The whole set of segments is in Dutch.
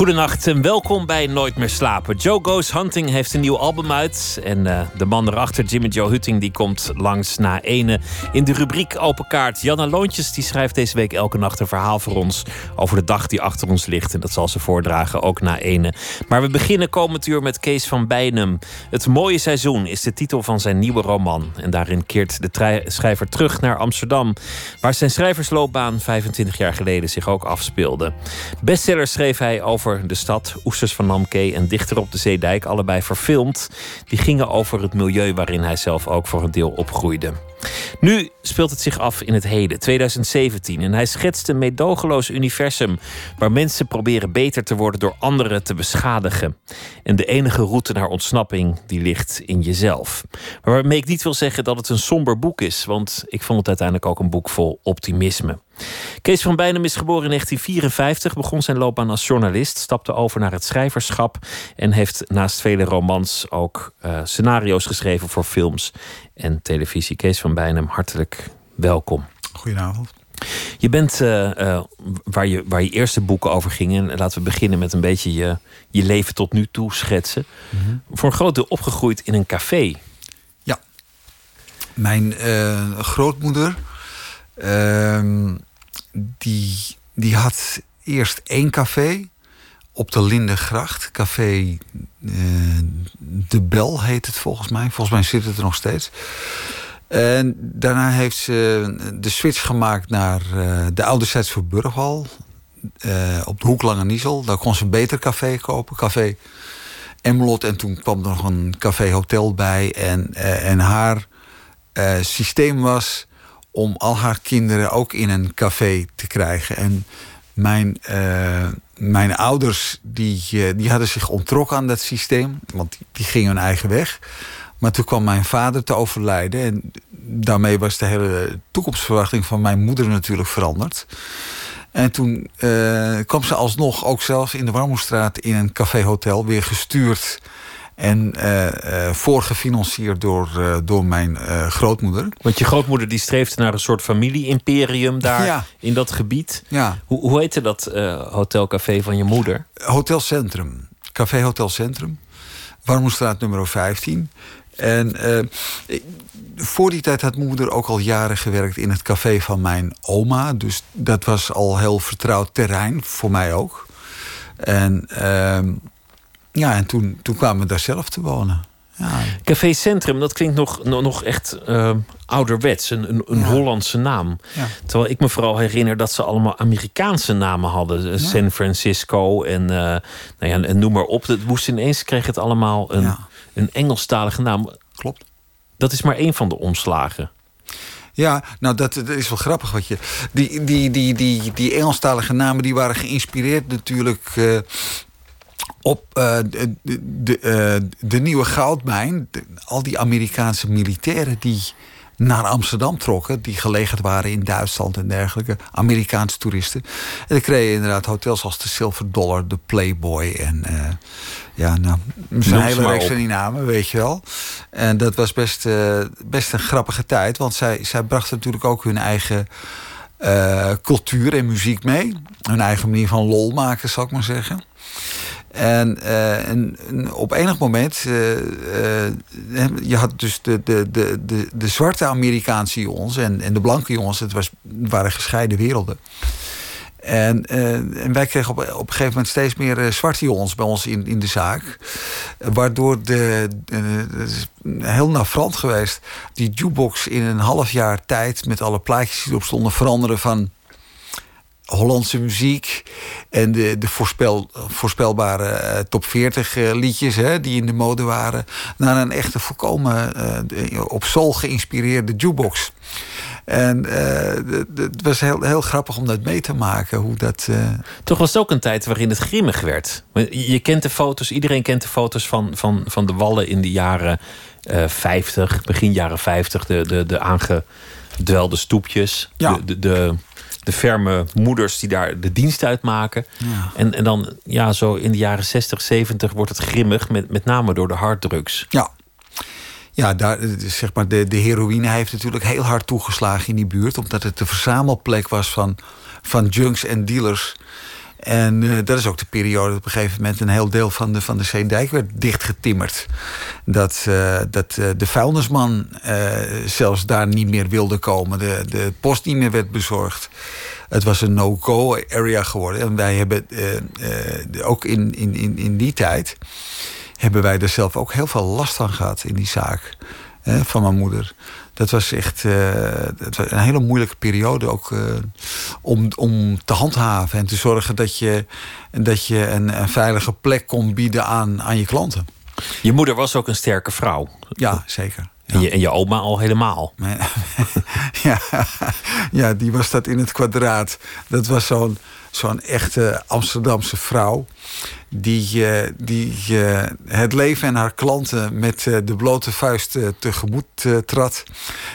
Goedenacht en welkom bij Nooit meer slapen. Joe Goes Hunting heeft een nieuw album uit. En uh, de man erachter, Jimmy Joe Hutting, die komt langs na ene. In de rubriek Open Kaart. Janna Loontjes die schrijft deze week elke nacht een verhaal voor ons... over de dag die achter ons ligt. En dat zal ze voordragen, ook na ene. Maar we beginnen komend uur met Kees van Bijnem. Het mooie seizoen is de titel van zijn nieuwe roman. En daarin keert de schrijver terug naar Amsterdam... waar zijn schrijversloopbaan 25 jaar geleden zich ook afspeelde. Bestseller schreef hij over de stad, Oesters van Namke en Dichter op de Zeedijk, allebei verfilmd. Die gingen over het milieu waarin hij zelf ook voor een deel opgroeide. Nu speelt het zich af in het heden, 2017. En hij schetst een meedogenloos universum waar mensen proberen beter te worden door anderen te beschadigen. En de enige route naar ontsnapping die ligt in jezelf. Waarmee ik niet wil zeggen dat het een somber boek is, want ik vond het uiteindelijk ook een boek vol optimisme. Kees van Bijnem is geboren in 1954, begon zijn loopbaan als journalist, stapte over naar het schrijverschap en heeft naast vele romans ook uh, scenario's geschreven voor films en televisie. Kees van Bijnem, hartelijk welkom. Goedenavond. Je bent uh, uh, waar, je, waar je eerste boeken over gingen. Laten we beginnen met een beetje je, je leven tot nu toe schetsen. Mm -hmm. Voor een groot deel opgegroeid in een café. Ja. Mijn uh, grootmoeder, ehm, die, die had eerst één café op de Lindengracht. Café De Bel heet het volgens mij. Volgens mij zit het er nog steeds. En daarna heeft ze de switch gemaakt naar uh, de Ouderzijds voor Burghal. Uh, op de hoek Lange Niesel. Daar kon ze een beter café kopen. Café Emmelot. En toen kwam er nog een café hotel bij. En, en haar systeem was om al haar kinderen ook in een café te krijgen. En mijn, mijn ouders die, die hadden zich ontrokken aan dat systeem. Want die, gingen hun eigen weg. Maar toen kwam mijn vader te overlijden. En daarmee was de hele toekomstverwachting van mijn moeder natuurlijk veranderd. En toen uh, kwam ze alsnog ook zelf in de Warmoestraat in een café-hotel weer gestuurd. En uh, uh, voorgefinancierd door, door mijn grootmoeder. Want je grootmoeder die streefde naar een soort familie-imperium daar ja. in dat gebied. Ja. Hoe, hoe heette dat hotelcafé van je moeder? Hotel Centrum. Café Hotel Centrum. Warmoestraat nummer 15. En voor die tijd had mijn moeder ook al jaren gewerkt in het café van mijn oma. Dus dat was al heel vertrouwd terrein, voor mij ook. En, uh, ja, en toen, toen kwamen we daar zelf te wonen. Ja. Café Centrum, dat klinkt nog, nog echt uh, ouderwets, een, een, een ja. Hollandse naam. Ja. Terwijl ik me vooral herinner dat ze allemaal Amerikaanse namen hadden. San Francisco en, uh, nou ja, en noem maar op. Het moest ineens kreeg het allemaal een, een Engelstalige naam. Klopt. Dat is maar één van de omslagen. Ja, nou dat, dat, is wel grappig wat je. Die, die, die, die, die Engelstalige namen die waren geïnspireerd natuurlijk. Uh, op uh, de, de, uh, de, nieuwe goudmijn. De, al die Amerikaanse militairen die naar Amsterdam trokken, die gelegerd waren in Duitsland en dergelijke, Amerikaanse toeristen. En dan kreeg je inderdaad hotels als de Silver Dollar, de Playboy en uh, ja, nou, zijn hele reeks van die namen, weet je wel. En dat was best, best een grappige tijd, want zij, zij brachten natuurlijk ook hun eigen cultuur en muziek mee. Hun eigen manier van lol maken, zal ik maar zeggen. En, uh, en, en, op enig moment, uh, uh, je had dus de, de, de, de, de zwarte Amerikaanse jongens en, en de blanke jongens, het, was, waren gescheiden werelden. En, en wij kregen op, op een gegeven moment steeds meer zwarte jongens bij ons in, in de zaak. Waardoor de, het is heel geweest, die jukebox in een half jaar tijd met alle plaatjes die erop stonden veranderen van Hollandse muziek en de, de voorspel, voorspelbare uh, top 40 uh, liedjes hè, die in de mode waren, naar een echte volkomen uh, op soul geïnspireerde jukebox. En het was heel, heel grappig om dat mee te maken. Hoe dat, Toch was het ook een tijd waarin het grimmig werd. Je kent de foto's, iedereen kent de foto's van, van, van de wallen in de jaren 50, begin jaren 50, de, de, de aangedwelde stoepjes. Ja. De, de, de de ferme moeders die daar de dienst uitmaken. Ja. En, en dan, ja, zo in de jaren 60, 70 wordt het grimmig, met, met name door de harddrugs. Ja. Ja, daar, zeg maar, de, de heroïne heeft natuurlijk heel hard toegeslagen in die buurt. Omdat het de verzamelplek was van, van junks en dealers. En uh, dat is ook de periode dat op een gegeven moment een heel deel van de, van de Zeedijk werd dichtgetimmerd. Dat, uh, dat uh, de vuilnisman zelfs daar niet meer wilde komen. De, de post niet meer werd bezorgd. Het was een no-go area geworden. En wij hebben ook in, in, in, in die tijd hebben wij er zelf ook heel veel last van gehad in die zaak hè, van mijn moeder. Dat was echt uh, dat was een hele moeilijke periode ook uh, om, om te handhaven en te zorgen dat je, dat je een, een veilige plek kon bieden aan, aan je klanten. Je moeder was ook een sterke vrouw. Ja, zeker. Ja. En, je, en je oma al helemaal. ja, ja, die was dat in het kwadraat. Dat was zo'n zo'n echte Amsterdamse vrouw die, uh, die uh, het leven en haar klanten met uh, de blote vuist tegemoet trad.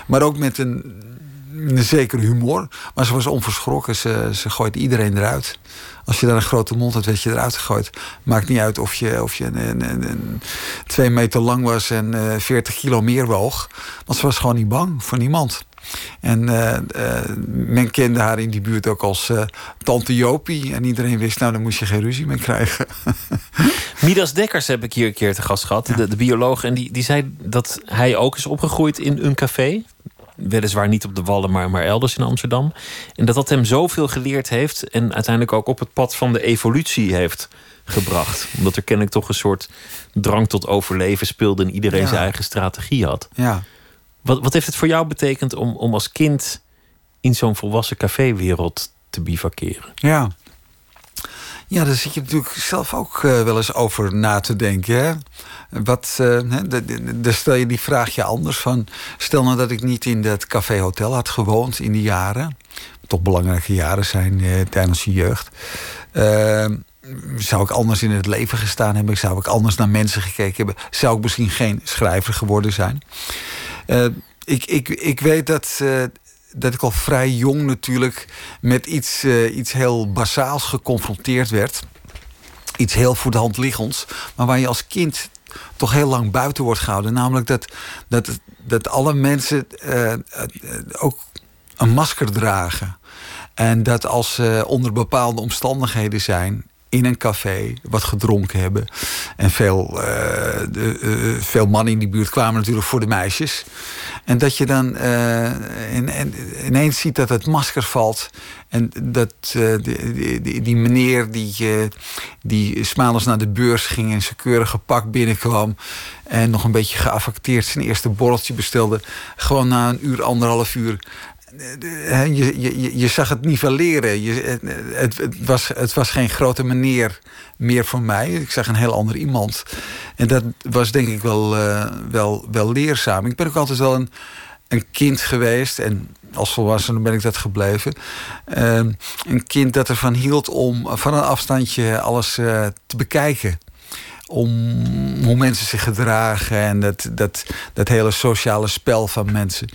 Maar ook met een, een zekere humor. Maar ze was onverschrokken. Ze, ze gooit iedereen eruit. Als je daar een grote mond had, werd je eruit gegooid. Maakt niet uit of je, of je een, een, een, twee meter lang was en 40 kilo meer woog. Want ze was gewoon niet bang voor niemand. En uh, uh, men kende haar in die buurt ook als uh, Tante Jopie. En iedereen wist, nou, daar moest je geen ruzie mee krijgen. Midas Dekkers heb ik hier een keer te gast gehad, ja. de, de, bioloog. En die, die zei dat hij ook is opgegroeid in een café. Weliswaar niet op de Wallen, maar, maar elders in Amsterdam. En dat dat hem zoveel geleerd heeft. En uiteindelijk ook op het pad van de evolutie heeft gebracht. Omdat er kennelijk toch een soort drang tot overleven speelde... en iedereen ja. zijn eigen strategie had. Ja. Wat, wat heeft het voor jou betekend om, om als kind in zo'n volwassen caféwereld te bivakeren? Ja. Ja, daar zit je natuurlijk zelf ook uh, wel eens over na te denken. Hè? Wat, uh, stel je die vraag je anders van... stel nou dat ik niet in dat café-hotel had gewoond in die jaren... toch belangrijke jaren zijn uh, tijdens je jeugd... zou ik anders in het leven gestaan hebben? Zou ik anders naar mensen gekeken hebben? Zou ik misschien geen schrijver geworden zijn? Uh, ik, ik, ik weet dat, uh, dat ik al vrij jong natuurlijk met iets, uh, iets heel basaals geconfronteerd werd. Iets heel voor de hand liggends, maar waar je als kind toch heel lang buiten wordt gehouden. Namelijk dat, dat, dat alle mensen ook een masker dragen. En dat als ze onder bepaalde omstandigheden zijn, in een café wat gedronken hebben. En veel, uh, de, uh, veel mannen in die buurt kwamen natuurlijk voor de meisjes. En dat je dan uh, in, ineens ziet dat het masker valt. En dat die, die, die, meneer die, die smalens naar de beurs ging en zijn keurige pak binnenkwam. En nog een beetje geaffecteerd zijn eerste borreltje bestelde. Gewoon na een uur, anderhalf uur je, je, je zag het nivelleren. Je, het, het, was, het was geen grote meneer meer voor mij. Ik zag een heel ander iemand. En dat was denk ik wel, uh, wel, wel leerzaam. Ik ben ook altijd wel een, een kind geweest. En als volwassene ben ik dat gebleven. Uh, een kind dat ervan hield om van een afstandje alles uh, te bekijken om hoe mensen zich gedragen en dat, dat, dat hele sociale spel van mensen.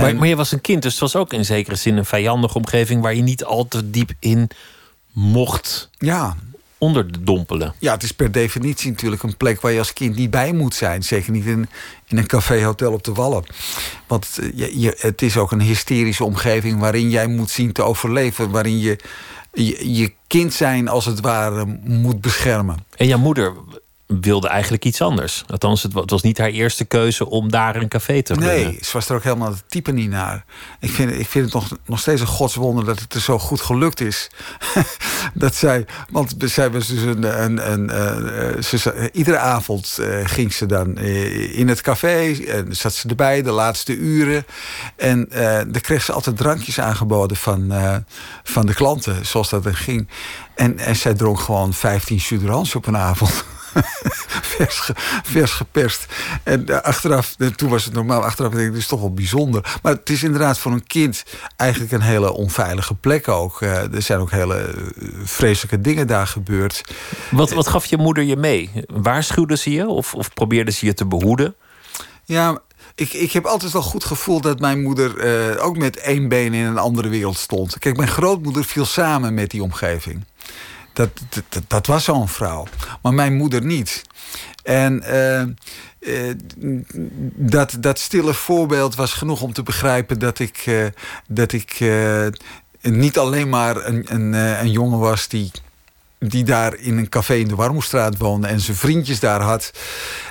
Maar, maar je was een kind, dus het was ook in zekere zin een vijandige omgeving waar je niet al te diep in mocht ja. onderdompelen. Ja, het is per definitie natuurlijk een plek waar je als kind niet bij moet zijn. Zeker niet in, in een café-hotel op de Wallen. Want je, je, het is ook een hysterische omgeving waarin jij moet zien te overleven. Waarin je je, je kind zijn als het ware moet beschermen. En jouw moeder wilde eigenlijk iets anders. Althans, het was niet haar eerste keuze om daar een café te runnen. Nee, ze was er ook helemaal het type niet naar. Ik vind, ik vind het nog, nog steeds een godswonder dat het er zo goed gelukt is. dat zij, want zij was dus een. een, een, uh, ze, iedere avond uh, ging ze dan uh, in het café en zat ze erbij de laatste uren. En dan kreeg ze altijd drankjes aangeboden van, van de klanten, zoals dat er ging. En, en zij dronk gewoon 15 suderans op een avond. vers, vers geperst. En uh, achteraf, toen was het normaal. Achteraf denk ik, dit is toch wel bijzonder. Maar het is inderdaad voor een kind eigenlijk een hele onveilige plek ook. Uh, er zijn ook hele vreselijke dingen daar gebeurd. Wat, wat gaf je moeder je mee? Waarschuwde ze je of, of probeerde ze je te behoeden? Ja, ik, ik heb altijd wel goed gevoeld dat mijn moeder eh, ook met één been in een andere wereld stond. Kijk, mijn grootmoeder viel samen met die omgeving. Dat, dat, dat was zo'n vrouw. Maar mijn moeder niet. En uh, uh, dat, dat stille voorbeeld was genoeg om te begrijpen dat ik, uh, dat ik niet alleen maar een, een, een jongen was die die daar in een café in de Warmoestraat woonde en zijn vriendjes daar had.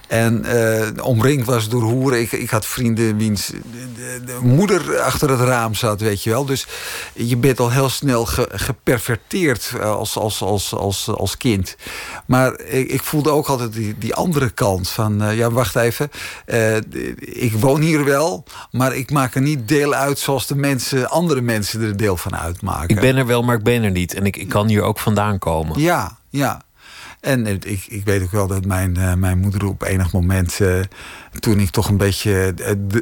En uh, omringd was door hoeren. Ik, ik had vrienden wiens de, de, moeder achter het raam zat, weet je wel. Dus je bent al heel snel ge, geperverteerd als, als, als, als, als kind. Maar ik, ik voelde ook altijd die, die andere kant van... Uh, ja, wacht even. Uh, ik woon hier wel, maar ik maak er niet deel uit... zoals de mensen, andere mensen er deel van uitmaken. Ik ben er wel, maar ik ben er niet. En ik, ik kan hier ook vandaan komen. Ja, ja. En ik, ik weet ook wel dat mijn, uh, mijn moeder op enig moment, uh, toen ik toch een beetje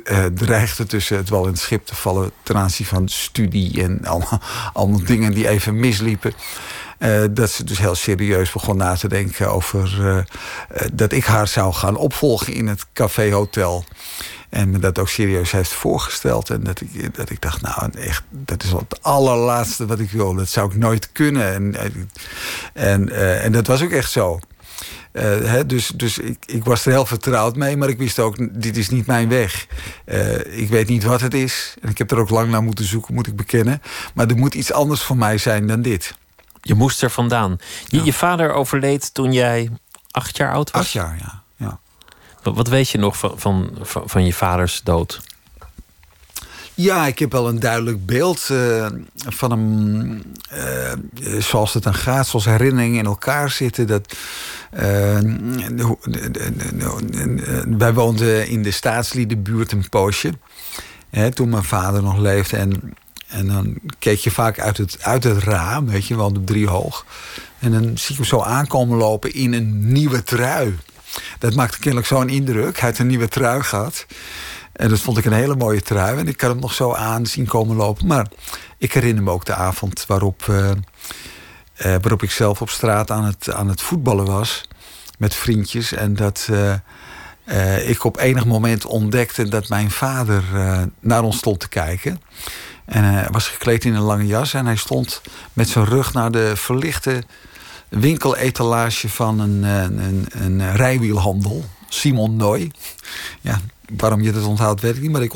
uh, dreigde tussen het wel in het schip te vallen ten aanzien van studie en allemaal, allemaal dingen die even misliepen. dat ze dus heel serieus begon na te denken over dat ik haar zou gaan opvolgen in het café hotel. En me dat ook serieus heeft voorgesteld. En dat ik, dat ik dacht, nou echt, dat is het allerlaatste wat ik wil. Dat zou ik nooit kunnen. En, en, uh, en dat was ook echt zo. Uh, hè, dus dus ik, ik was er heel vertrouwd mee, maar ik wist ook, dit is niet mijn weg. Uh, ik weet niet wat het is. En ik heb er ook lang naar moeten zoeken, moet ik bekennen. Maar er moet iets anders voor mij zijn dan dit. Je moest er vandaan. Je, ja. je vader overleed toen jij acht jaar oud was? Acht jaar, ja. Wat, weet je nog van, van, van, je vaders dood? Ja, ik heb wel een duidelijk beeld uh, van hem. Uh, zoals het dan gaat, zoals herinneringen in elkaar zitten. Dat, uh, wij woonden in de staatsliedenbuurt een poosje. Hè, toen mijn vader nog leefde. En, en dan keek je vaak uit het, uit het raam, weet je, wel op drie hoog. En dan zie je hem zo aankomen lopen in een nieuwe trui. Dat maakte kennelijk zo'n indruk. Hij had een nieuwe trui gehad. En dat vond ik een hele mooie trui. En ik kan hem nog zo aan zien komen lopen. Maar ik herinner me ook de avond waarop, uh, uh, waarop ik zelf op straat aan het, aan het voetballen was. Met vriendjes. En dat uh, ik op enig moment ontdekte dat mijn vader naar ons stond te kijken. En hij was gekleed in een lange jas. En hij stond met zijn rug naar de verlichte winkeletalage van een, een, een rijwielhandel. Simon Noy. Ja, waarom je dat onthoudt, weet ik niet, maar ik,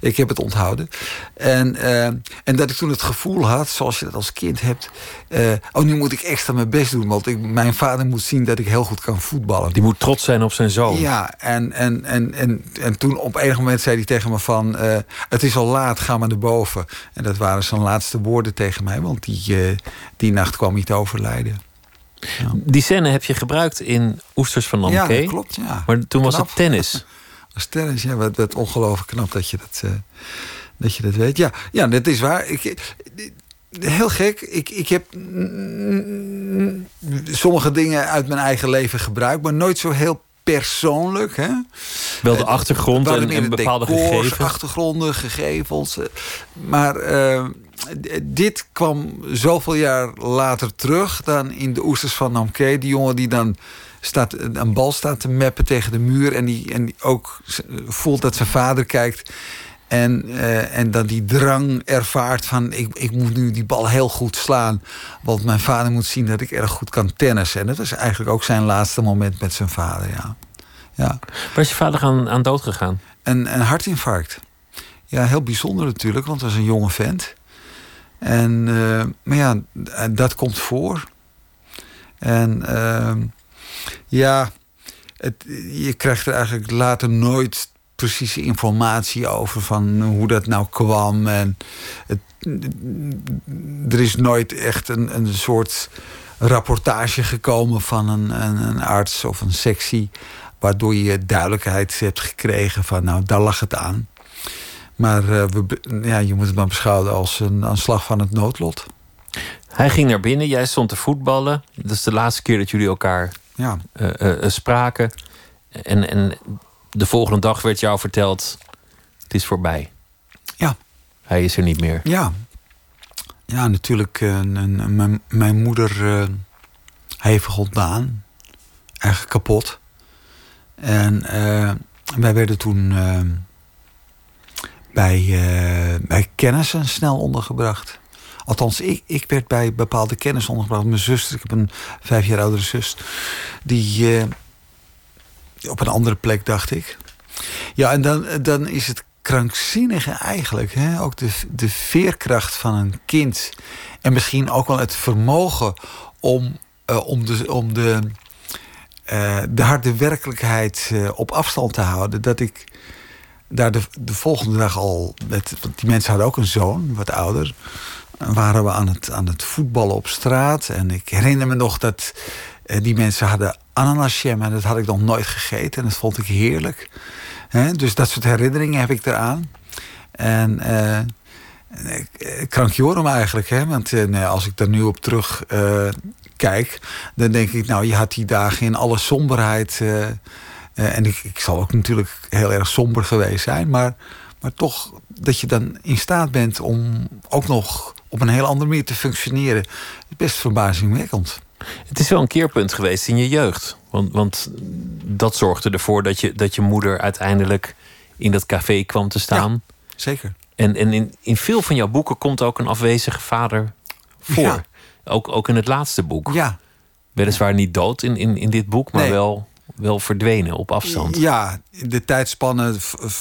ik heb het onthouden. En, uh, en dat ik toen het gevoel had, zoals je dat als kind hebt... Uh, oh, nu moet ik extra mijn best doen, want ik, mijn vader moet zien dat ik heel goed kan voetballen. Die moet trots zijn op zijn zoon. Ja, en, en, en, en, en toen op enig moment zei hij tegen me van... Uh, het is al laat, ga maar naar boven. En dat waren zijn laatste woorden tegen mij, want die, die nacht kwam hij te overlijden. Ja. Die scène heb je gebruikt in Oesters van Namke. Ja, klopt. Ja. Maar toen was het tennis. Als tennis, ja, wat, wat ongelooflijk knap dat je dat, uh, dat je dat weet. Ja, ja, dat is waar. Ik, heel gek. Ik, ik heb sommige dingen uit mijn eigen leven gebruikt, maar nooit zo heel persoonlijk. Hè? Wel de achtergrond en, en bepaalde decors, gegevens. achtergronden, gegevens. Maar uh, dit kwam zoveel jaar later terug dan in de oesters van Namke. Die jongen die dan staat, een bal staat te meppen tegen de muur... en die, en die ook voelt dat zijn vader kijkt... En, uh, en dan die drang ervaart van ik, ik moet nu die bal heel goed slaan. Want mijn vader moet zien dat ik erg goed kan tennissen. En dat is eigenlijk ook zijn laatste moment met zijn vader. Ja. Ja. Waar is je vader aan, aan dood gegaan? Een, een hartinfarct. Ja, heel bijzonder natuurlijk, want dat was een jonge vent. En, uh, maar ja, dat komt voor. En uh, ja, het, je krijgt er eigenlijk later nooit precieze informatie over van hoe dat nou kwam. En het, er is nooit echt een, een soort rapportage gekomen van een, een, een, arts of een sectie. Waardoor je duidelijkheid hebt gekregen van nou, daar lag het aan. Maar uh, we, ja, je moet het maar beschouwen als een aanslag van het noodlot. Hij ging naar binnen, jij stond te voetballen. Dat is de laatste keer dat jullie elkaar ja. uh, uh, spraken. En, en de volgende dag werd jou verteld: het is voorbij. Ja. Hij is er niet meer. Ja. Ja, natuurlijk. mijn, mijn moeder hevig ontdaan. Eigenlijk kapot. En wij werden toen bij, uh, bij kennissen snel ondergebracht. Althans, ik, ik werd bij bepaalde kennis ondergebracht. Mijn zuster, ik heb een vijf jaar oudere zus, die op een andere plek, dacht ik. Ja, en dan, dan is het krankzinnige eigenlijk. Hè? Ook de, de veerkracht van een kind. En misschien ook wel het vermogen om, uh, om de, om de, uh, de harde werkelijkheid uh, op afstand te houden. Dat ik daar de, de volgende dag al. Met, want die mensen hadden ook een zoon, wat ouder. Waren we aan het, aan het voetballen op straat. En ik herinner me nog dat die mensen hadden ananasjam. En dat had ik nog nooit gegeten. En dat vond ik heerlijk. He, dus dat soort herinneringen heb ik eraan. En uh, krankjorum eigenlijk. Hè? Want als ik daar nu op terug kijk... dan denk ik, nou, je had die dagen in alle somberheid... en ik, ik zal ook natuurlijk heel erg somber geweest zijn... maar, maar toch dat je dan in staat bent om ook nog op een heel andere manier te functioneren... is best verbazingwekkend. Het is wel een keerpunt geweest in je jeugd. Want, want dat zorgde ervoor dat je, dat je moeder uiteindelijk in dat café kwam te staan. zeker. En, en in, in veel van jouw boeken komt ook een afwezige vader voor. Ja. Ook, ook in het laatste boek. Ja. Weliswaar niet dood in, in, in dit boek, maar wel, wel verdwenen op afstand. Ja, de tijdspanne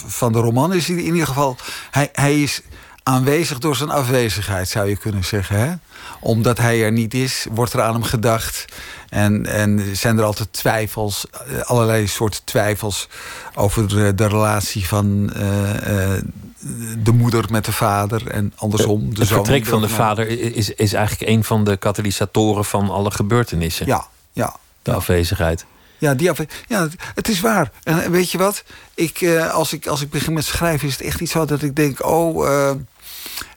van de roman is in ieder geval. Hij, hij is aanwezig door zijn afwezigheid, zou je kunnen zeggen. Hè? Omdat hij er niet is, wordt er aan hem gedacht. En, en zijn er altijd twijfels, eh, allerlei soorten twijfels over de, de relatie van uh, de moeder met de vader en andersom. De het vertrek van de vader is, is eigenlijk een van de katalysatoren van alle gebeurtenissen. Ja, ja. De afwezigheid. Ja, die ja, het is waar. En weet je wat? Ik, als, ik, als ik begin met schrijven, is het echt iets zo dat ik denk: oh,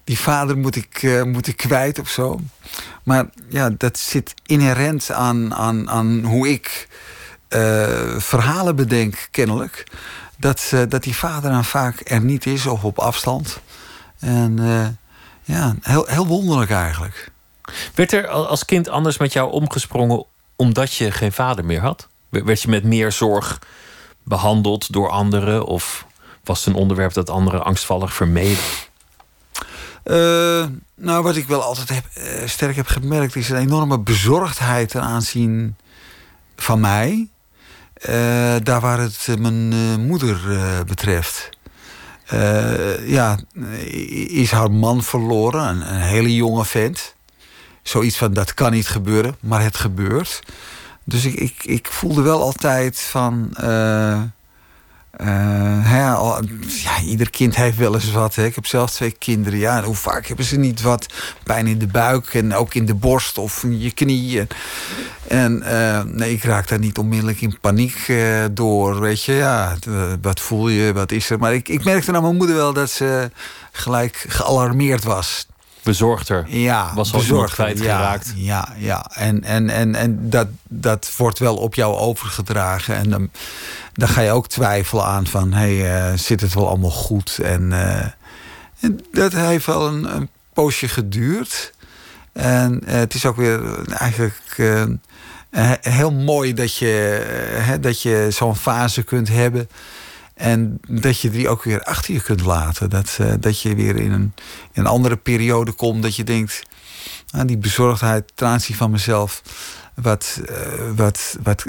die vader moet ik, uh, moet ik kwijt of zo. Maar ja, dat zit inherent aan, aan, aan hoe ik uh, verhalen bedenk, kennelijk. Dat, uh, dat die vader dan vaak er niet is of op afstand. En ja, heel, heel wonderlijk eigenlijk. Werd er als kind anders met jou omgesprongen omdat je geen vader meer had? Werd je met meer zorg behandeld door anderen? Of was het een onderwerp dat anderen angstvallig vermeden? Uh, nou, wat ik wel altijd heb, uh, sterk heb gemerkt, is een enorme bezorgdheid ten aanzien van mij. Uh, daar waar het mijn moeder betreft. ja, is haar man verloren, een, een, hele jonge vent. Zoiets van dat kan niet gebeuren, maar het gebeurt. Dus ik, ik, ik voelde wel altijd van uh, ja, ieder kind heeft wel eens wat. Hè. Ik heb zelf twee kinderen. Ja, hoe vaak hebben ze niet wat pijn in de buik en ook in de borst of in je knieën. En uh, nee, ik raak daar niet onmiddellijk in paniek uh, door. Weet je, ja, wat voel je, wat is er? Maar ik, ik merkte aan mijn moeder wel dat ze gelijk gealarmeerd was bezorgder. Ja, was al bezorgd kwijtgeraakt. Ja, ja, ja. En, en, en, en dat, dat wordt wel op jou overgedragen. En dan, dan ga je ook twijfelen aan van... hé, hey, uh, zit het wel allemaal goed? En, uh, en dat heeft wel een, een poosje geduurd. En uh, het is ook weer eigenlijk heel mooi dat je, dat je zo'n fase kunt hebben... En dat je die ook weer achter je kunt laten. Dat, uh, dat je weer in een, in een andere periode komt. Dat je denkt, ah, die bezorgdheid ten aanzien van mezelf. Wat, uh, wat, wat,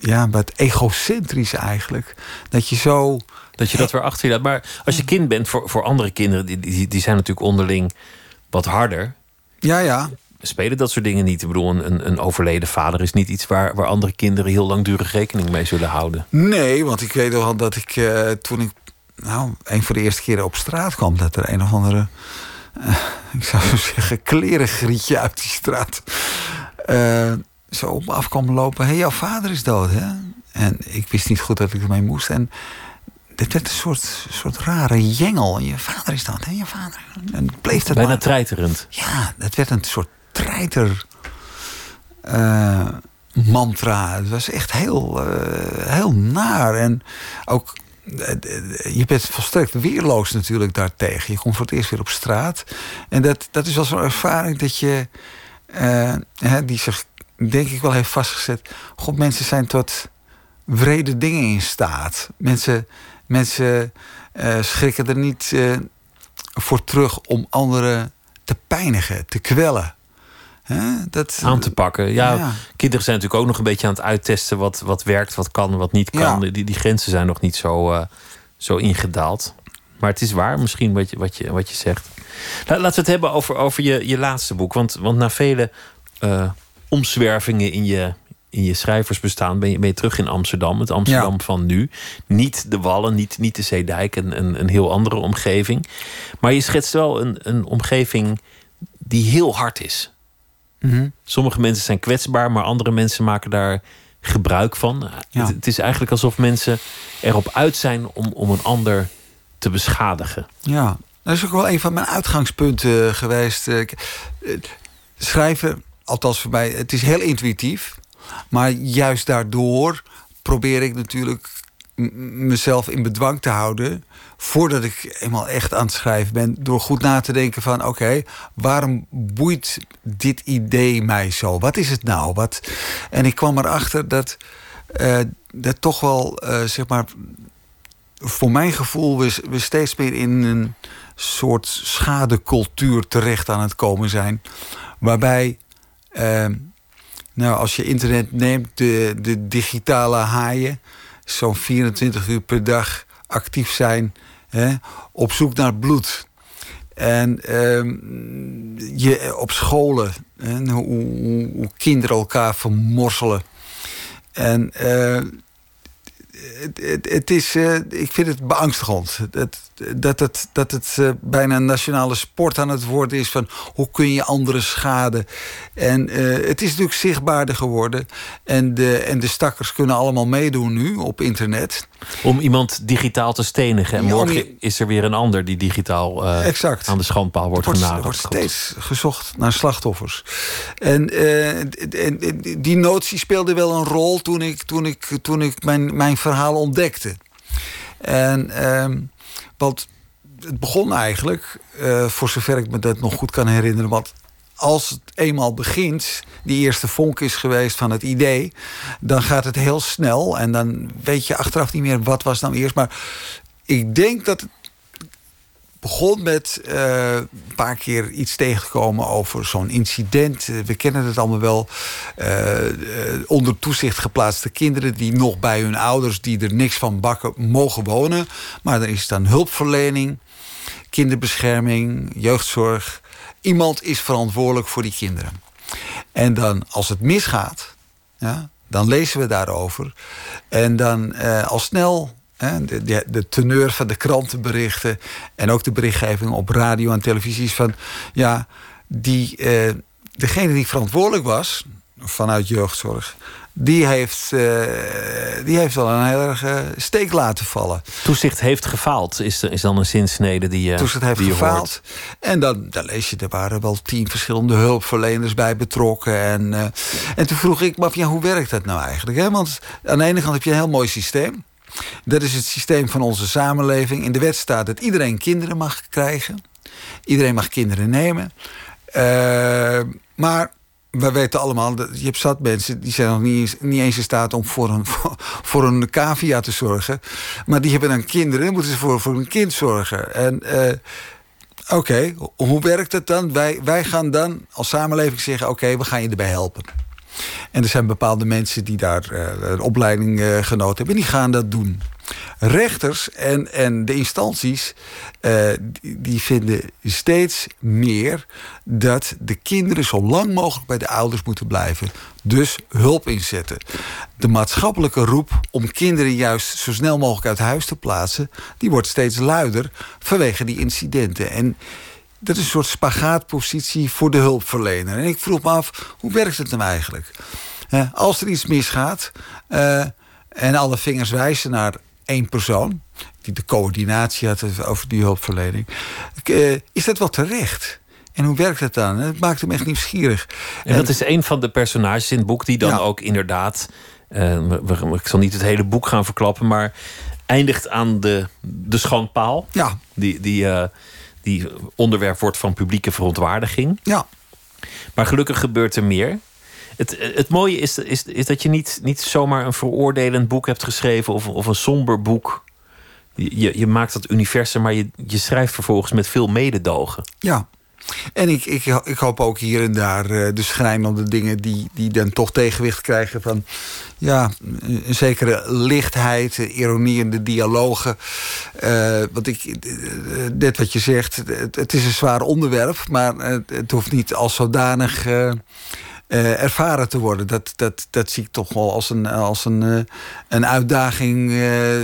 ja, wat egocentrisch eigenlijk. Dat je zo. Dat je dat weer achter je laat. Maar als je kind bent, voor, voor andere kinderen, die, die, die zijn natuurlijk onderling wat harder. Ja, ja spelen dat soort dingen niet. Ik bedoel, een, een overleden vader is niet iets waar, waar andere kinderen heel langdurig rekening mee zullen houden. Nee, want ik weet wel dat ik uh, toen ik nou, een van de eerste keren op straat kwam, dat er een of andere, uh, ik zou zo zeggen, klerengrietje uit die straat uh, zo op me af kwam lopen. Hé, hey, jouw vader is dood, hè? En ik wist niet goed dat ik ermee moest. En dit werd een soort, soort rare jengel. Je vader is dood, hè? Je vader. En bleef dat Bijna maar... treiterend. Ja, het werd een soort treiter uh, mantra. Het was echt heel, uh, heel naar. En ook, uh, je bent volstrekt weerloos natuurlijk daartegen. Je komt voor het eerst weer op straat. En dat, dat is wel zo'n ervaring dat je, hè, die zich denk ik wel heeft vastgezet. God, mensen zijn tot wrede dingen in staat. Mensen Mensen eh, schrikken er niet eh, voor terug om anderen te pijnigen, te kwellen. Hè? Dat, Aan te pakken. Ja, Ja. kinderen zijn natuurlijk ook nog een beetje aan het uittesten wat, wat werkt, wat kan, wat niet kan. Ja. Die, die grenzen zijn nog niet zo, eh, zo ingedaald. Maar het is waar, misschien wat je, wat je, wat je zegt. La- laten we het hebben over, over je, je laatste boek. Want, want na vele eh, omzwervingen in je, in je schrijversbestaan ben je, ben je terug in Amsterdam. Het Amsterdam van nu. Niet de Wallen, niet, niet de Zeedijk, een, een, een heel andere omgeving. Maar je schetst wel een, een omgeving die heel hard is. Mhm. Sommige mensen zijn kwetsbaar, maar andere mensen maken daar gebruik van. Ja. Het, het is eigenlijk alsof mensen erop uit zijn om, om een ander te beschadigen. Ja, dat is ook wel een van mijn uitgangspunten eh, geweest. Eh, eh, Schrijven, althans voor mij, het is heel intuïtief. Maar juist daardoor probeer ik natuurlijk mezelf in bedwang te houden... voordat ik eenmaal echt aan het schrijven ben... door goed na te denken van... oké, waarom boeit dit idee mij zo? Wat is het nou? Wat... En ik kwam erachter dat... eh, dat toch wel, eh, zeg maar, voor mijn gevoel we, we steeds meer in een soort schadecultuur terecht aan het komen zijn. Waarbij, eh, nou, als je internet neemt, de, de digitale haaien, zo'n 24 uur per dag actief zijn, hè, op zoek naar bloed. En ehm, je op scholen, hè, hoe, hoe, kinderen elkaar vermorselen. En eh, het, het, het is, eh, ik vind het beangstigend. Dat het, dat het eh, bijna een nationale sport aan het worden is van hoe kun je anderen schaden. En eh, het is natuurlijk zichtbaarder geworden. En de, en de stakkers kunnen allemaal meedoen nu op internet. Om iemand digitaal te stenigen. En morgen is er weer een ander die digitaal eh, Exact. aan de schandpaal wordt wordt, er genageld. wordt steeds gezocht naar slachtoffers. En, en- en die notie speelde wel een rol toen ik, toen ik, toen ik mijn, mijn verhaal ontdekte. En, ehm, want het begon eigenlijk, eh, voor zover ik me dat nog goed kan herinneren... want als het eenmaal begint, die eerste vonk is geweest van het idee... dan gaat het heel snel en dan weet je achteraf niet meer wat was nou eerst. Maar ik denk dat het begon met eh, een paar keer iets tegengekomen over zo'n incident. Eh, We kennen het allemaal wel. Eh, onder toezicht geplaatste kinderen die nog bij hun ouders... die er niks van bakken, mogen wonen. Maar dan is dan hulpverlening, kinderbescherming, jeugdzorg. Iemand is verantwoordelijk voor die kinderen. En dan, als het misgaat, ja, dan lezen we daarover. En dan al snel de, de, de teneur van de krantenberichten... en ook de berichtgeving op radio en televisie is van... ja, die, eh, degene die verantwoordelijk was vanuit jeugdzorg... die heeft, eh, die heeft wel een heel erg eh, steek laten vallen. Toezicht heeft gefaald, is, is dan een zinsnede die je, Toen het heeft gefaald. hoort. En dan, dan lees je, er waren wel tien verschillende hulpverleners bij betrokken. En, en toen vroeg ik me af, ja, hoe werkt dat nou eigenlijk? Hè? Want aan de ene kant heb je een heel mooi systeem. Dat is het systeem van onze samenleving. In de wet staat dat iedereen kinderen mag krijgen. Iedereen mag kinderen nemen. Eh, maar we weten allemaal, je hebt zat mensen... die zijn nog niet eens, niet eens in staat om voor een, voor, een cavia te zorgen. Maar die hebben dan kinderen, moeten ze voor, voor een kind zorgen. En eh, oké, hoe werkt het dan? Wij, wij gaan dan als samenleving zeggen... oké, we gaan je erbij helpen. En er zijn bepaalde mensen die daar eh, een opleiding eh, genoten hebben... en die gaan dat doen. Rechters en, en de instanties eh, die, vinden steeds meer... dat de kinderen zo lang mogelijk bij de ouders moeten blijven. Dus hulp inzetten. De maatschappelijke roep om kinderen juist zo snel mogelijk uit huis te plaatsen... die wordt steeds luider vanwege die incidenten. En dat is een soort spagaatpositie voor de hulpverlener. En ik vroeg me af, hoe werkt het nou eigenlijk? Als er iets misgaat eh, en alle vingers wijzen naar één persoon... die de coördinatie had over die hulpverlening... eh, is dat wel terecht? En hoe werkt het dan? Het maakt hem echt nieuwsgierig. En dat is een van de personages in het boek die dan Ja. ook inderdaad. eh, ik zal niet het hele boek gaan verklappen, maar eindigt aan de, de schandpaal. Ja, Die, die, die onderwerp wordt van publieke verontwaardiging. ja. Maar gelukkig gebeurt er meer. Het, het mooie is, is, is dat je niet, niet zomaar een veroordelend boek hebt geschreven of, of een somber boek. Je, je maakt dat universum, maar je, je schrijft vervolgens met veel mededogen. Ja, en ik, ik, ik hoop ook hier en daar uh, de schrijnende dingen die, die dan toch tegenwicht krijgen van ja, een zekere lichtheid, ironie in de dialogen. Uh, want ik, uh, net wat je zegt, het, is een zwaar onderwerp, maar het, hoeft niet als zodanig. Ervaren te worden. Dat, dat, dat zie ik toch wel als een, als een, een uitdaging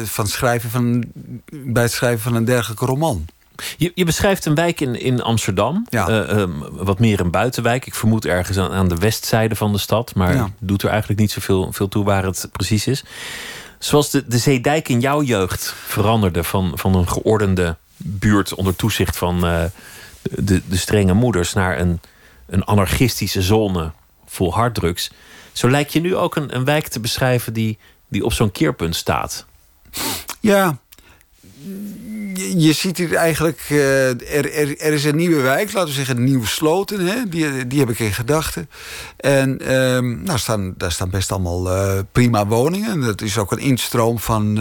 van schrijven van, bij het schrijven van een dergelijke roman. Je, je beschrijft een wijk in, in Amsterdam. Ja. Um, wat meer een buitenwijk. Ik vermoed ergens aan, aan de westzijde van de stad. Maar Ja. doet er eigenlijk niet zoveel veel toe waar het precies is. Zoals de, de Zeedijk in jouw jeugd veranderde van, van een geordende buurt onder toezicht van de, de strenge moeders naar een, een anarchistische zone vol harddrugs. Zo lijkt je nu ook een, een wijk te beschrijven die, die op zo'n keerpunt staat. Ja, je, ziet hier eigenlijk... eh, er, er, er is een nieuwe wijk, laten we zeggen Nieuw Sloten. Hè? Die, die heb ik in gedachten. En ehm, nou staan, daar staan best allemaal eh, prima woningen. En Dat is ook een instroom van...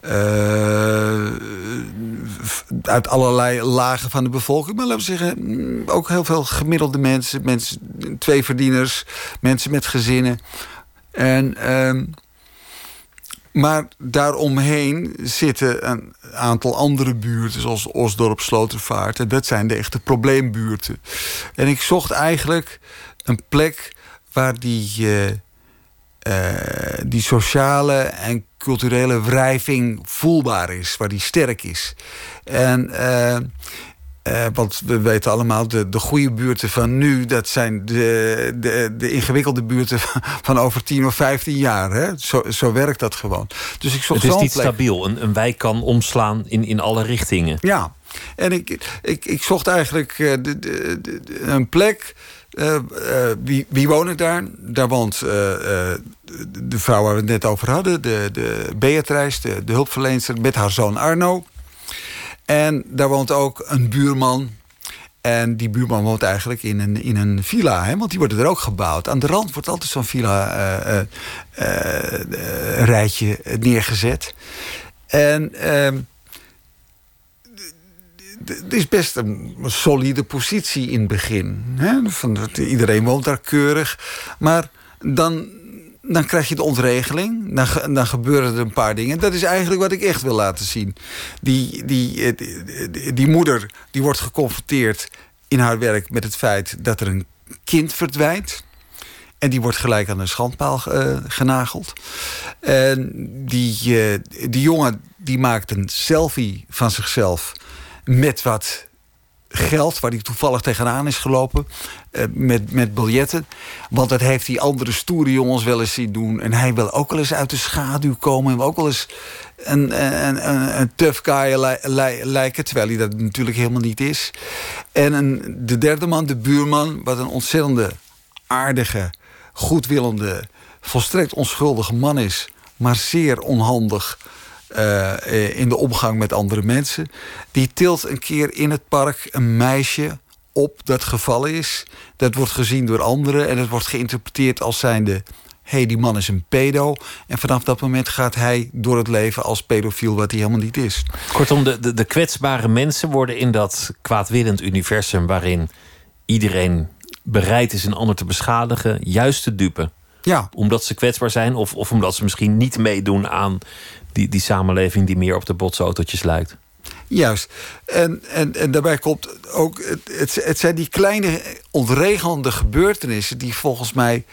eh, uit allerlei lagen van de bevolking. Maar laten we zeggen, mm, ook heel veel gemiddelde mensen. mensen twee verdieners, mensen met gezinnen. En... ehm, maar daaromheen zitten een aantal andere buurten, zoals Osdorp, Slotervaart. En dat zijn de echte probleembuurten. En ik zocht eigenlijk een plek waar die, eh, eh, die sociale en culturele wrijving voelbaar is, waar die sterk is. En. eh, eh, want we weten allemaal, de, de goede buurten van nu... dat zijn de, de, de ingewikkelde buurten van, van over 10 of 15 jaar. Hè? Zo, zo werkt dat gewoon. Dus ik zocht Het is niet plek. stabiel. Een, een wijk kan omslaan in, in alle richtingen. Ja, en ik, ik, ik zocht eigenlijk eh, de, de, de- een plek. eh, wie, wie woont daar? Daar woont de- de vrouw waar we het net over hadden, de, de Beatrice, de, de hulpverlener, met haar zoon Arno. En daar woont ook een buurman. En die buurman woont eigenlijk in een, in een villa, hè? want die worden er ook gebouwd. Aan de rand wordt altijd zo'n villa-rijtje neergezet. En ehm, het is best een solide positie in het begin. Hè? Van, iedereen woont daar keurig. Maar dan, dan krijg je de ontregeling. Dan, dan gebeuren er een paar dingen. Dat is eigenlijk wat ik echt wil laten zien. Die, die, eh, die, die, die moeder die wordt geconfronteerd in haar werk met het feit dat er een kind verdwijnt. En die wordt gelijk aan een schandpaal eh, genageld. En die, eh, die jongen die maakt een selfie van zichzelf met wat geld, waar hij toevallig tegenaan is gelopen, eh, met, met biljetten. Want dat heeft die andere stoere jongens wel eens zien doen. En hij wil ook wel eens uit de schaduw komen. En ook wel eens een, een, een, een tough guy li- li- lijken. Terwijl hij dat natuurlijk helemaal niet is. En een, de derde man, de buurman, wat een ontzettende aardige, goedwillende, volstrekt onschuldige man is, maar zeer onhandig eh, in de omgang met andere mensen. Die tilt een keer in het park een meisje op dat gevallen is. Dat wordt gezien door anderen en het wordt geïnterpreteerd als zijnde. Hé, hey, die man is een pedo. En vanaf dat moment gaat hij door het leven als pedofiel, wat hij helemaal niet is. Kortom, de, de, de kwetsbare mensen worden in dat kwaadwillend universum waarin iedereen bereid is een ander te beschadigen, juist te dupe. Ja, Omdat ze kwetsbaar zijn of, of omdat ze misschien niet meedoen aan die, die samenleving die meer op de botsautootjes lijkt. Juist. En, en, en daarbij komt ook, het, het, zijn die kleine ontregelende gebeurtenissen die volgens mij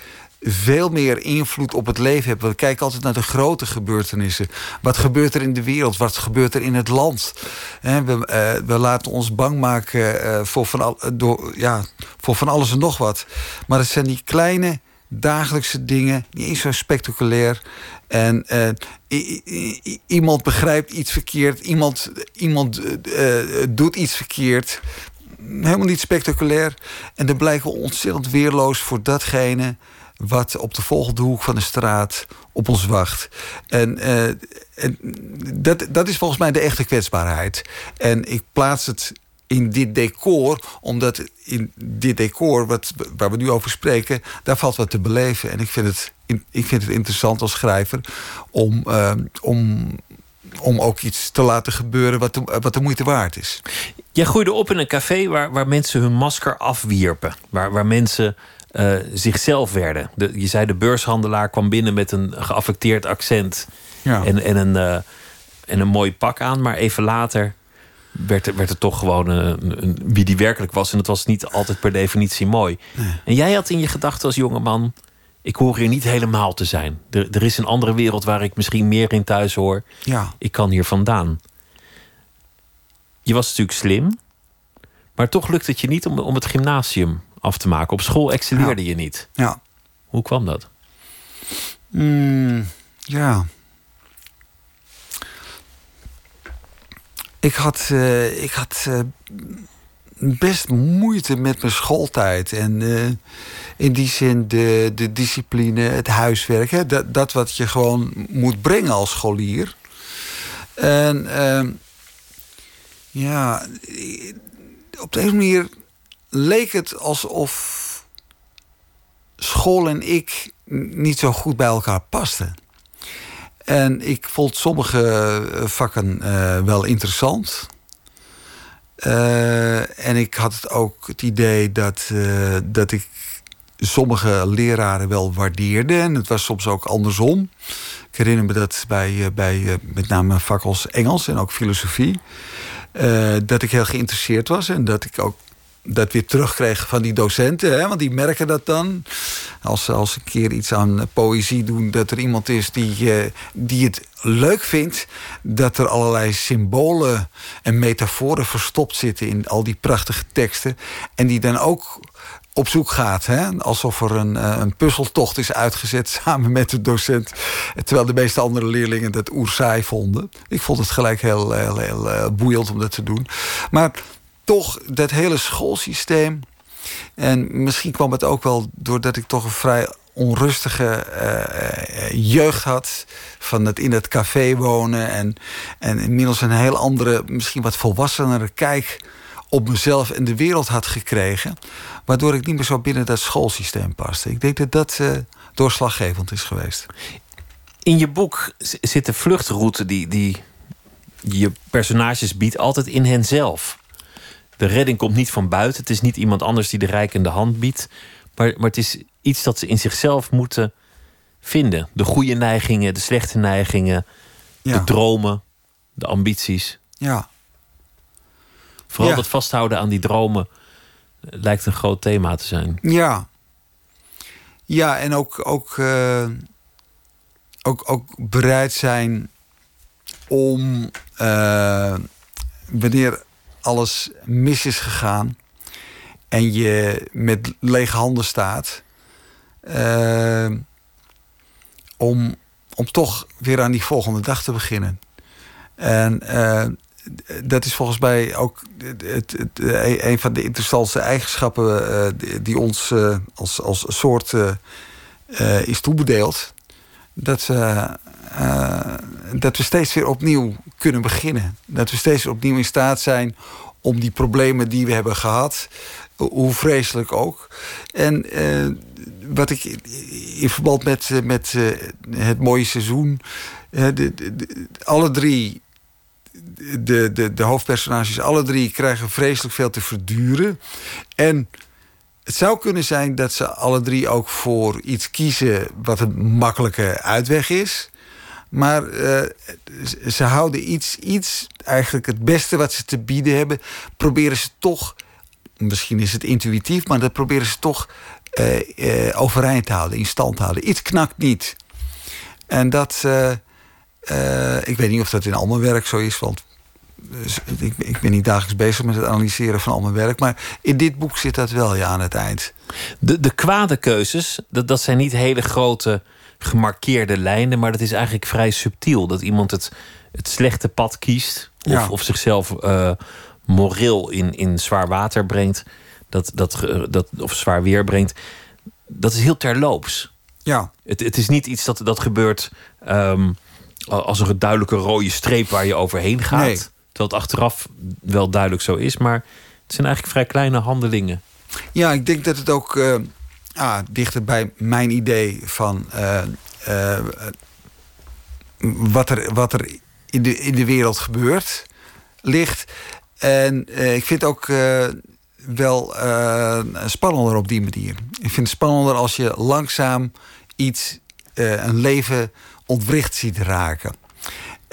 veel meer invloed op het leven hebben. We kijken altijd naar de grote gebeurtenissen. Wat gebeurt er in de wereld? Wat gebeurt er in het land? We, eh, we laten ons bang maken eh, voor, van al, door, ja, voor van alles en nog wat. Maar het zijn die kleine dagelijkse dingen, niet eens zo spectaculair. En eh, iemand begrijpt iets verkeerd, iemand, iemand eh, eh, doet iets verkeerd. Helemaal niet spectaculair. En dan blijken we ontzettend weerloos voor datgene wat op de volgende hoek van de straat op ons wacht. En, en dat, dat is volgens mij de echte kwetsbaarheid. En ik plaats het in dit decor, omdat in dit decor wat, waar we nu over spreken, daar valt wat te beleven. En ik vind het, in- ik vind het interessant als schrijver om, eh, om, om ook iets te laten gebeuren wat de, wat de moeite waard is. Jij groeide op in een café waar, waar mensen hun masker afwierpen. Waar, waar mensen uh, zichzelf werden. De, je zei de beurshandelaar kwam binnen met een geaffecteerd accent ja. en, en, een, uh, en een mooi pak aan. Maar even later werd, er, werd het toch gewoon een, een, wie die werkelijk was. En het was niet altijd per definitie mooi. Nee. En jij had in je gedachten als jongeman... ik hoor hier niet helemaal te zijn. Er, er is een andere wereld waar ik misschien meer in thuis hoor. Ja. Ik kan hier vandaan. Je was natuurlijk slim. Maar toch lukt het je niet om, om het gymnasium af te maken. Op school excelleerde je niet. Ja. Hoe kwam dat? Mm, ja. Ik had, uh, ik had uh, best moeite met mijn schooltijd. En uh, in die zin de, de discipline, het huiswerk. Hè, dat, dat wat je gewoon moet brengen als scholier. En ehm, ja, op deze manier leek het alsof school en ik niet zo goed bij elkaar pasten. En ik vond sommige eh, vakken uh, wel interessant. Uh, en ik had ook het idee dat, dat ik sommige leraren wel waardeerde. En het was soms ook andersom. Ik herinner me dat bij, bij met name vak als Engels en ook filosofie. dat ik heel geïnteresseerd was en dat ik ook dat weer terugkreeg van die docenten. Hè? Want die merken dat dan. Als ze als een keer iets aan poëzie doen, dat er iemand is die, uh, die het leuk vindt dat er allerlei symbolen en metaforen verstopt zitten in al die prachtige teksten. En die dan ook op zoek gaat. Hè? Alsof er een, eh, een puzzeltocht is uitgezet samen met de docent. Terwijl de meeste andere leerlingen dat oerzaai vonden. Ik vond het gelijk heel, heel, heel, heel eh, boeiend om dat te doen. Maar toch dat hele schoolsysteem. En misschien kwam het ook wel doordat ik toch een vrij onrustige uh, jeugd had. Van het in het café wonen. En, en inmiddels een heel andere, misschien wat volwassenere kijk op mezelf en de wereld had gekregen. Waardoor ik niet meer zo binnen dat schoolsysteem paste. Ik denk dat dat uh, doorslaggevend is geweest. In je boek zit de vluchtroute die, die je personages biedt altijd in henzelf. De redding komt niet van buiten. Het is niet iemand anders die de rijkende hand biedt. Maar, maar het is iets dat ze in zichzelf moeten vinden. De goede neigingen, de slechte neigingen, de dromen, de ambities. Ja. Vooral ja. dat vasthouden aan die dromen lijkt een groot thema te zijn. Ja. Ja, en ook, ook, uh, ook, ook bereid zijn om uh, wanneer alles mis is gegaan en je met lege handen staat, uh, om, om toch weer aan die volgende dag te beginnen. En uh, dat is volgens mij ook het, het, het, een van de interessantste eigenschappen uh, die, ons als, als soort is toebedeeld. Dat, dat we steeds weer opnieuw kunnen beginnen. Dat we steeds opnieuw in staat zijn om die problemen die we hebben gehad, hoe vreselijk ook. En uh, wat ik in verband met, eh, met het mooie seizoen, de, alle drie, de, de, de hoofdpersonages, alle drie krijgen vreselijk veel te verduren. En het zou kunnen zijn dat ze alle drie ook voor iets kiezen wat een makkelijke uitweg is. Maar uh, ze houden iets, iets, eigenlijk het beste wat ze te bieden hebben, proberen ze toch, misschien is het intuïtief, maar dat proberen ze toch uh, uh, overeind te houden, in stand te houden. Iets knakt niet. En dat, ik weet niet of dat in al mijn werk zo is, want ik, ik, ben niet dagelijks bezig met het analyseren van al mijn werk. Maar in dit boek zit dat wel ja, aan het eind. De, de kwade keuzes, dat, dat zijn niet hele grote gemarkeerde lijnen, maar dat is eigenlijk vrij subtiel. Dat iemand het, het slechte pad kiest of, ja. of zichzelf uh, moreel in, in zwaar water brengt, dat, dat, dat, of zwaar weer brengt. Dat is heel terloops. Ja. Het, het is niet iets dat, dat gebeurt um, als er een duidelijke rode streep waar je overheen gaat. Nee. Terwijl het achteraf wel duidelijk zo is, maar het zijn eigenlijk vrij kleine handelingen. Ja, ik denk dat het ook. Uh ah, dichter bij mijn idee van uh, uh, wat, er, wat er in, de, in de wereld gebeurt, ligt. En ik vind ook wel spannender op die manier. Ik vind het spannender als je langzaam iets, een leven ontwricht ziet raken.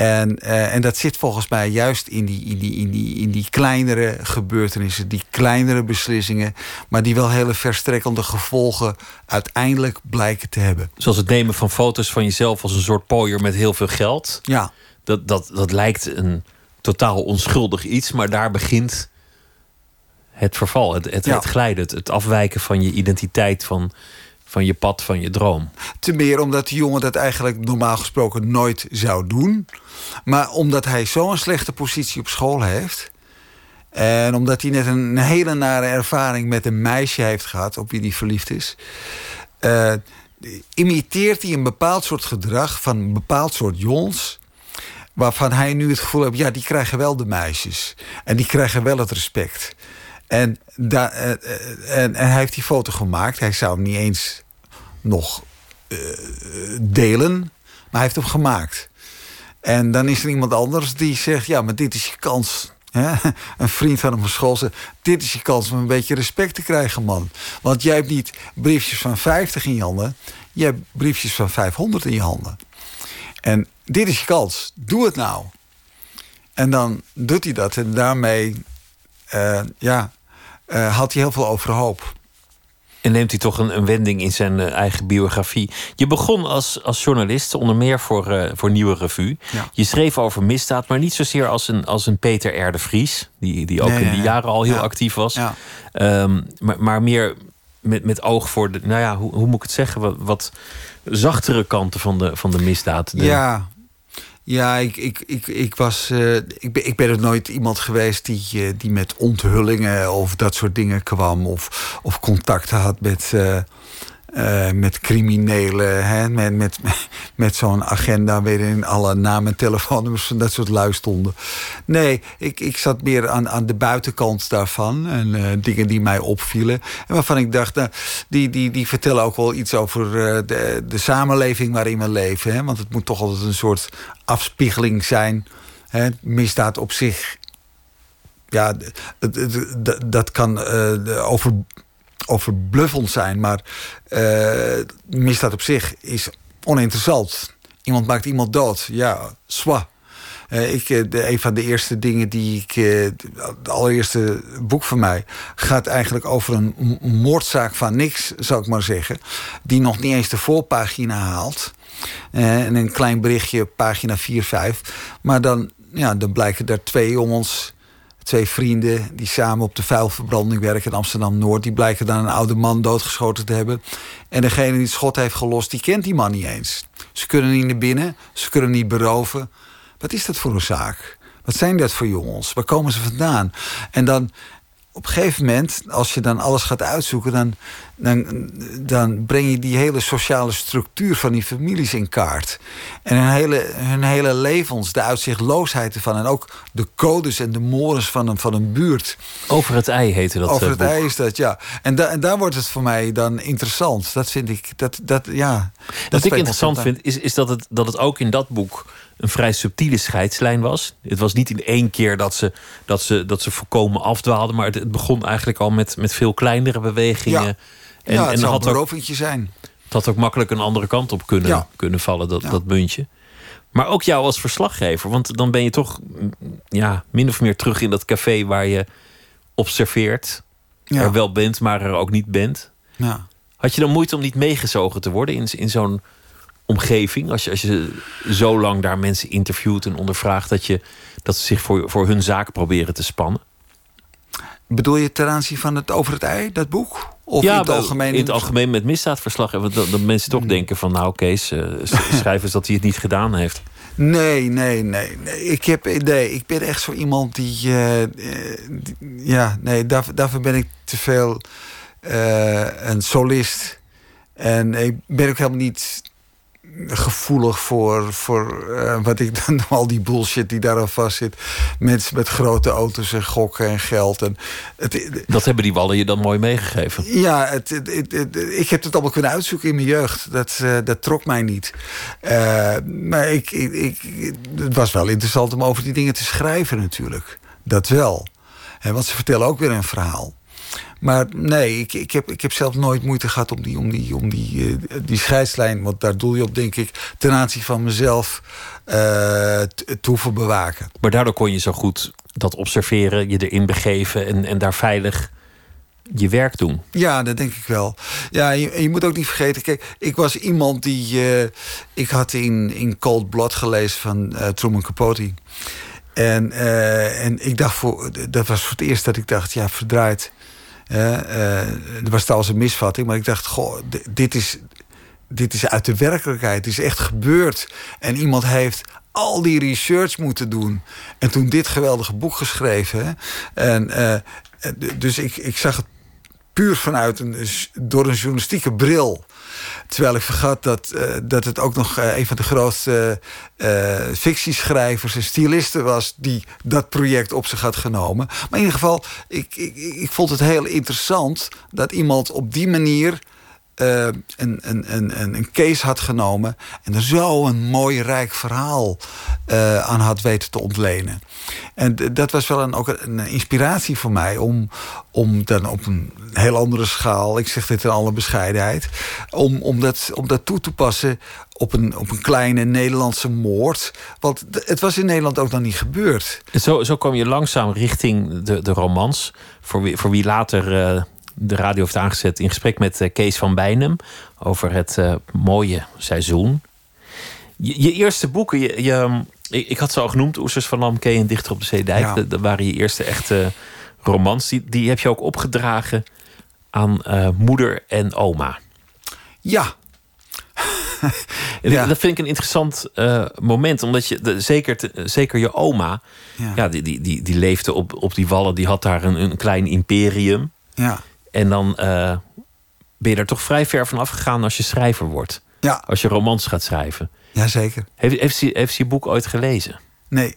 En, uh, en dat zit volgens mij juist in die, in, die, in, die, in die kleinere gebeurtenissen, die kleinere beslissingen, maar die wel hele verstrekkende gevolgen uiteindelijk blijken te hebben. Zoals het nemen van foto's van jezelf als een soort pooier met heel veel geld. Ja. Dat, dat, dat lijkt een totaal onschuldig iets, maar daar begint het verval, het, het, het glijden, het, het afwijken van je identiteit, van van je pad, van je droom. Te meer omdat die jongen dat eigenlijk normaal gesproken nooit zou doen. Maar omdat hij zo'n slechte positie op school heeft. En omdat hij net een hele nare ervaring met een meisje heeft gehad op wie hij verliefd is. Uh, imiteert hij een bepaald soort gedrag van een bepaald soort jongens. Waarvan hij nu het gevoel heeft, ja, die krijgen wel de meisjes. En die krijgen wel het respect. En, da, uh, en, en, hij heeft die foto gemaakt. Hij zou hem niet eens nog uh, delen, maar hij heeft hem gemaakt. En dan is er iemand anders die zegt: Ja, maar dit is je kans. Een vriend van hem van school zegt: Dit is je kans om een beetje respect te krijgen, man. Want jij hebt niet briefjes van 50 in je handen, je hebt briefjes van 500 in je handen. En dit is je kans, doe het nou. En dan doet hij dat en daarmee ja, uh, had hij heel veel overhoop. En neemt hij toch een, een wending in zijn uh, eigen biografie. Je begon als, als journalist, onder meer voor, uh, voor Nieuwe Revue. Ja. Je schreef over misdaad, maar niet zozeer als een, als een Peter R. de Vries... die, die ook Nee, in die nee. jaren al heel Ja. actief was. Ja. Ehm, maar, maar meer met, met oog voor de... Nou ja, hoe, hoe moet ik het zeggen? Wat, wat zachtere kanten van de, van de misdaad. De- Ja, ja ik, ik, ik, ik, was, eh, ik, ben, ik ben er nooit iemand geweest die, eh, die met onthullingen of dat soort dingen kwam. Of, of contacten had met, eh, eh, met criminelen. Hè? Met, met, met zo'n agenda waarin alle namen en telefoonnummers van dat soort lui stonden. Nee, ik, ik zat meer aan, aan de buitenkant daarvan. En eh, dingen die mij opvielen. En waarvan ik dacht, nou, die, die, die vertellen ook wel iets over eh, de, de samenleving waarin we leven. Hè? Want het moet toch altijd een soort afspiegeling zijn. Hè? Misdaad op zich. Ja, dat kan over, overbluffend zijn. Maar eh, misdaad op zich is oninteressant. Iemand maakt iemand dood. Ja, zwa. Eh, ik, eh, de, een van de eerste dingen die ik. eh, Het allereerste boek van mij. gaat eigenlijk over een moordzaak van niks, zou ik maar zeggen. Die nog niet eens de voorpagina haalt. En een klein berichtje, pagina 4, 5. Maar dan, ja, dan blijken daar twee jongens. Twee vrienden die samen op de vuilverbranding werken in Amsterdam Noord. Die blijken dan een oude man doodgeschoten te hebben. En degene die het schot heeft gelost, die kent die man niet eens. Ze kunnen niet naar binnen, ze kunnen niet beroven. Wat is dat voor een zaak? Wat zijn dat voor jongens? Waar komen ze vandaan? En dan op een gegeven moment, als je dan alles gaat uitzoeken, dan, dan, dan breng je die hele sociale structuur van die families in kaart. En hun hele, hun hele levens, de uitzichtloosheid ervan. En ook de codes en de mores van een, van een buurt. Over het ei heette dat Over eh, het boek. ei is dat, ja. En, da, en daar wordt het voor mij dan interessant. Dat vind ik, dat, dat ja. Dat Wat ik interessant vind, is, is dat, het, dat het ook in dat boek een vrij subtiele scheidslijn was. Het was niet in één keer dat ze, dat ze, dat ze volkomen afdwaalden, maar het, het begon eigenlijk al met, met veel kleinere bewegingen. Ja. En, ja, het en zou had een zijn. het had ook makkelijk een andere kant op kunnen, Ja. kunnen vallen, dat, Ja. dat muntje. Maar ook jou als verslaggever, want dan ben je toch ja, min of meer terug in dat café waar je observeert, Ja. er wel bent, maar er ook niet bent. ja. Had je dan moeite om niet meegezogen te worden in, in zo'n omgeving? Als je, als je zo lang daar mensen interviewt en ondervraagt dat, je, dat ze zich voor, voor hun zaak proberen te spannen? Bedoel je ten aanzien van het Over het Ei, dat boek? Of in het algemeen? in het algemeen met misdaadverslag. Dat, dat mensen toch denken van nou Kees, eh, s- schrijf eens dat hij het niet gedaan heeft. Nee, nee, nee, nee. Ik, heb, nee, ik ben echt zo iemand die... eh, eh, die- ja, nee, daar, daarvoor ben ik te veel een solist. En ik ben ook helemaal niet gevoelig voor, voor uh, wat ik dan al die bullshit die daar aan vast zit. Mensen met grote auto's en gokken en geld. En het, dat hebben die wallen je dan mooi meegegeven? Ja, het, het, ik heb het allemaal kunnen uitzoeken in mijn jeugd. Dat, uh, dat trok mij niet. Uh, maar ik, ik, ik, het was wel interessant om over die dingen te schrijven natuurlijk. Dat wel. En want ze vertellen ook weer een verhaal. Maar nee, ik, ik, heb, ik heb zelf nooit moeite gehad om die, om die, om die, uh, die scheidslijn, want daar doel je op, denk ik, ten aanzien van mezelf uh, te, hoeven bewaken. Maar daardoor kon je zo goed dat observeren, je erin begeven en, en daar veilig je werk doen. Ja, dat denk ik wel. Ja, je, je moet ook niet vergeten. Kijk, ik was iemand die. Uh, ik had in, in Cold Blood gelezen van uh, Truman Capote. En, uh, en ik dacht voor. Dat was voor het eerst dat ik dacht: ja, verdraaid. Uh, er was trouwens een misvatting, maar ik dacht: goh, dit is, dit is uit de werkelijkheid. Het is echt gebeurd. En iemand heeft al die research moeten doen. En toen dit geweldige boek geschreven. En, uh, dus ik, ik zag het puur vanuit een, door een journalistieke bril. Terwijl ik vergat dat, uh, dat het ook nog uh, een van de grootste uh, fictieschrijvers en stylisten was die dat project op zich had genomen. Maar in ieder geval, ik, ik, ik vond het heel interessant dat iemand op die manier uh, een, een, een, een case had genomen en er zo een mooi rijk verhaal uh, aan had weten te ontlenen. En dat was wel een, ook een inspiratie voor mij om, om dan op een heel andere schaal, ik zeg dit in alle bescheidenheid, om, om, dat, om dat toe te passen op een, op een kleine Nederlandse moord. Want het was in Nederland ook nog niet gebeurd. Zo, zo kwam je langzaam richting de, de romans. Voor wie, voor wie later uh, de radio heeft aangezet in gesprek met uh, Kees van Bijnem over het uh, mooie seizoen. Je, je, eerste boeken, je, je, ik, ik, had ze al genoemd, Oesters van Lamke en Dichter op de Zeedijk. Ja. Dat waren je eerste echte romans. Die, die heb je ook opgedragen aan uh, moeder en oma. Ja. ja. Dat vind ik een interessant uh, moment. Omdat je, de, zeker, te, zeker je oma, ja. ja. die, die, die, die leefde op, op die wallen. Die had daar een, een klein imperium. Ja. En dan uh, ben je er toch vrij ver van afgegaan als je schrijver wordt. Ja. Als je romans gaat schrijven. Jazeker. Heeft, heeft, ze, heeft ze je boek ooit gelezen? Nee.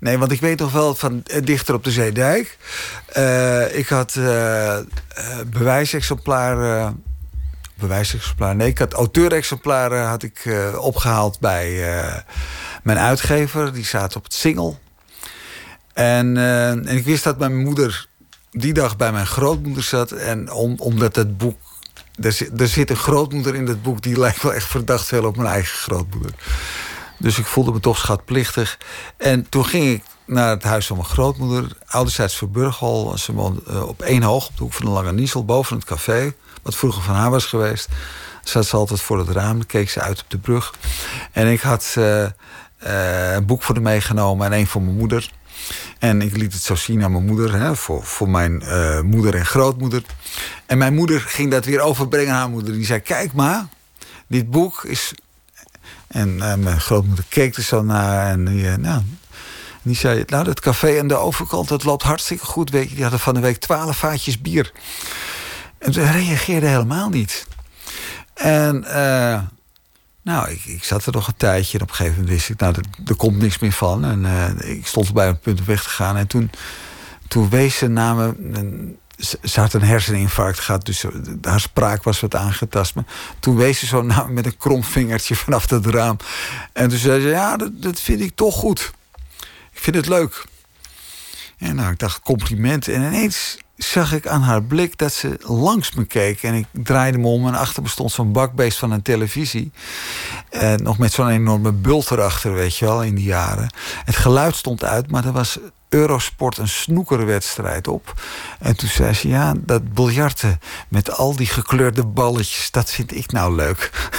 Nee, want ik weet nog wel van Dichter op de Zeedijk. Uh, ik had uh, uh, bewijsexemplaren... bewijsexemplaren? Nee, ik had auteurexemplaren had ik, opgehaald bij mijn uitgever. Die zaten op het single. En, en ik wist dat mijn moeder die dag bij mijn grootmoeder zat. En om, omdat het boek. Er zit, er zit een grootmoeder in dat boek die lijkt wel echt verdacht veel op mijn eigen grootmoeder. Dus ik voelde me toch schatplichtig. En toen ging ik naar het huis van mijn grootmoeder, ouderzijds Verburghal. Ze woonde uh, op één hoog, op de hoek van de Lange Niesel, boven het café. Wat vroeger van haar was geweest. Zat ze altijd voor het raam, keek ze uit op de brug. En ik had uh, een boek voor haar meegenomen en een voor mijn moeder. En ik liet het zo zien aan mijn moeder, hè, voor, voor mijn uh, moeder en grootmoeder. En mijn moeder ging dat weer overbrengen aan haar moeder. Die zei: Kijk maar, dit boek is. En uh, mijn grootmoeder keek er zo naar. En die, uh, nou, die zei: Nou, dat café aan de overkant, dat loopt hartstikke goed. Weet je, die hadden van de week twaalf vaatjes bier. En ze reageerde helemaal niet. En. Nou, ik, ik, zat er nog een tijdje en op een gegeven moment wist ik, nou, er, komt niks meer van. En uh, ik stond bij een punt om weg te gaan. En toen, toen wees ze naar ze had een herseninfarct gehad, dus haar spraak was wat aangetast. Maar toen wees ze zo naar, met een krom vingertje vanaf dat raam. En toen zei ze, ja, dat, dat vind ik toch goed. Ik vind het leuk. En nou, ik dacht, compliment. En ineens zag ik aan haar blik dat ze langs me keek. En ik draaide me om en achter me stond zo'n bakbeest van een televisie. Nog met zo'n enorme bult erachter, weet je wel, in die jaren. Het geluid stond uit, maar er was Eurosport een snoekerwedstrijd op. En toen zei ze, ja, dat biljarten met al die gekleurde balletjes... dat vind ik nou leuk.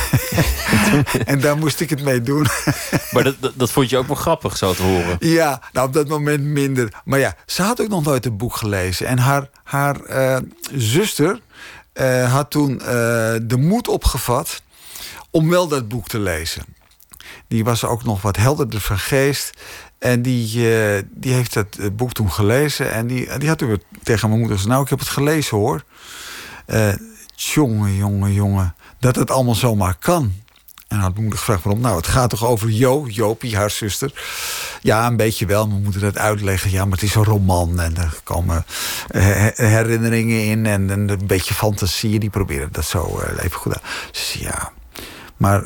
en daar moest ik het mee doen. maar dat, dat, dat, vond je ook wel grappig, zo te horen? Ja, nou op dat moment minder. Maar ja, ze had ook nog nooit een boek gelezen. En haar, haar uh, zuster uh, had toen uh, de moed opgevat... om wel dat boek te lezen. Die was ook nog wat helderder van geest. En die, uh, die heeft het boek toen gelezen. En die, die had toen tegen mijn moeder gezegd... nou, ik heb het gelezen, hoor. Uh, jongen, jongen. Dat het allemaal zomaar kan. En had moeder gevraagd waarom. Nou, het gaat toch over Jo, Jopie, haar zuster. Ja, een beetje wel. We moeten dat uitleggen. Ja, maar het is een roman. En er komen eh, herinneringen in. En, en een beetje fantasie. Die proberen dat zo even goed aan. Dus ja. Maar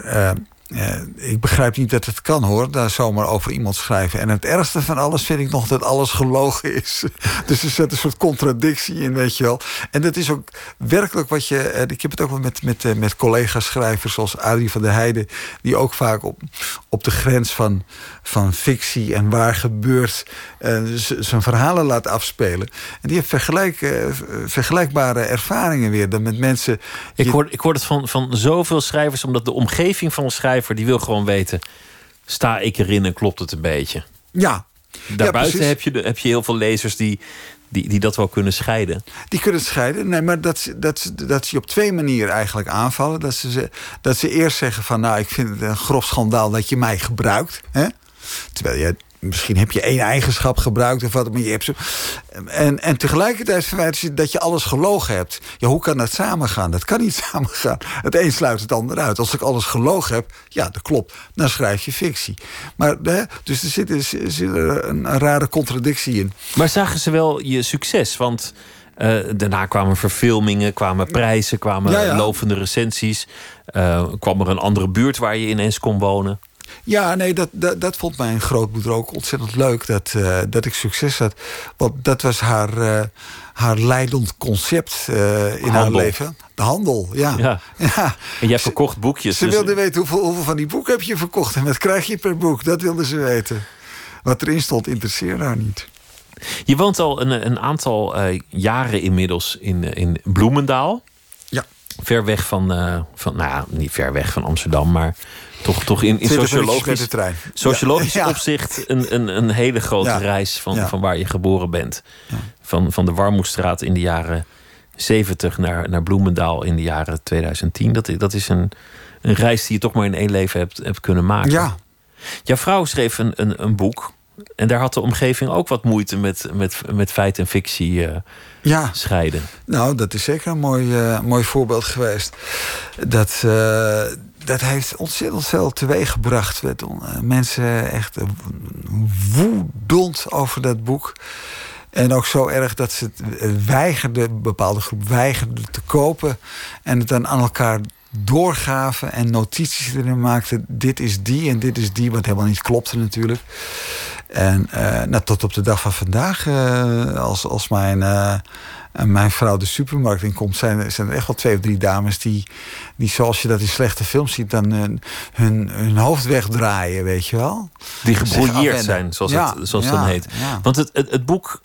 uh, ik begrijp niet dat het kan hoor, daar zomaar over iemand schrijven. En het ergste van alles vind ik nog dat alles gelogen is. dus er zit een soort contradictie in, weet je wel. En dat is ook werkelijk wat je. Uh, ik heb het ook wel met, met, uh, met collega-schrijvers zoals Adrie van der Heijden, die ook vaak op, op de grens van, van fictie en waar gebeurt zijn verhalen laat afspelen. En die heeft vergelijk, vergelijkbare ervaringen weer dan met mensen. Ik, hoor, ik hoor het van, van zoveel schrijvers, omdat de omgeving van een schrijver die wil gewoon weten: sta ik erin en klopt het een beetje? Ja. Daarbuiten ja, heb, je, heb je heel veel lezers die, die, die dat wel kunnen scheiden. Die kunnen scheiden. Nee, maar dat, dat, dat ze je op twee manieren eigenlijk aanvallen. Dat ze, dat ze eerst zeggen van nou, ik vind het een grof schandaal dat je mij gebruikt. Hè? Terwijl je misschien heb je één eigenschap gebruikt of wat, maar je hebt ze. En, en tegelijkertijd verwijt je dat je alles gelogen hebt. Ja, hoe kan dat samengaan? Dat kan niet samengaan. Het een sluit het ander uit. Als ik alles gelogen heb, ja, dat klopt. Dan schrijf je fictie. Maar, hè, dus er zit, er zit een, een rare contradictie in. Maar zagen ze wel je succes? Want uh, daarna kwamen verfilmingen, kwamen prijzen, kwamen ja, ja. lovende recensies. Uh, kwam er een andere buurt waar je ineens kon wonen. Ja, nee, dat, dat, dat vond mijn grootmoeder ook ontzettend leuk. Dat, uh, dat ik succes had. Want dat was haar, uh, haar leidend concept uh, in haar leven. De handel, ja. ja. ja. En jij verkocht boekjes. Ze dus... wilde weten hoeveel, hoeveel van die boeken heb je verkocht. En wat krijg je per boek. Dat wilde ze weten. Wat erin stond interesseerde haar niet. Je woont al een, een aantal jaren inmiddels in, in Bloemendaal. Ja. Ver weg van, van, nou ja, niet ver weg van Amsterdam, maar toch, toch in, in sociologisch, sociologisch ja. opzicht een, een, een hele grote ja. reis van, ja. van waar je geboren bent. Van, van de Warmoestraat in de jaren 70 naar, naar Bloemendaal in de jaren 2010. Dat, dat is een, een reis die je toch maar in één leven hebt, hebt kunnen maken. Ja. Jouw vrouw schreef een, een, een boek. En daar had de omgeving ook wat moeite met, met, met feit en fictie uh, ja. scheiden. Nou, dat is zeker een mooi, uh, mooi voorbeeld geweest. Dat, uh, dat heeft ontzettend veel teweeggebracht. Met mensen echt woedend over dat boek. En ook zo erg dat ze het weigerden, een bepaalde groep weigerden te kopen. En het dan aan elkaar doorgaven en notities erin maakten. Dit is die en dit is die, wat helemaal niet klopte natuurlijk. En uh, tot op de dag van vandaag, als, als mijn, mijn vrouw de supermarkt inkomt, zijn, zijn er echt wel twee of drie dames die, die zoals je dat in slechte films ziet, dan hun, hun, hun hoofd wegdraaien, weet je wel. Die gebrouilleerd zijn, zoals ja, het, zoals ja, dan heet. Ja. Want het, het, het boek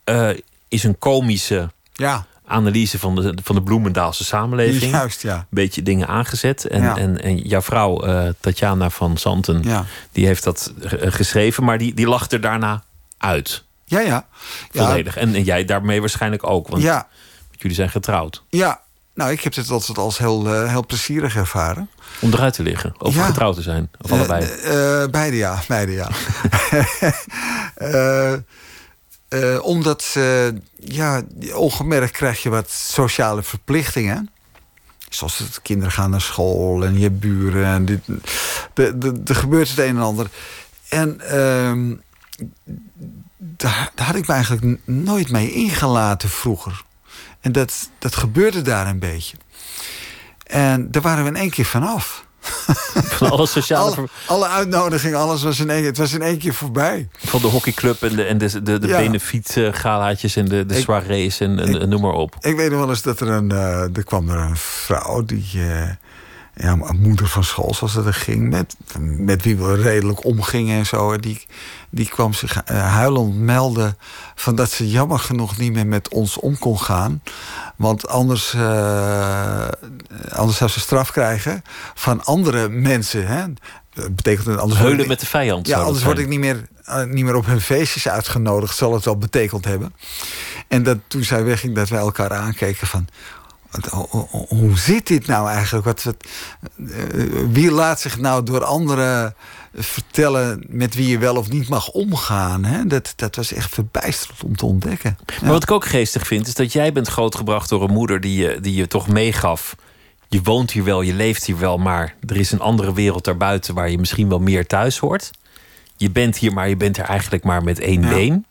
is een komische. Ja analyse van de, van de Bloemendaalse samenleving. Juist, ja. Een beetje dingen aangezet. En, en, en jouw vrouw, uh, Tatjana van Santen, die heeft dat geschreven, maar die, die lacht er daarna uit. Ja, ja. Volledig. En, en, jij daarmee waarschijnlijk ook, want ja. jullie zijn getrouwd. Ja, nou, ik heb het altijd als heel, uh, heel plezierig ervaren. Om eruit te liggen? Of ja. getrouwd te zijn? Of allebei? Uh, beide ja, beide ja. Omdat, ja, ongemerkt krijg je wat sociale verplichtingen. Zoals het, kinderen gaan naar school en je buren. En dit, er gebeurt het een en ander. En uh, daar, daar, had ik me eigenlijk nooit mee ingelaten vroeger. En dat, dat gebeurde daar een beetje. En daar waren we in één keer vanaf. Van alle sociale... Alle, alle uitnodigingen, alles was in één, het was in één keer voorbij. Van de hockeyclub en de, en de, de, de ja. benefietgalaatjes en de, de ik, soirées en, en, ik, noem maar op. Ik weet nog wel eens dat er een... Uh, er kwam er een vrouw die... Uh, ja, moeder van school, zoals dat er ging, met, met wie we redelijk omgingen en zo. Die, die kwam zich uh, huilend melden van dat ze jammer genoeg niet meer met ons om kon gaan. Want anders, uh, anders zou ze straf krijgen van andere mensen. Hè? Dat betekent anders Heulen met de vijand. Ja, anders word ik niet meer, uh, niet meer op hun feestjes uitgenodigd, zal het wel betekend hebben. En dat toen zij wegging, dat wij elkaar aankeken van hoe zit dit nou eigenlijk? Wat, wat, wie laat zich nou door anderen vertellen met wie je wel of niet mag omgaan? Hè? Dat, dat was echt verbijsterend om te ontdekken. Maar wat ik ook geestig vind, is dat jij bent grootgebracht door een moeder die je, die je toch meegaf je woont hier wel, je leeft hier wel, maar er is een andere wereld daarbuiten waar je misschien wel meer thuis hoort. Je bent hier, maar je bent er eigenlijk maar met één been.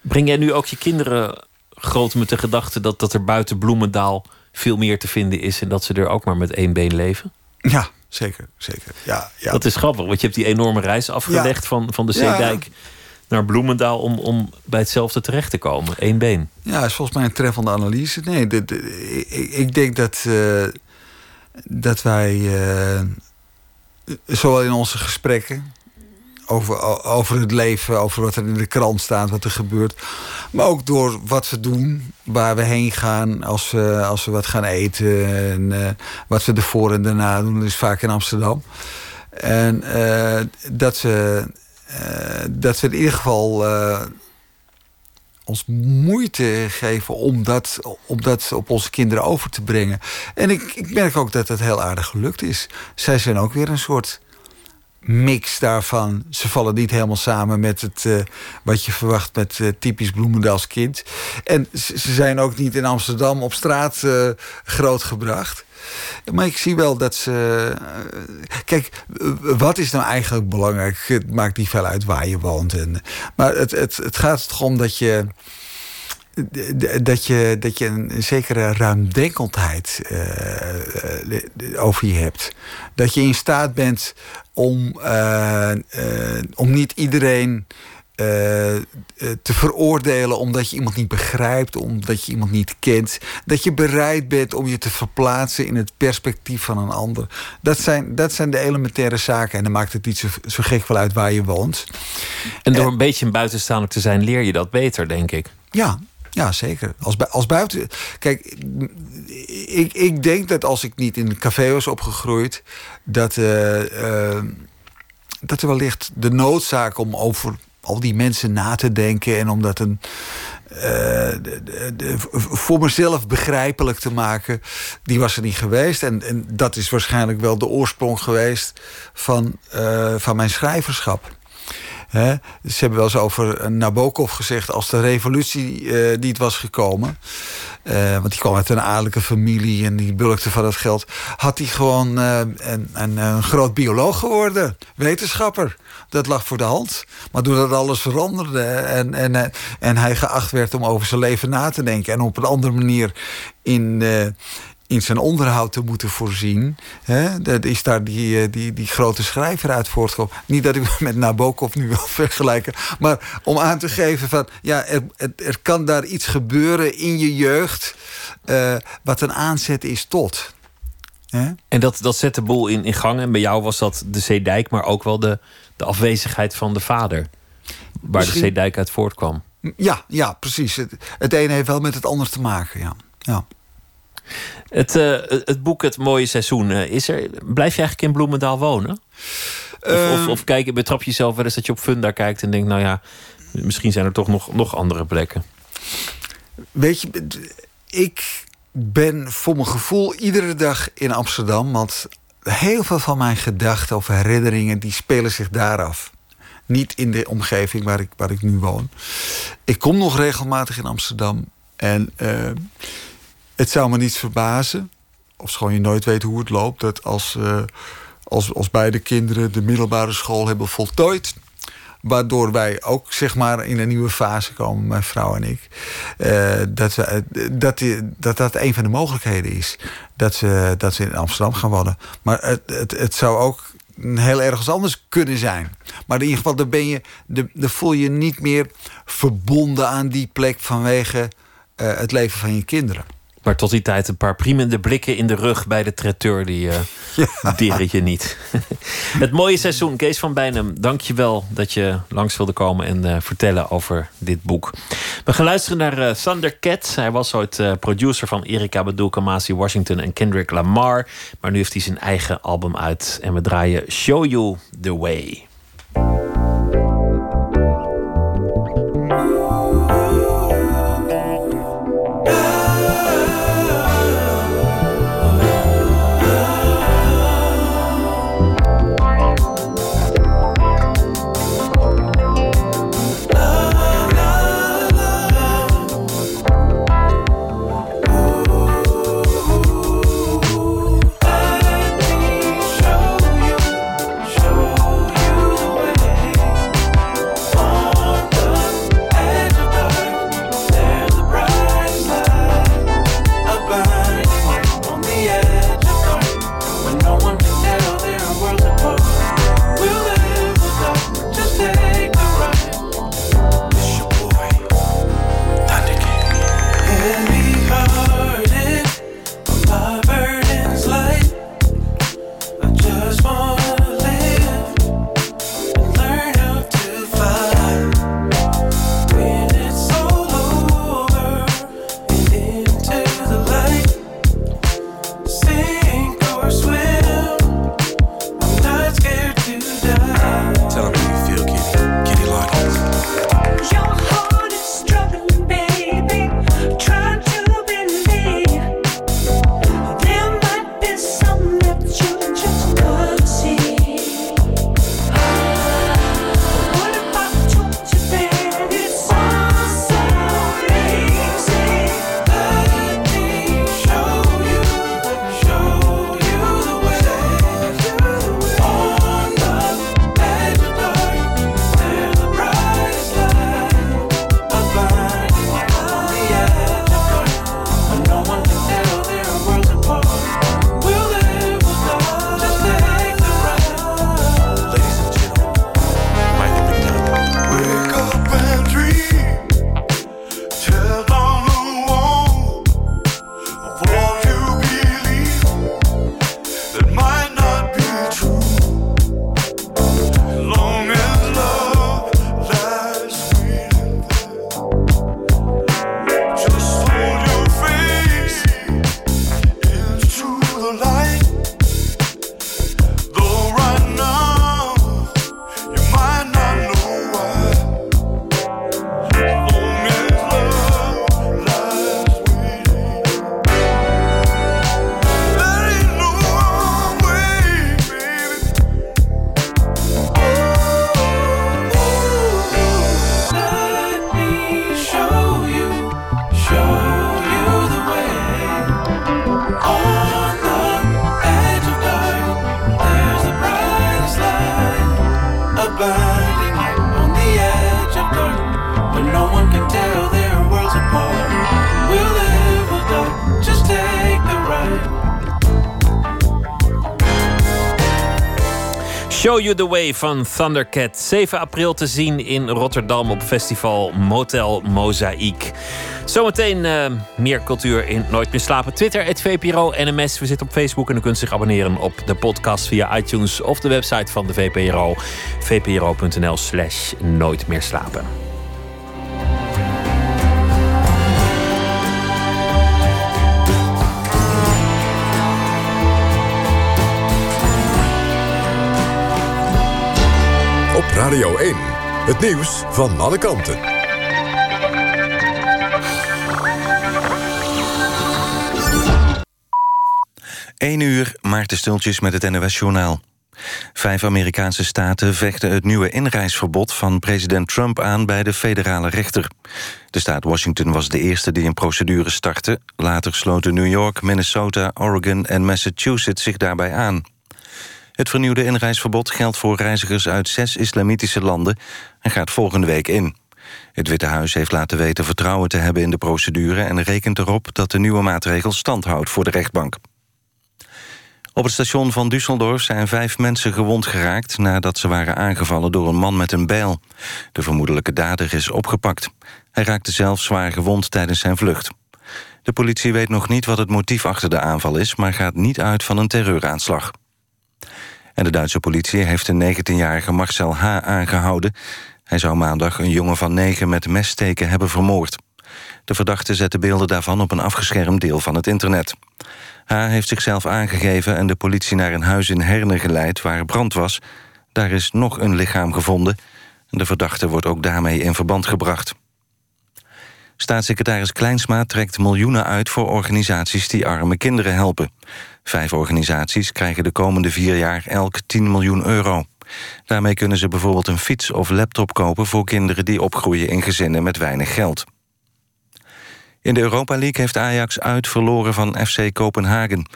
Breng jij nu ook je kinderen groot met de gedachte dat, dat er buiten Bloemendaal veel meer te vinden is en dat ze er ook maar met één been leven? Ja, zeker. zeker. Ja, ja. Dat is grappig, want je hebt die enorme reis afgelegd van, van de Zeedijk naar Bloemendaal om, om bij hetzelfde terecht te komen. Eén been. Ja, is volgens mij een treffende analyse. Nee, de, ik, ik, denk dat, uh, dat wij, uh, zowel in onze gesprekken over, over het leven, over wat er in de krant staat, wat er gebeurt. Maar ook door wat we doen, waar we heen gaan als we, als we wat gaan eten. En uh, wat we ervoor en daarna doen, dat is vaak in Amsterdam. En uh, dat, we, uh, dat we in ieder geval ons moeite geven om dat, om dat op onze kinderen over te brengen. En ik, ik merk ook dat het heel aardig gelukt is. Zij zijn ook weer een soort mix daarvan. Ze vallen niet helemaal samen met het, uh, wat je verwacht met uh, typisch Bloemendaals kind. En ze zijn ook niet in Amsterdam op straat uh, grootgebracht. Maar ik zie wel dat ze. kijk, wat is nou eigenlijk belangrijk? Het maakt niet veel uit waar je woont. En, maar het, het, het gaat erom dat je dat je, dat je een zekere ruimdenkendheid uh, over je hebt. Dat je in staat bent om, uh, om niet iedereen te veroordelen omdat je iemand niet begrijpt, omdat je iemand niet kent. Dat je bereid bent om je te verplaatsen in het perspectief van een ander. Dat zijn, dat zijn de elementaire zaken. En dan maakt het niet zo, zo gek wel uit waar je woont. En door een beetje een buitenstaander te zijn, leer je dat beter, denk ik. Ja, ja, zeker. Als, als buiten. Kijk, ik, ik denk dat als ik niet in een café was opgegroeid, dat, uh, uh, dat er wellicht de noodzaak om over al die mensen na te denken en om dat een. Uh, de, de, voor mezelf begrijpelijk te maken, die was er niet geweest. En, en dat is waarschijnlijk wel de oorsprong geweest van, van mijn schrijverschap. He, ze hebben wel eens over Nabokov gezegd... als de revolutie uh, niet was gekomen... Uh, want die kwam uit een adellijke familie en die bulkte van het geld... had hij gewoon uh, een, een, een, groot bioloog geworden. Wetenschapper. Dat lag voor de hand. Maar doordat alles veranderde en, en, en hij geacht werd om over zijn leven na te denken... en op een andere manier in in zijn onderhoud te moeten voorzien. Hè? Dat is daar die, eh, die, die grote schrijver uit voortgekomen. Niet dat ik met Nabokov nu wil vergelijken. Maar om aan te geven van... ja, er, er kan daar iets gebeuren in je jeugd... Uh, wat een aanzet is tot. Hè? En dat, dat zet de boel in, in gang. En bij jou was dat de Zeedijk... maar ook wel de, de afwezigheid van de vader. Waar Misschien... de Zeedijk uit voortkwam. Ja, ja precies. Het, het ene heeft wel met het ander te maken, ja. ja. Het, uh, het boek Het Mooie Seizoen, uh, is er, blijf je eigenlijk in Bloemendaal wonen? Of, of, ehm. of kijk, betrap je jezelf wel eens dat je op Funda kijkt en denkt... nou ja, misschien zijn er toch nog, nog andere plekken. Weet je, ik ben voor mijn gevoel iedere dag in Amsterdam... want heel veel van mijn gedachten of herinneringen... die spelen zich daar af. Niet in de omgeving waar ik, waar ik nu woon. Ik kom nog regelmatig in Amsterdam. En het zou me niet verbazen, of schoon je nooit weet hoe het loopt, dat als, uh, als, als beide kinderen de middelbare school hebben voltooid. Waardoor wij ook zeg maar in een nieuwe fase komen, mijn vrouw en ik. Uh, dat, we, dat, die, dat dat een van de mogelijkheden is. Dat ze, dat ze in Amsterdam gaan wonen. Maar het, het, het zou ook heel ergens anders kunnen zijn. Maar in ieder geval, dan, ben je, dan voel je niet meer verbonden aan die plek vanwege het leven van je kinderen. Maar tot die tijd een paar priemende blikken in de rug bij de traiteur, die uh, ja. je niet. het mooie seizoen, Kees van Bijnem, dank je wel dat je langs wilde komen en uh, vertellen over dit boek. We gaan luisteren naar uh, Thunder Cat. Hij was ooit producer van Erika Badu, Kamasi Washington en Kendrick Lamar. Maar nu heeft hij zijn eigen album uit en we draaien Show You The Way. Show You The Way van Thundercat. 7 april te zien in Rotterdam op festival Motel Mozaïek. Zometeen uh, meer cultuur in Nooit meer slapen. Twitter, het VPRO, NMS. We zitten op Facebook en u kunt zich abonneren op de podcast via iTunes of de website van de VPRO. vpro.nl slash Nooit meer slapen. Radio 1, het nieuws van alle kanten. 1 uur, Maarten Stultjes met het NOS-journaal. Vijf Amerikaanse staten vechten het nieuwe inreisverbod van president Trump aan bij de federale rechter. De staat Washington was de eerste die een procedure startte. Later sloten New York, Minnesota, Oregon en Massachusetts zich daarbij aan. Het vernieuwde inreisverbod geldt voor reizigers uit zes islamitische landen en gaat volgende week in. Het Witte Huis heeft laten weten vertrouwen te hebben in de procedure en rekent erop dat de nieuwe maatregel stand houdt voor de rechtbank. Op het station van Düsseldorf zijn vijf mensen gewond geraakt... nadat ze waren aangevallen door een man met een bijl. De vermoedelijke dader is opgepakt. Hij raakte zelf zwaar gewond tijdens zijn vlucht. De politie weet nog niet wat het motief achter de aanval is... maar gaat niet uit van een terreuraanslag. En de Duitse politie heeft een 19-jarige Marcel H. aangehouden. Hij zou maandag een jongen van negen met messteken hebben vermoord. De verdachte zette beelden daarvan op een afgeschermd deel van het internet. H. heeft zichzelf aangegeven en de politie naar een huis in Herne geleid... waar brand was. Daar is nog een lichaam gevonden. De verdachte wordt ook daarmee in verband gebracht. Staatssecretaris Kleinsma trekt miljoenen uit voor organisaties die arme kinderen helpen. Vijf organisaties krijgen de komende vier jaar elk 10 miljoen euro. Daarmee kunnen ze bijvoorbeeld een fiets of laptop kopen... voor kinderen die opgroeien in gezinnen met weinig geld. In de Europa League heeft Ajax uit verloren van FC Kopenhagen.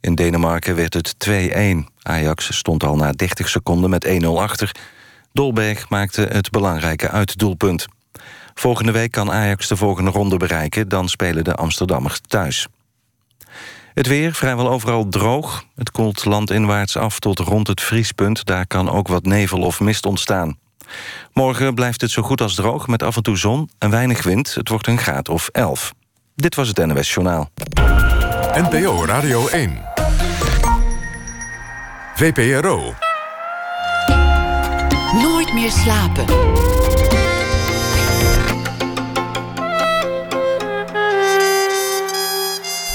In Denemarken werd het 2-1. Ajax stond al na 30 seconden met 1-0 achter. Dolberg maakte het belangrijke uitdoelpunt. Volgende week kan Ajax de volgende ronde bereiken... dan spelen de Amsterdammers thuis. Het weer vrijwel overal droog. Het koelt landinwaarts af tot rond het vriespunt. Daar kan ook wat nevel of mist ontstaan. Morgen blijft het zo goed als droog met af en toe zon en weinig wind. Het wordt een graad of 11. Dit was het NWS Journaal. NPO Radio 1. VPRO. Nooit meer slapen.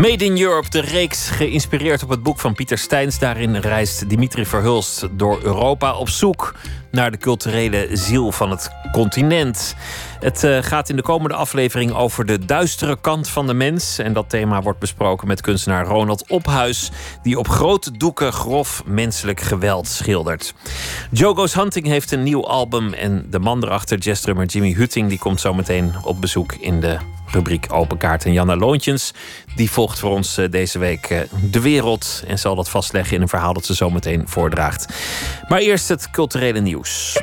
Made in Europe, de reeks geïnspireerd op het boek van Pieter Steins. Daarin reist Dimitri Verhulst door Europa op zoek naar de culturele ziel van het continent. Het uh, gaat in de komende aflevering over de duistere kant van de mens. En dat thema wordt besproken met kunstenaar Ronald Ophuis, die op grote doeken grof menselijk geweld schildert. Jogo's Hunting heeft een nieuw album en de man erachter, jazzdrummer Jimmy Hutting, die komt zo meteen op bezoek in de rubriek Open Kaart. En Janna Loontjens, die volgt voor ons eh, deze week eh, de wereld en zal dat vastleggen in een verhaal dat ze zo meteen voordraagt. Maar eerst het culturele nieuws.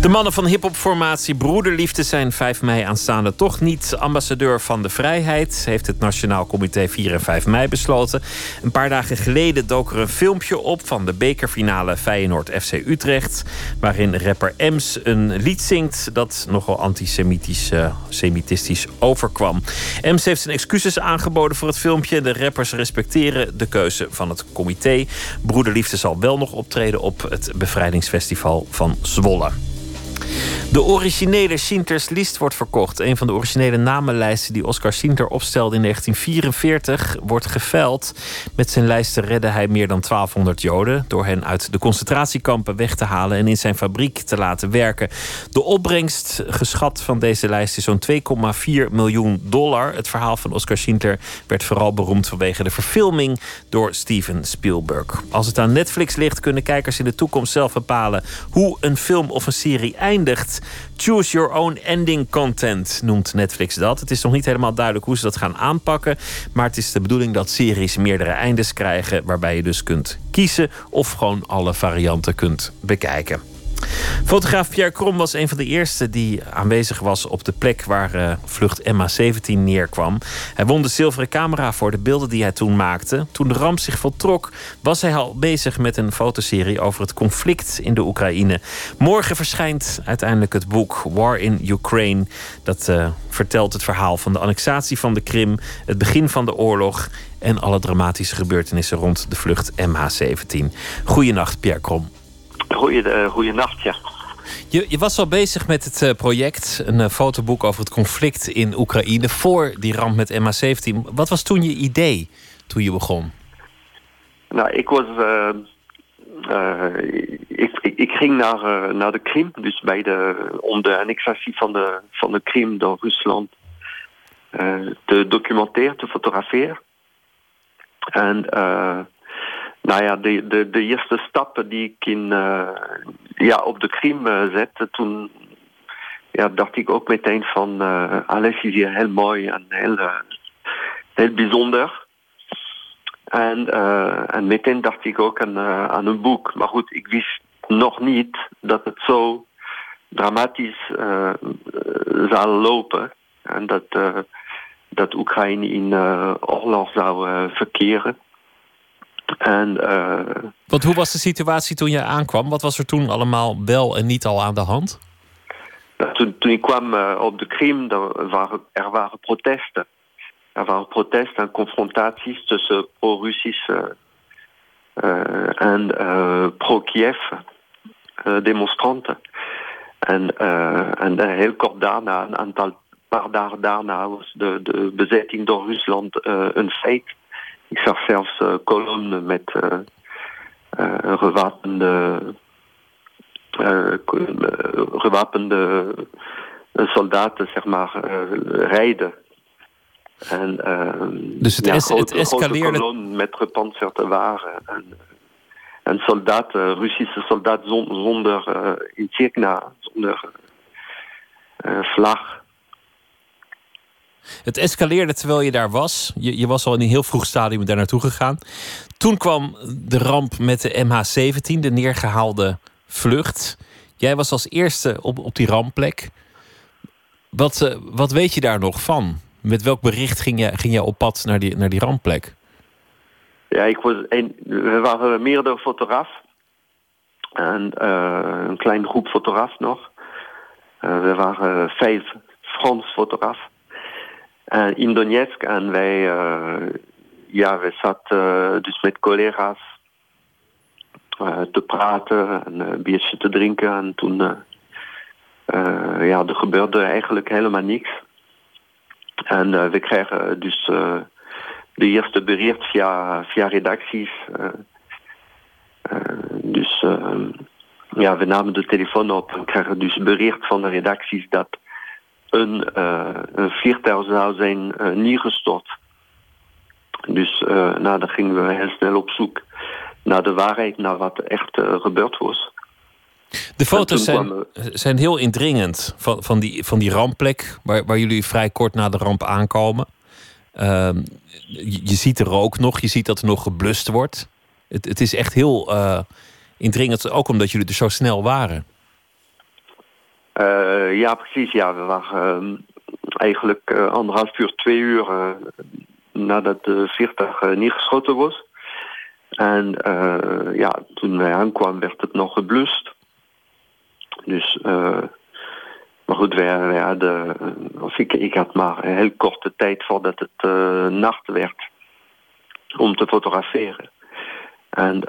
De mannen van hiphopformatie Broederliefde zijn 5 mei aanstaande toch niet ambassadeur van de vrijheid, heeft het Nationaal Comité 4 en 5 mei besloten. Een paar dagen geleden dook er een filmpje op van de bekerfinale Feyenoord FC Utrecht, waarin rapper Ems een lied zingt dat nogal antisemitisch uh, semitistisch overkwam. Ems heeft zijn excuses aangeboden voor het filmpje. De rappers respecteren de keuze van het comité. Broederliefde zal wel nog optreden op het bevrijdingsfestival van Zwolle. De originele Schinters List wordt verkocht. Een van de originele namenlijsten die Oscar Schinter opstelde in 1944 wordt geveild. Met zijn lijsten redde hij meer dan 1200 Joden door hen uit de concentratiekampen weg te halen en in zijn fabriek te laten werken. De opbrengst geschat van deze lijst is zo'n 2,4 miljoen dollar. Het verhaal van Oscar Schinter werd vooral beroemd vanwege de verfilming door Steven Spielberg. Als het aan Netflix ligt, kunnen kijkers in de toekomst zelf bepalen hoe een film of een serie eindigt. Choose your own ending content noemt Netflix dat. Het is nog niet helemaal duidelijk hoe ze dat gaan aanpakken. Maar het is de bedoeling dat series meerdere eindes krijgen. Waarbij je dus kunt kiezen of gewoon alle varianten kunt bekijken. Fotograaf Pierre Krom was een van de eerste die aanwezig was op de plek waar uh, vlucht MH17 neerkwam. Hij won de zilveren camera voor de beelden die hij toen maakte. Toen de ramp zich voltrok, was hij al bezig met een fotoserie over het conflict in de Oekraïne. Morgen verschijnt uiteindelijk het boek War in Ukraine. Dat uh, vertelt het verhaal van de annexatie van de Krim, het begin van de oorlog en alle dramatische gebeurtenissen rond de vlucht MH17. Goedenacht, Pierre Krom. Goeie, uh, nacht, ja. Je, je, was al bezig met het uh, project, een uh, fotoboek over het conflict in Oekraïne voor die ramp met MH17. Wat was toen je idee toen je begon? Nou, ik was. Ik, ik, ik, ging naar, naar de Krim, dus bij de, om de annexatie van de, van de Krim door Rusland te documenteren, te fotograferen. En nou ja, de, de, de eerste stappen die ik in, uh, ja, op de Krim uh, zette, toen ja, dacht ik ook meteen van uh, alles is hier heel mooi en heel, heel bijzonder. En, en meteen dacht ik ook aan, aan een boek. Maar goed, ik wist nog niet dat het zo dramatisch zou lopen. En dat, dat Oekraïne in oorlog zou verkeren. En, uh, Want hoe was de situatie toen je aankwam? Wat was er toen allemaal wel en niet al aan de hand? Toen, toen ik kwam uh, op de Krim, er waren, er waren protesten. Er waren protesten en confrontaties tussen pro-Russische uh, en pro-Kiev demonstranten. En, en heel kort daarna, een aantal paar dagen daarna, was de, de bezetting door Rusland een feit. Ik zag zelfs uh, kolommen met uh, uh, gewapende, gewapende soldaten, zeg maar, rijden. En, dus het, es het escaleerde... kolom met gepantserde wagen. En, en soldaten, Russische soldaten zonder uh, insignia, zonder vlag. Het escaleerde terwijl je daar was. Je, je was al in een heel vroeg stadium daar naartoe gegaan. Toen kwam de ramp met de MH17, de neergehaalde vlucht. Jij was als eerste op, op die rampplek. Wat, uh, wat weet je daar nog van? Met welk bericht ging je, ging je op pad naar die, naar die rampplek? Ja, ik was een, we waren meerdere fotograaf. En uh, een kleine groep fotograaf nog. Uh, we waren vijf Frans fotograaf. In Donetsk en wij, uh, ja, we zaten uh, dus met collega's uh, te praten en een biertje te drinken. En toen, ja, er gebeurde eigenlijk helemaal niks. En we kregen dus de eerste bericht via, via redacties. dus ja, we namen de telefoon op en kregen dus bericht van de redacties dat een, uh, een vliegtuig zou zijn uh, neergestort. Dus uh, nou, dan gingen we heel snel op zoek naar de waarheid, naar wat er echt gebeurd was. De foto's zijn, zijn heel indringend van, van, die, van die rampplek, waar, waar jullie vrij kort na de ramp aankomen. Ehm, je, je, ziet de rook nog, je ziet dat er nog geblust wordt. Het, het is echt heel indringend, ook omdat jullie er zo snel waren. Uh, ja, precies. Ja, we waren uh, eigenlijk uh, anderhalf uur, twee uur uh, nadat de vliegtuig neergeschoten was. En ja, toen wij aankwamen werd het nog geblust. Dus, maar goed, wij, wij hadden, of ik, ik had maar een heel korte tijd voordat het nacht werd om te fotograferen. En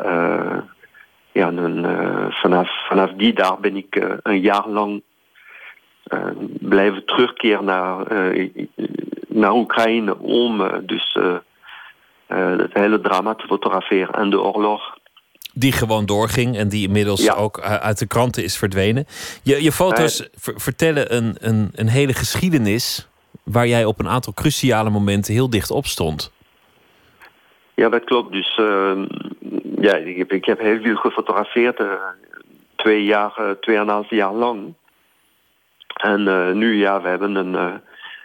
ja, dan, vanaf, vanaf die dag ben ik een jaar lang blijven terugkeren naar, uh, naar Oekraïne om uh, dus het hele drama te fotograferen en de oorlog. Die gewoon doorging en die inmiddels ja. ook uit de kranten is verdwenen. Je, je foto's vertellen een, een, een hele geschiedenis waar jij op een aantal cruciale momenten heel dicht op stond. Ja, dat klopt. Dus ehm, ja, ik heb, ik heb heel veel gefotografeerd. twee jaar, tweeënhalf jaar lang. En uh, nu, ja, we hebben een, uh,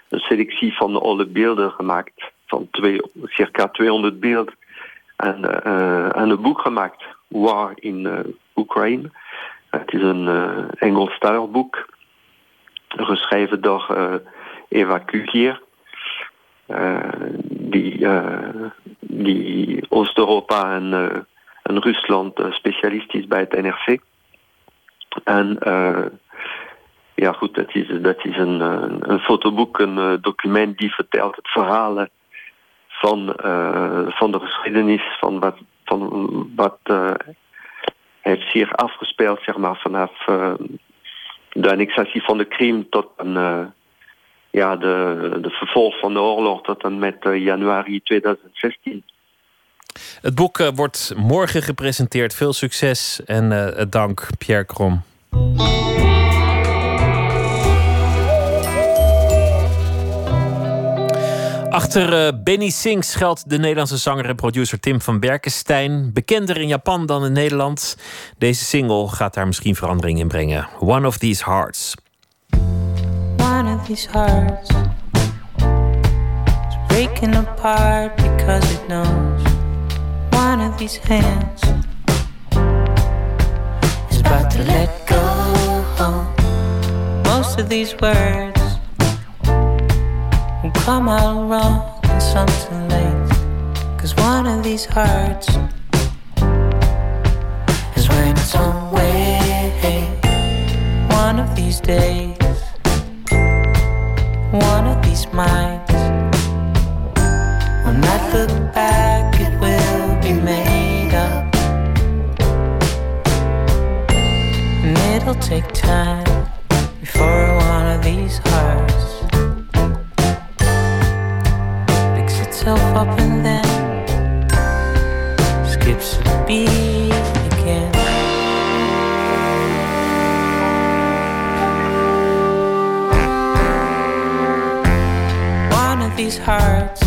een, selectie van alle beelden gemaakt. Van twee, circa 200 beelden. En, uh, en een boek gemaakt, War in Oekraïne. Het is een Engelstalig boek, geschreven door Eva Kugier, die, die Oost-Europa en, en Rusland specialist is bij het NRC. En ja goed, dat is, dat is een, een fotoboek, een document die vertelt het verhalen van, van de geschiedenis van wat, van wat heeft zich afgespeeld zeg maar, vanaf de annexatie van de Krim tot een, ja, de, de vervolg van de oorlog tot en met januari 2016. Het boek wordt morgen gepresenteerd. Veel succes en dank, Pierre Krom. Achter uh, Benny Singh schuilt de Nederlandse zanger en producer Tim van Berkenstein. Bekender in Japan dan in Nederland. Deze single gaat daar misschien verandering in brengen. One of These Hearts. One of these hearts is breaking apart because it knows. One of these hands is about to let go. Most of these words will come out wrong and something late. Cause one of these hearts is when it's on way. One of these days, one of these minds will not look back, it will be made up. And it'll take time before one of these hearts. Yourself up and then skips a beat again. One of these hearts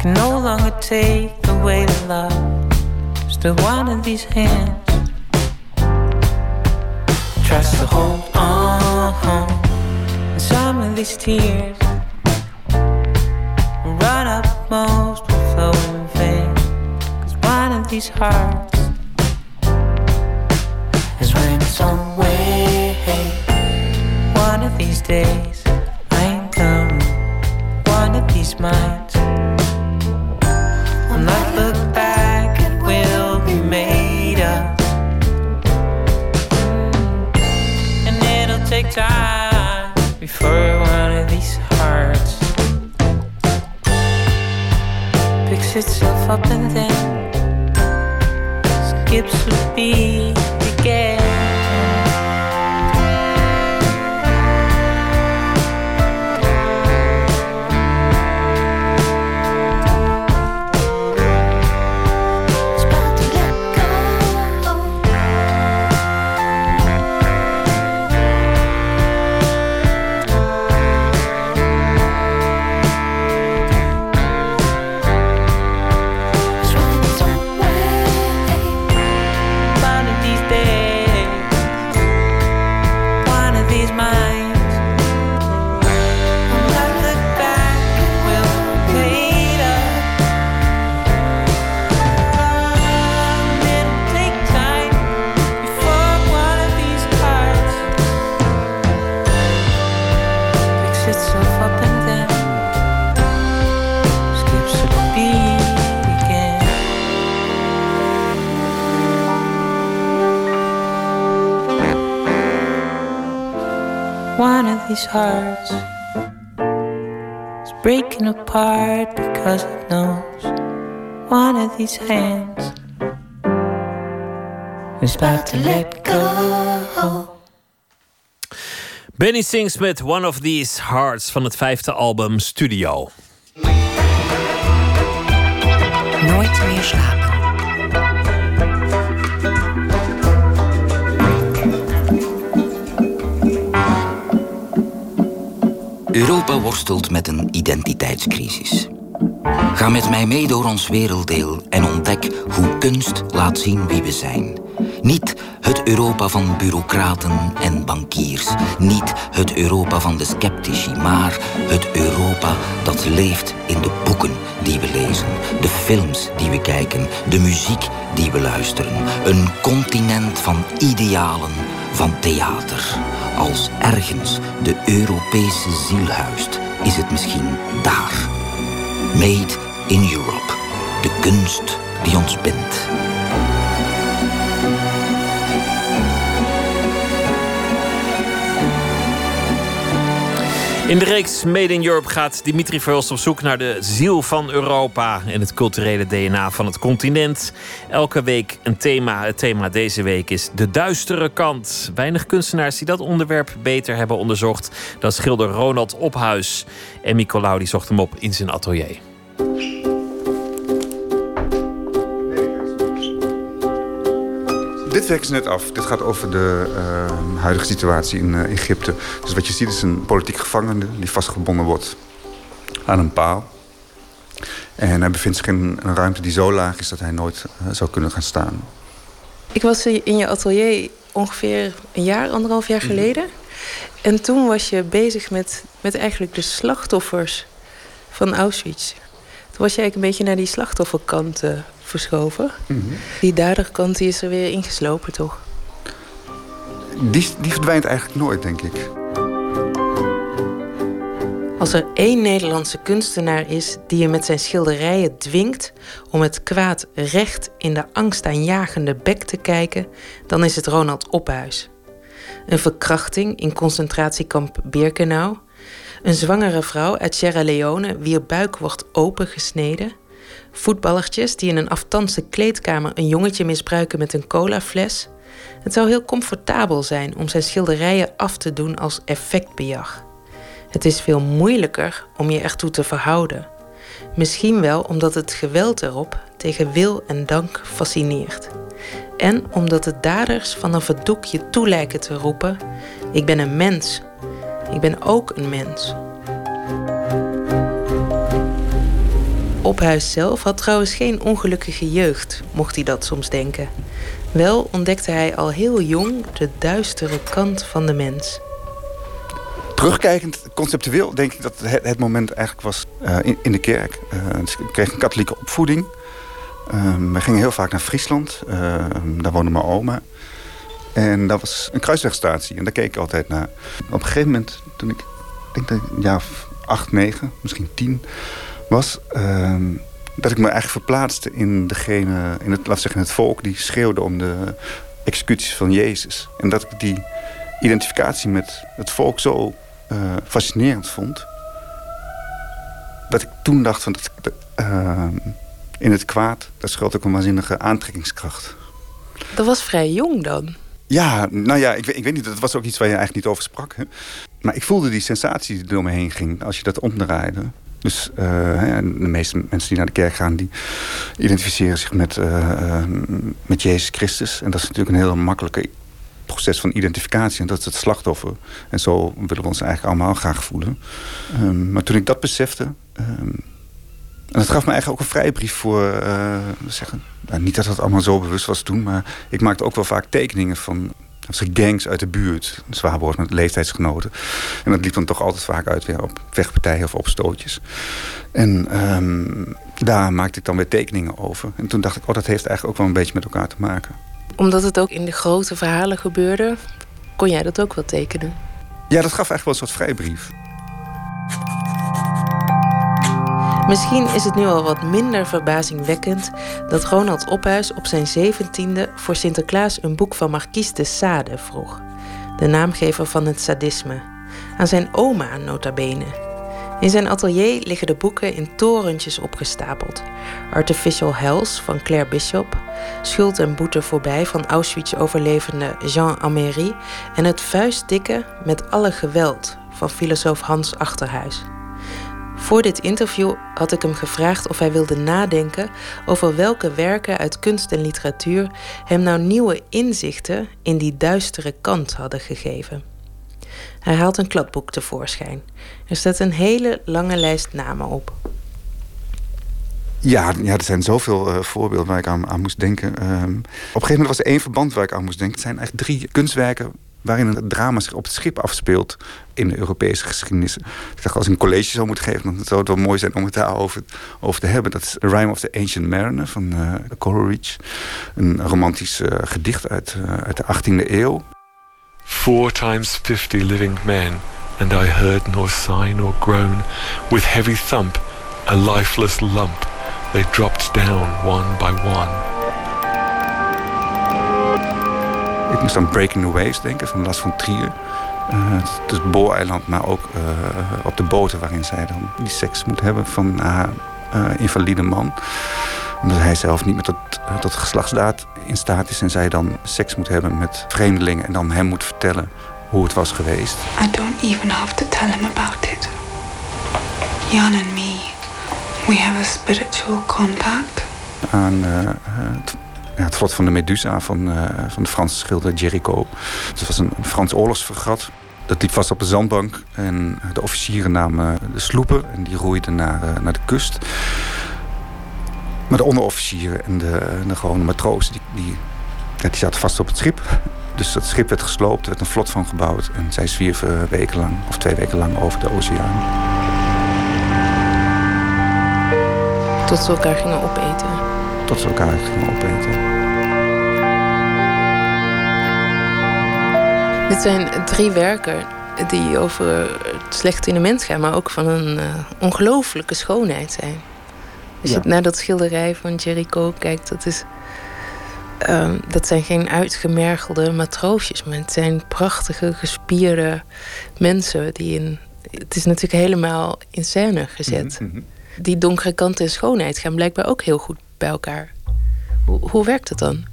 can no longer take the weight of love. Still, one of these hands tries to hold on. And some of these tears run up most will flow in vain. Cause one of these hearts is it's on way. One of these days, I'm done. One of these minds will not look back, it will be made up. And it'll take time before picks itself up and then skips a beat hearts is breaking apart because it knows one of these hands is about to let go. Benny Sings met One of These Hearts van het vijfde album Studio. Nooit meer slapen. Europa worstelt met een identiteitscrisis. Ga met mij mee door ons werelddeel en ontdek hoe kunst laat zien wie we zijn. Niet het Europa van bureaucraten en bankiers. Niet het Europa van de sceptici, maar het Europa dat leeft in de boeken die we lezen, de films die we kijken, de muziek die we luisteren. Een continent van idealen, van theater. Als ergens de Europese ziel huist, is het misschien daar. Made in Europe. De kunst die ons bindt. In de reeks Made in Europe gaat Dimitri Verhulst op zoek naar de ziel van Europa en het culturele DNA van het continent. Elke week een thema. Het thema deze week is de duistere kant. Weinig kunstenaars die dat onderwerp beter hebben onderzocht dan schilder Ronald Ophuis. En Nicolaou zocht hem op in zijn atelier. Dit werk is net af. Dit gaat over de uh, huidige situatie in uh, Egypte. Dus wat je ziet is een politiek gevangene die vastgebonden wordt aan een paal. En hij bevindt zich in een ruimte die zo laag is dat hij nooit uh, zou kunnen gaan staan. Ik was in je atelier ongeveer een jaar, anderhalf jaar geleden. En toen was je bezig met, met eigenlijk de slachtoffers van Auschwitz. Toen was je eigenlijk een beetje naar die slachtofferkant verschoven. Die daderkant die is er weer ingeslopen, toch? Die, die verdwijnt eigenlijk nooit, denk ik. Als er één Nederlandse kunstenaar is die je met zijn schilderijen dwingt om het kwaad recht in de angstaanjagende bek te kijken, dan is het Ronald Ophuis. Een verkrachting in concentratiekamp Birkenau. Een zwangere vrouw uit Sierra Leone, wier buik wordt opengesneden. Voetballertjes die in een aftanse kleedkamer een jongetje misbruiken met een colafles. Het zou heel comfortabel zijn om zijn schilderijen af te doen als effectbejag. Het is veel moeilijker om je ertoe te verhouden. Misschien wel omdat het geweld erop tegen wil en dank fascineert. En omdat de daders vanaf het doekje toe lijken te roepen: Ik ben een mens. Ik ben ook een mens. Ophuis zelf had trouwens geen ongelukkige jeugd, mocht hij dat soms denken. Wel ontdekte hij al heel jong de duistere kant van de mens. Terugkijkend, conceptueel, denk ik dat het, moment eigenlijk was uh, in, de kerk. Uh, dus ik kreeg een katholieke opvoeding. Uh, we gingen heel vaak naar Friesland. daar woonde mijn oma. En dat was een kruiswegstatie. En daar keek ik altijd naar. Op een gegeven moment, toen ik, denk dat ik een jaar of acht, negen, misschien tien was ehm, dat ik me eigenlijk verplaatste in degene, in het, laat zeggen, het volk die schreeuwde om de executies van Jezus. En dat ik die identificatie met het volk zo uh, fascinerend vond. Dat ik toen dacht van dat, uh, in het kwaad, daar schuilt ook een waanzinnige aantrekkingskracht. Dat was vrij jong dan. Ja, nou ja, ik, ik weet niet, dat was ook iets waar je eigenlijk niet over sprak. Hè? Maar ik voelde die sensatie die door me heen ging als je dat omdraaide. Dus uh, de meeste mensen die naar de kerk gaan, die identificeren zich met, uh, met Jezus Christus. En dat is natuurlijk een heel makkelijke proces van identificatie. En dat is het slachtoffer. En zo willen we ons eigenlijk allemaal graag voelen. Um, maar toen ik dat besefte... Um, en dat gaf me eigenlijk ook een vrijbrief voor... Zeggen, nou, niet dat dat allemaal zo bewust was toen... maar ik maakte ook wel vaak tekeningen van gangs uit de buurt. Zwaar woord met leeftijdsgenoten. En dat liep dan toch altijd vaak uit weer op vechtpartijen of opstootjes. En um, daar maakte ik dan weer tekeningen over. En toen dacht ik, oh, dat heeft eigenlijk ook wel een beetje met elkaar te maken. Omdat het ook in de grote verhalen gebeurde, kon jij dat ook wel tekenen? Ja, dat gaf eigenlijk wel een soort vrijbrief. Misschien is het nu al wat minder verbazingwekkend dat Ronald Ophuis op zijn zeventiende voor Sinterklaas een boek van Marquise de Sade vroeg, de naamgever van het sadisme, aan zijn oma nota bene. In zijn atelier liggen de boeken in torentjes opgestapeld. Artificial Hells van Claire Bishop, Schuld en boete voorbij van Auschwitz-overlevende Jean Améry en Het vuistdikke met alle geweld van filosoof Hans Achterhuis. Voor dit interview had ik hem gevraagd of hij wilde nadenken over welke werken uit kunst en literatuur hem nou nieuwe inzichten in die duistere kant hadden gegeven. Hij haalt een kladboek tevoorschijn. Er staat een hele lange lijst namen op. Ja, ja er zijn zoveel uh, voorbeelden waar ik aan, moest denken. Um, op een gegeven moment was er één verband waar ik aan moest denken. Het zijn eigenlijk drie kunstwerken waarin het drama zich op het schip afspeelt in de Europese geschiedenis. Ik dacht, als ik een college zou moeten geven, dan zou het wel mooi zijn om het daarover over te hebben. Dat is The Rime of the Ancient Mariner van uh, Coleridge. Een romantisch uh, gedicht uit, uh, uit de 18e eeuw. Four times fifty living men, and I heard nor sigh nor groan. With heavy thump, a lifeless lump, they dropped down one by one. Ik moest aan Breaking the Waves denken van Las von Trier. Uh, het is Booreiland, maar ook uh, op de boten waarin zij dan die seks moet hebben van haar uh, invalide man. Omdat hij zelf niet meer tot, tot geslachtsdaad in staat is en zij dan seks moet hebben met vreemdelingen en dan hem moet vertellen hoe het was geweest. I don't even have to tell him about it. Jan and me, we have a spiritual contact. Aan het het vlot van de Medusa van, uh, van de Franse schilder Jericho. Het was een Frans oorlogsvergat. Dat liep vast op de zandbank. En de officieren namen de sloepen en die roeiden naar, uh, naar de kust. Maar de onderofficieren en de, de gewone matrozen, die, die, die zaten vast op het schip. Dus dat schip werd gesloopt, er werd een vlot van gebouwd. En zij zwierven wekenlang, of twee weken lang, over de oceaan. Tot ze elkaar gingen opeten. Tot ze elkaar gingen opeten. Dit zijn drie werken die over het slechte in de mens gaan, maar ook van een uh, ongelooflijke schoonheid zijn. Als ja. je naar dat schilderij van Jericho kijkt, dat, is, uh, dat zijn geen uitgemergelde matroosjes, maar het zijn prachtige, gespierde mensen die in. Het is natuurlijk helemaal in scène gezet. Mm -hmm. Die donkere kant en schoonheid gaan blijkbaar ook heel goed bij elkaar. Hoe, hoe werkt het dan?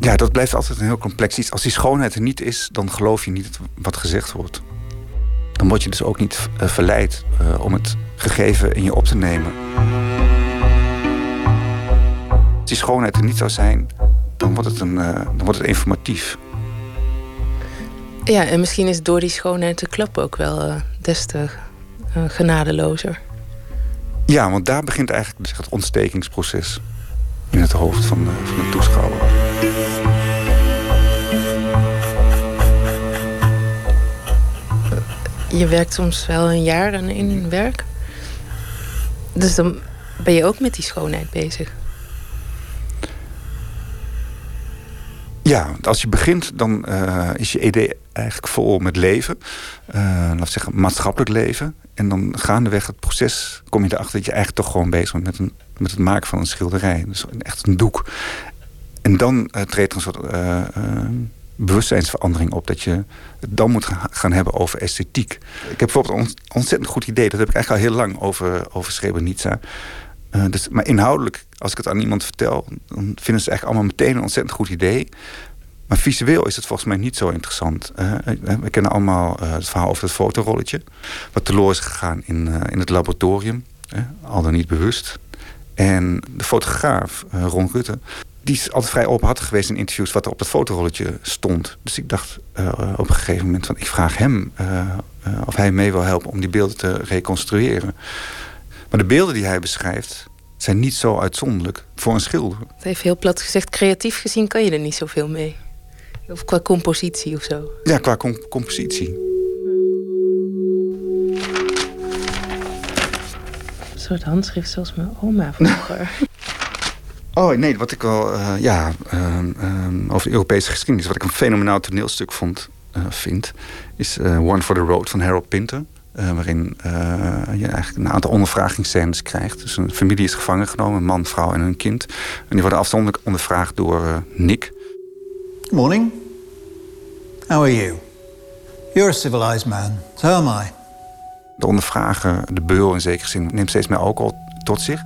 Ja, dat blijft altijd een heel complex iets. Als die schoonheid er niet is, dan geloof je niet wat gezegd wordt. Dan word je dus ook niet uh, verleid uh, om het gegeven in je op te nemen. Als die schoonheid er niet zou zijn, dan wordt het, een, uh, dan wordt het informatief. Ja, en misschien is door die schoonheid de klap ook wel des te genadelozer. Ja, want daar begint eigenlijk het ontstekingsproces in het hoofd van de, van de toeschouwer. Je werkt soms wel een jaar aan één werk. Dus dan ben je ook met die schoonheid bezig. Ja, als je begint, dan uh, is je idee eigenlijk vol met leven. Uh, laten we zeggen, maatschappelijk leven. En dan gaandeweg het proces kom je erachter dat je eigenlijk toch gewoon bezig bent met, met het maken van een schilderij. Dus echt een doek. En dan uh, treedt er een soort bewustzijnsverandering op. Dat je het dan moet gaan hebben over esthetiek. Ik heb bijvoorbeeld een ontzettend goed idee. Dat heb ik eigenlijk al heel lang over, over Srebrenica. Uh, dus, maar inhoudelijk, als ik het aan iemand vertel... dan vinden ze eigenlijk allemaal meteen een ontzettend goed idee. Maar visueel is het volgens mij niet zo interessant. Uh, we kennen allemaal uh, het verhaal over het fotorolletje. Wat teloor is gegaan in, in het laboratorium. al dan niet bewust. En de fotograaf, Ron Rutte die is altijd vrij openhartig geweest in interviews wat er op dat fotorolletje stond. Dus ik dacht op een gegeven moment van ik vraag hem of hij mee wil helpen om die beelden te reconstrueren. Maar de beelden die hij beschrijft zijn niet zo uitzonderlijk voor een schilder. Het heeft heel plat gezegd, creatief gezien kan je er niet zoveel mee. Of qua compositie of zo. Ja, qua com compositie. Een soort handschrift zoals mijn oma vroeger. Oh nee, wat ik wel, uh, ja, uh, uh, over de Europese geschiedenis, wat ik een fenomenaal toneelstuk vond, vind, is One for the Road van Harold Pinter. waarin je eigenlijk een aantal ondervragingsscènes krijgt. Dus een familie is gevangen genomen, een man, vrouw en een kind. En die worden afzonderlijk ondervraagd door Nick. Good morning. How are you? You're a civilized man. So am I. De ondervrager, de beul in zekere zin, neemt steeds meer alcohol tot zich.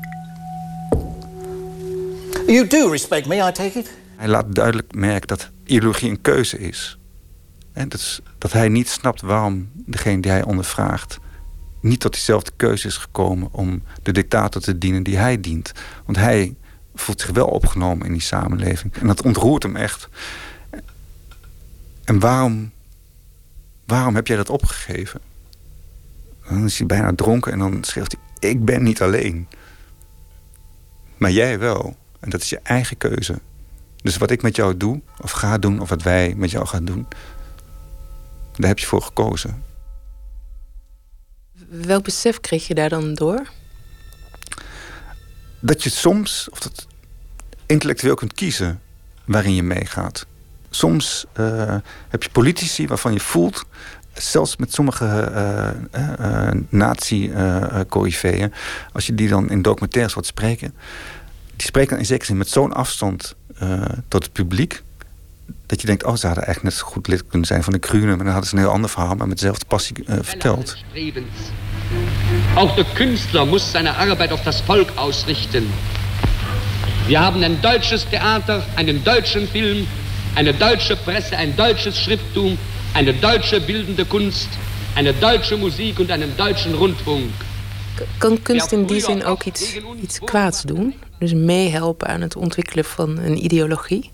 You do respect me, I take it? Hij laat duidelijk merken dat ideologie een keuze is. En dat, is, dat hij niet snapt waarom degene die hij ondervraagt... niet tot diezelfde keuze is gekomen om de dictator te dienen die hij dient. Want hij voelt zich wel opgenomen in die samenleving. En dat ontroert hem echt. En waarom, waarom heb jij dat opgegeven? Dan is hij bijna dronken en dan schreeuwt hij... ik ben niet alleen. Maar jij wel. En dat is je eigen keuze. Dus wat ik met jou doe, of ga doen, of wat wij met jou gaan doen, daar heb je voor gekozen. Welk besef kreeg je daar dan door? Dat je soms, of dat intellectueel kunt kiezen waarin je meegaat. Soms uh, heb je politici waarvan je voelt, zelfs met sommige uh, uh, nazi-coryfeeën, als je die dan in documentaires hoort spreken, die spreken dan in zekere zin met zo'n afstand tot het publiek. Dat je denkt, oh, ze hadden eigenlijk net goed lid kunnen zijn van de Grünen. Maar dan hadden ze een heel ander verhaal, maar met dezelfde passie verteld. Auch der Künstler muss seine Arbeit auf das Volk ausrichten. Wir haben ein deutsches Theater, einen deutschen Film, eine deutsche Presse, ein deutsches Schrifttum, eine deutsche bildende Kunst, eine deutsche Musik und einen deutschen Rundfunk. Kan kunst in die zin ook iets, iets kwaads doen? Dus meehelpen aan het ontwikkelen van een ideologie?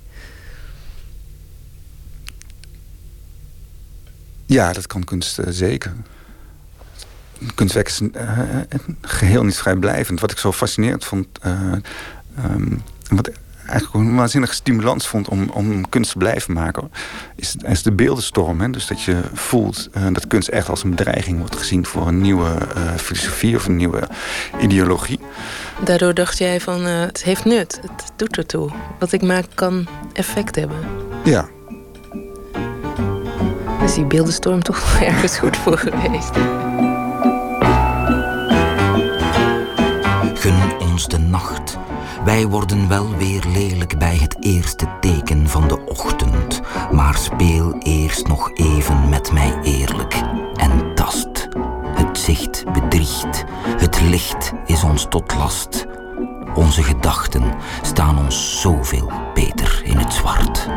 Ja, dat kan kunst uh, zeker. Kunstwerk is uh, geheel niet vrijblijvend. Wat ik zo fascinerend vond... Uh, um, wat eigenlijk een waanzinnige stimulans vond om, om kunst te blijven maken, is, is de beeldenstorm. Hè? Dus dat je voelt uh, dat kunst echt als een bedreiging wordt gezien voor een nieuwe uh, filosofie of een nieuwe ideologie. Daardoor dacht jij van uh, het heeft nut, het doet ertoe. Wat ik maak kan effect hebben. Ja. Is die beeldenstorm toch wel ergens goed voor geweest? Gun ons de nacht wij worden wel weer lelijk bij het eerste teken van de ochtend, maar speel eerst nog even met mij eerlijk en tast. Het zicht bedriegt, het licht is ons tot last. Onze gedachten staan ons zoveel beter in het zwart.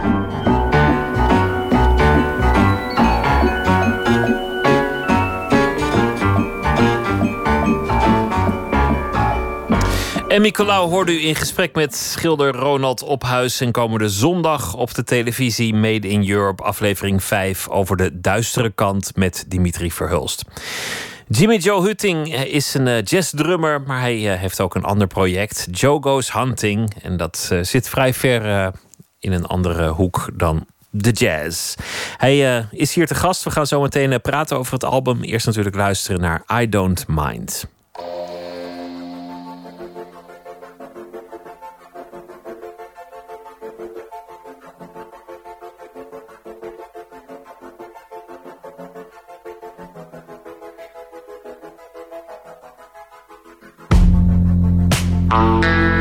En Nicolaou hoorde u in gesprek met schilder Ronald Ophuis. En komende zondag op de televisie Made in Europe, aflevering 5 over de duistere kant met Dimitri Verhulst. Jimmy Joe Hutting is een uh, jazzdrummer, maar hij uh, heeft ook een ander project, Joe Goes Hunting. En dat zit vrij ver in een andere hoek dan de jazz. Hij is hier te gast. We gaan zo meteen praten over het album. Eerst natuurlijk luisteren naar I Don't Mind. Bye.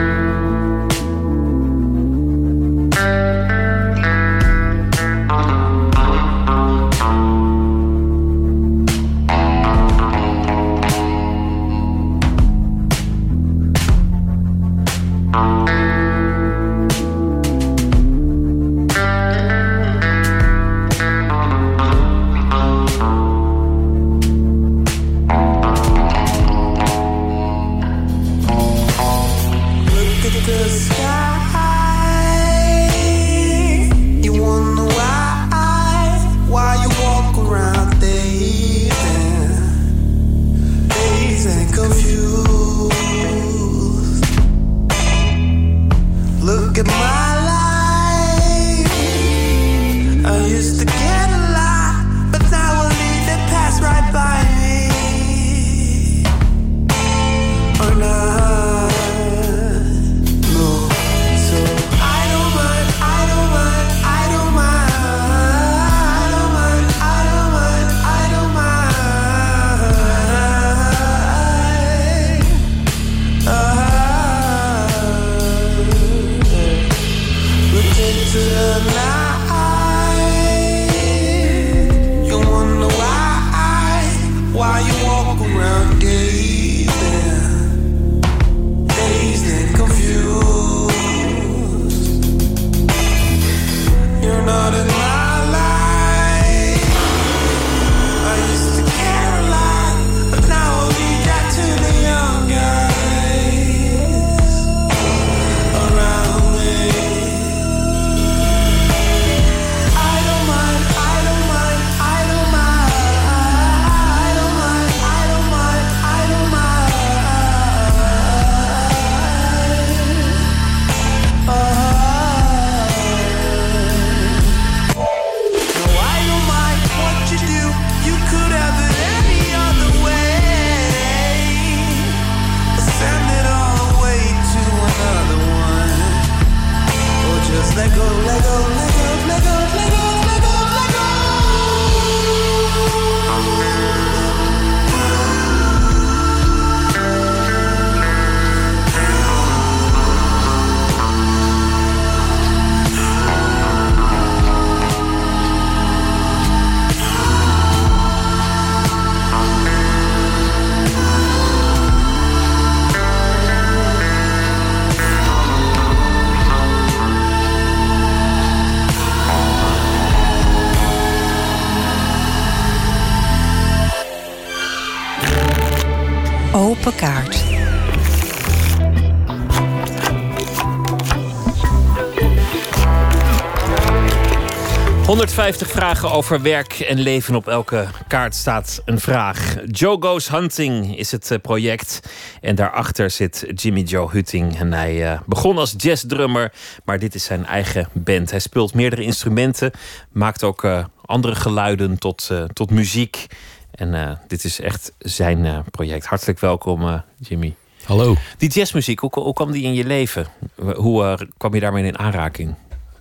Vragen over werk en leven. Op elke kaart staat een vraag. Joe Goes Hunting is het eh, project. En daarachter zit Jimmy Joe Hutting. En hij uh, begon als jazzdrummer, maar dit is zijn eigen band. Hij speelt meerdere instrumenten, maakt ook uh, andere geluiden tot, tot muziek. En dit is echt zijn project. Hartelijk welkom, Jimmy. Hallo. Die jazzmuziek, hoe, hoe kwam die in je leven? Hoe kwam je daarmee in aanraking?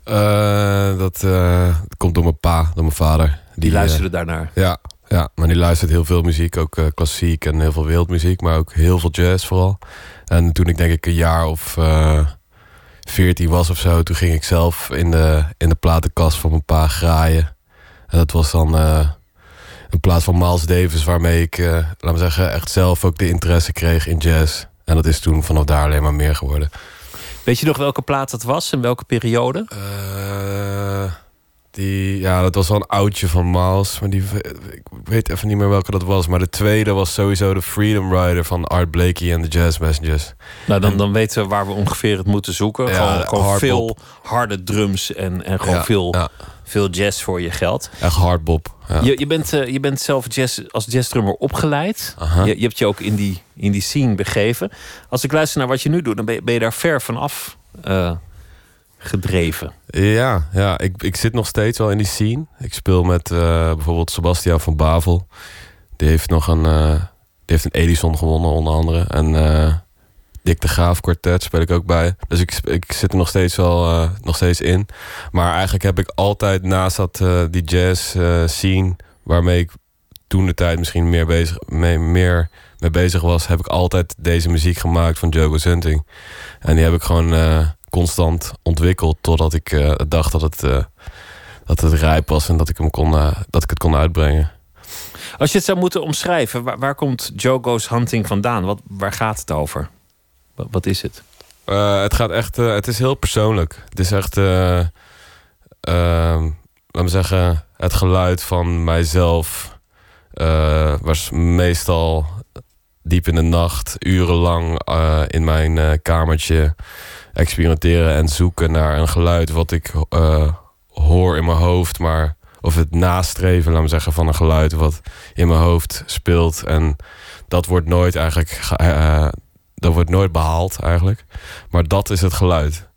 Uh, dat uh, komt door mijn pa, door mijn vader. Die, die luisterde uh, daarnaar? Ja, ja, maar die luistert heel veel muziek. Ook klassiek en heel veel wereldmuziek. Maar ook heel veel jazz vooral. En toen ik denk ik een jaar of veertien was of zo... toen ging ik zelf in de, in de platenkast van mijn pa graaien. En dat was dan een plaat van Miles Davis... waarmee ik, laat me zeggen, echt zelf ook de interesse kreeg in jazz. En dat is toen vanaf daar alleen maar meer geworden. Weet je nog welke plaat dat was en welke periode? Uh, die, ja, dat was wel een oudje van Miles. Maar die, ik weet even niet meer welke dat was. Maar de tweede was sowieso de Freedom Rider van Art Blakey en de Jazz Messengers. Nou, dan, dan weten we waar we ongeveer het moeten zoeken. Ja, gewoon gewoon veel harde drums en, en gewoon ja, veel, ja. Veel jazz voor je geld. Echt hardbop. Ja. Je, je, bent, uh, je bent zelf jazz, als jazzdrummer opgeleid. Je, je, hebt je ook in die, in die scene begeven. Als ik luister naar wat je nu doet, dan ben je, ben je daar ver vanaf uh, gedreven. Ja, ja ik, ik zit nog steeds wel in die scene. Ik speel met uh, bijvoorbeeld Sebastian van Bavel. Die heeft nog een, die heeft een Edison gewonnen, onder andere. En Dick de Graaf kwartet speel ik ook bij. Dus ik, ik zit er nog steeds wel uh, nog steeds in. Maar eigenlijk heb ik altijd naast dat uh, die jazz uh, scene... waarmee ik toen de tijd misschien meer, bezig, mee, meer mee bezig was... heb ik altijd deze muziek gemaakt van Joe Hunting. En die heb ik gewoon constant ontwikkeld... totdat ik dacht dat het, dat het rijp was en dat ik, hem kon, dat ik het kon uitbrengen. Als je het zou moeten omschrijven, waar, komt Joe Hunting vandaan? Wat, waar gaat het over? Wat is het? Uh, het gaat echt. Uh, het is heel persoonlijk. Het is echt. Uh, laat me zeggen. Het geluid van mijzelf. was meestal diep in de nacht, urenlang in mijn kamertje experimenteren en zoeken naar een geluid wat ik hoor in mijn hoofd, maar of het nastreven, laat me zeggen, van een geluid wat in mijn hoofd speelt. En dat wordt nooit eigenlijk dat wordt nooit behaald eigenlijk. Maar dat is het geluid.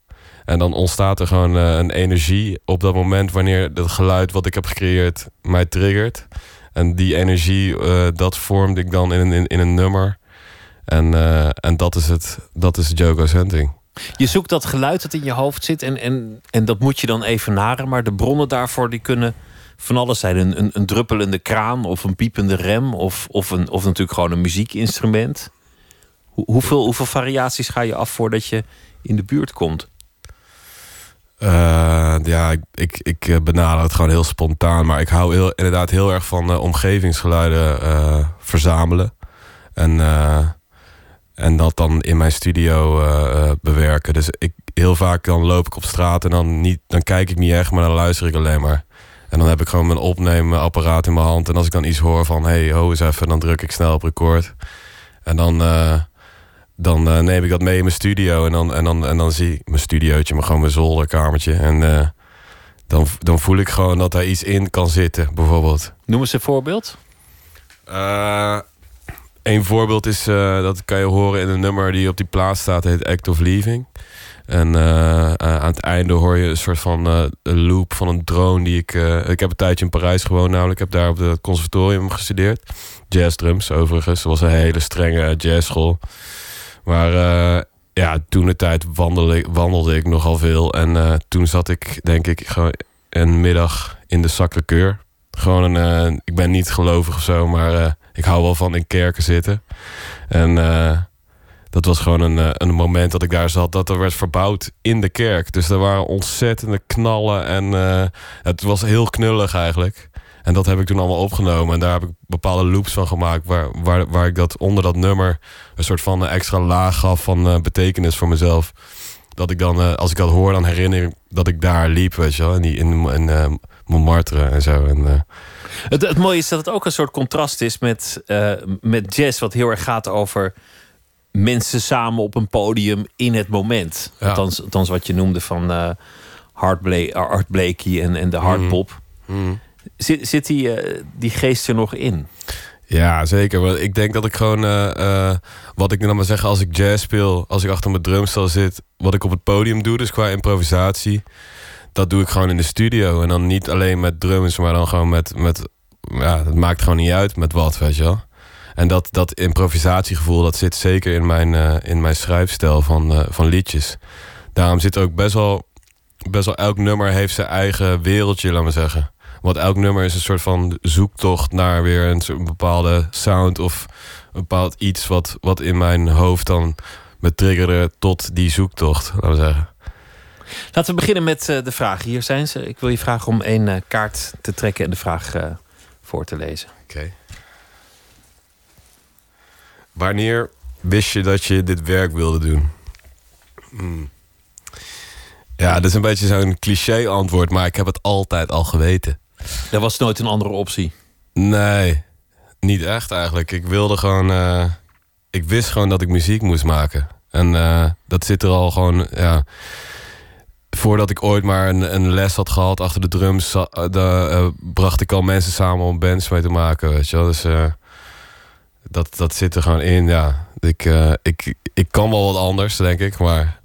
En dan ontstaat er gewoon uh, een energie op dat moment wanneer het geluid wat ik heb gecreëerd mij triggert. En die energie, uh, dat vormde ik dan in een, in, in een nummer. En, uh, en dat is het, dat is Jogo's Hunting. Je zoekt dat geluid dat in je hoofd zit en, en, en dat moet je dan even naren. Maar de bronnen daarvoor die kunnen van alles zijn. Een, een, een druppelende kraan of een piepende rem of, of, een, of natuurlijk gewoon een muziekinstrument hoeveel, hoeveel variaties ga je af voordat je in de buurt komt? Uh, ja, ik, ik, ik eh, benader het gewoon heel spontaan. Maar ik hou heel, inderdaad heel erg van uh, omgevingsgeluiden verzamelen. En, en dat dan in mijn studio bewerken. Dus ik, heel vaak dan loop ik op straat en dan, niet, dan kijk ik niet echt, maar dan luister ik alleen maar. En dan heb ik gewoon mijn opneemapparaat in mijn hand. En als ik dan iets hoor van, hey, ho eens even, dan druk ik snel op record. En dan dan uh, neem ik dat mee in mijn studio. En dan, en dan, en dan zie ik mijn studiootje, maar gewoon mijn zolderkamertje. En uh, dan, dan voel ik gewoon dat daar iets in kan zitten, bijvoorbeeld. Noem eens een voorbeeld. Uh, een voorbeeld is, dat kan je horen in een nummer die op die plaats staat, heet Act of Leaving. En aan het einde hoor je een soort van loop van een drone die ik... ik heb een tijdje in Parijs gewoond namelijk. Ik heb daar op het conservatorium gestudeerd. Jazz drums overigens. Dat was een hele strenge jazzschool. Maar uh, ja, toen de tijd wandelde, wandelde ik nogal veel. En uh, toen zat ik, denk ik, gewoon een middag in de Sacré-Cœur. Gewoon een, uh, ik ben niet gelovig of zo, maar ik hou wel van in kerken zitten. En dat was gewoon een, een moment dat ik daar zat, dat er werd verbouwd in de kerk. Dus er waren ontzettende knallen en het was heel knullig eigenlijk. En dat heb ik toen allemaal opgenomen. En daar heb ik bepaalde loops van gemaakt. Waar, waar, waar ik dat onder dat nummer een soort van extra laag gaf van uh, betekenis voor mezelf. Dat ik dan, uh, als ik dat hoor, dan herinner ik dat ik daar liep, weet je wel. In, die, in, in uh, Montmartre en zo. En, Het, het mooie is dat het ook een soort contrast is met, eh, met jazz, wat heel erg gaat over mensen samen op een podium in het moment. Ja. Althans, althans wat je noemde van eh Art, Bla Art Blakey en, en de hardpop. Mhm. Zit, zit die, eh, die geest er nog in? Ja, zeker. Ik denk dat ik gewoon, eh, eh, wat ik dan maar zeggen, als ik jazz speel, als ik achter mijn drumstel zit, wat ik op het podium doe, dus qua improvisatie, dat doe ik gewoon in de studio. En dan niet alleen met drums, maar dan gewoon met, met ja, het maakt gewoon niet uit met wat, weet je wel. En dat, dat improvisatiegevoel, dat zit zeker in mijn, eh, in mijn schrijfstijl van, van liedjes. Daarom zit ook best wel, best wel elk nummer heeft zijn eigen wereldje, laat maar zeggen. Want elk nummer is een soort van zoektocht naar weer een, soort bepaalde sound of een bepaald iets wat, wat in mijn hoofd dan me triggerde tot die zoektocht, laten we zeggen. Laten we beginnen met eh, de vragen. Hier zijn ze. Ik wil je vragen om één eh, kaart te trekken en de vraag eh, voor te lezen. Oké. Wanneer wist je dat je dit werk wilde doen? Hmm. Ja, dat is een beetje zo'n cliché antwoord, maar ik heb het altijd al geweten. Er was nooit een andere optie. Nee, niet echt eigenlijk. Ik wilde gewoon. eh, ik wist gewoon dat ik muziek moest maken. En eh, dat zit er al gewoon. Ja, voordat ik ooit maar een, een les had gehad achter de drums, eh, de, eh, bracht ik al mensen samen om bands mee te maken. Weet je wel? Dus eh, dat, dat zit er gewoon in. Ja, ik, eh, ik, ik kan wel wat anders, denk ik. Maar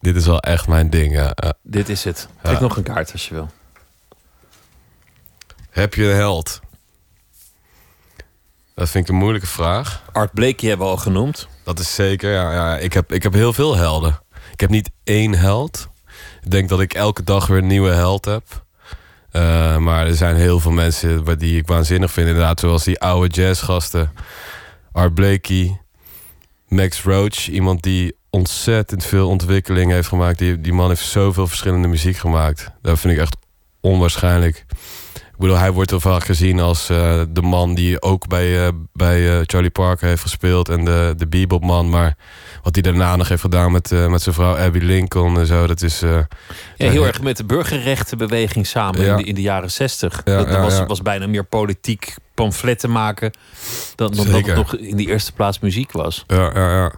dit is wel echt mijn ding. Ja. Dit is het. Trek Ja. nog een kaart als je wil. Heb je een held? Dat vind ik een moeilijke vraag. Art Blakey hebben we al genoemd. Dat is zeker, ja. ja ik, heb, ik heb heel veel helden. Ik heb niet één held. Ik denk dat ik elke dag weer een nieuwe held heb. Eh, maar er zijn heel veel mensen die ik waanzinnig vind. Inderdaad, zoals die oude jazzgasten. Art Blakey, Max Roach. Iemand die ontzettend veel ontwikkeling heeft gemaakt. Die, die man heeft zoveel verschillende muziek gemaakt. Dat vind ik echt onwaarschijnlijk. Ik bedoel, hij wordt wel vaak gezien als eh, de man die ook bij, eh, bij eh, Charlie Parker heeft gespeeld en de, de bebopman. Maar wat hij daarna nog heeft gedaan met, met zijn vrouw Abby Lincoln en zo, dat is. Ja, heel erg met de burgerrechtenbeweging samen Ja. in, de, in de jaren zestig. Ja, dat was, was bijna meer politiek pamfletten maken dan, dan dat het nog in die eerste plaats muziek was. Ja, ja, ja.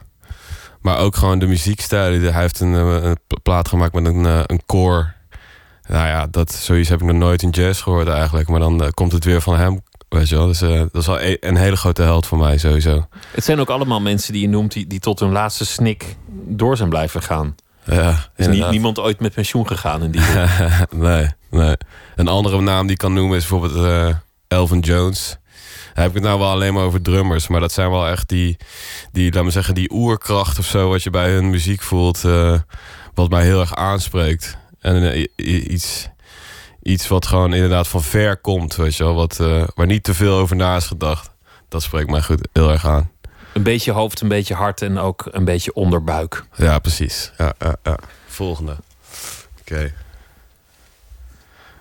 Maar ook gewoon de muziekstijl. Hij heeft een, een plaat gemaakt met een, een koor. Nou ja, dat, zoiets heb ik nog nooit in jazz gehoord eigenlijk. Maar dan eh, komt het weer van hem. Weet je wel. Dus eh, dat is wel e- een hele grote held voor mij sowieso. Het zijn ook allemaal mensen die je noemt die, die tot hun laatste snik door zijn blijven gaan. Ja, is niet, niemand ooit met pensioen gegaan in die nee, nee. Een andere naam die ik kan noemen is bijvoorbeeld eh, Elvin Jones. Dan heb ik het nou wel alleen maar over drummers. Maar dat zijn wel echt die, die laat me zeggen, die oerkracht of zo... wat je bij hun muziek voelt, wat mij heel erg aanspreekt. En eh, iets, iets wat gewoon inderdaad van ver komt, weet je wel. Wat, eh, waar niet te veel over na is gedacht. Dat spreekt mij goed, heel erg aan. Een beetje hoofd, een beetje hart en ook een beetje onderbuik. Ja, precies. Ja, ja, ja. Volgende. Oké.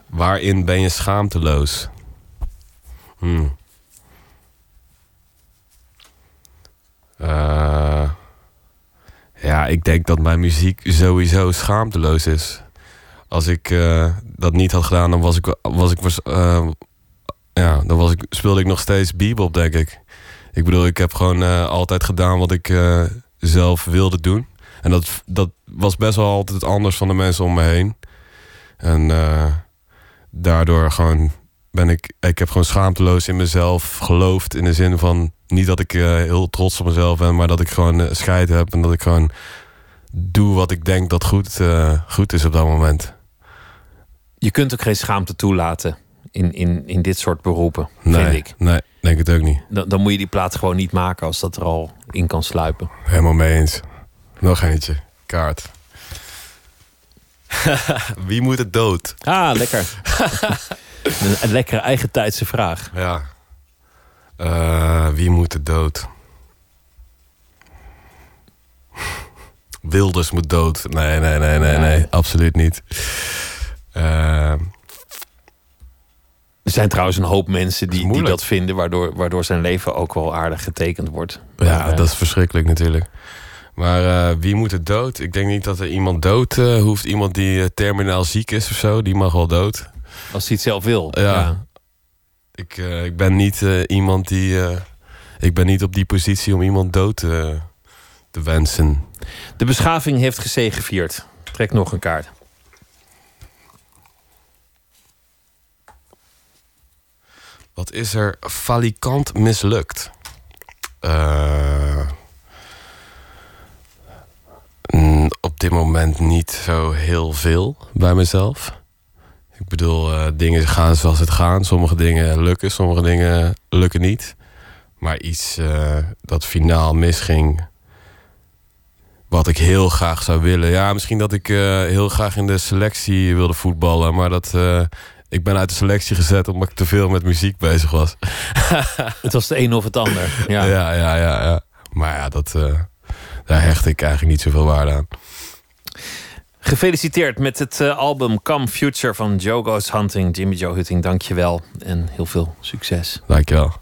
Waarin ben je schaamteloos? Hmm. Eh, ja, ik denk dat mijn muziek sowieso schaamteloos is. Als ik eh, dat niet had gedaan, dan was ik, was ik was, eh, ja, dan was ik, speelde ik nog steeds bebop, denk ik. Ik bedoel, ik heb gewoon eh, altijd gedaan wat ik zelf wilde doen. En dat, dat was best wel altijd anders van de mensen om me heen. En daardoor gewoon ben ik... Ik heb gewoon schaamteloos in mezelf geloofd. In de zin van, niet dat ik heel trots op mezelf ben... maar dat ik gewoon scheid heb en dat ik gewoon doe wat ik denk dat goed, goed is op dat moment. Je kunt ook geen schaamte toelaten in, in, in dit soort beroepen, Nee, vind ik. nee, denk het ook niet. Dan, dan moet je die plaat gewoon niet maken als dat er al in kan sluipen. Helemaal mee eens. Nog eentje. Kaart. Wie moet het dood? Ah, lekker. een, een lekkere eigentijdse vraag. Ja. Eh, wie moet het dood? Wilders moet dood. Nee, nee, nee, nee, nee. Absoluut niet. Eh, Er zijn trouwens een hoop mensen die, die moeilijk. dat vinden, waardoor, waardoor zijn leven ook wel aardig getekend wordt. ja, Maar, eh, dat is verschrikkelijk natuurlijk. Maar eh, wie moet het dood? Ik denk niet dat er iemand dood hoeft. Iemand die terminaal ziek is of zo, die mag wel dood. Als hij het zelf wil. Ja. Ik, ik ben niet iemand die. ik ben niet op die positie om iemand dood te, te wensen. De beschaving heeft gezegevierd. Trek nog een kaart. Wat is er falikant mislukt? Eh, mm, op dit moment niet zo heel veel bij mezelf. Ik bedoel, eh, dingen gaan zoals het gaan. Sommige dingen lukken, sommige dingen lukken niet. Maar iets eh, dat finaal misging, wat ik heel graag zou willen. Ja, misschien dat ik heel graag in de selectie wilde voetballen. Maar dat, ik ben uit de selectie gezet omdat ik te veel met muziek bezig was. Het was de een of het ander. Ja, ja, ja, ja. ja. Maar ja, dat, eh, daar hecht ik eigenlijk niet zoveel waarde aan. Gefeliciteerd met het eh, album Come Future van Joe Goes Hunting. Jimmy Joe Hutting, dankjewel. En heel veel succes. Dankjewel.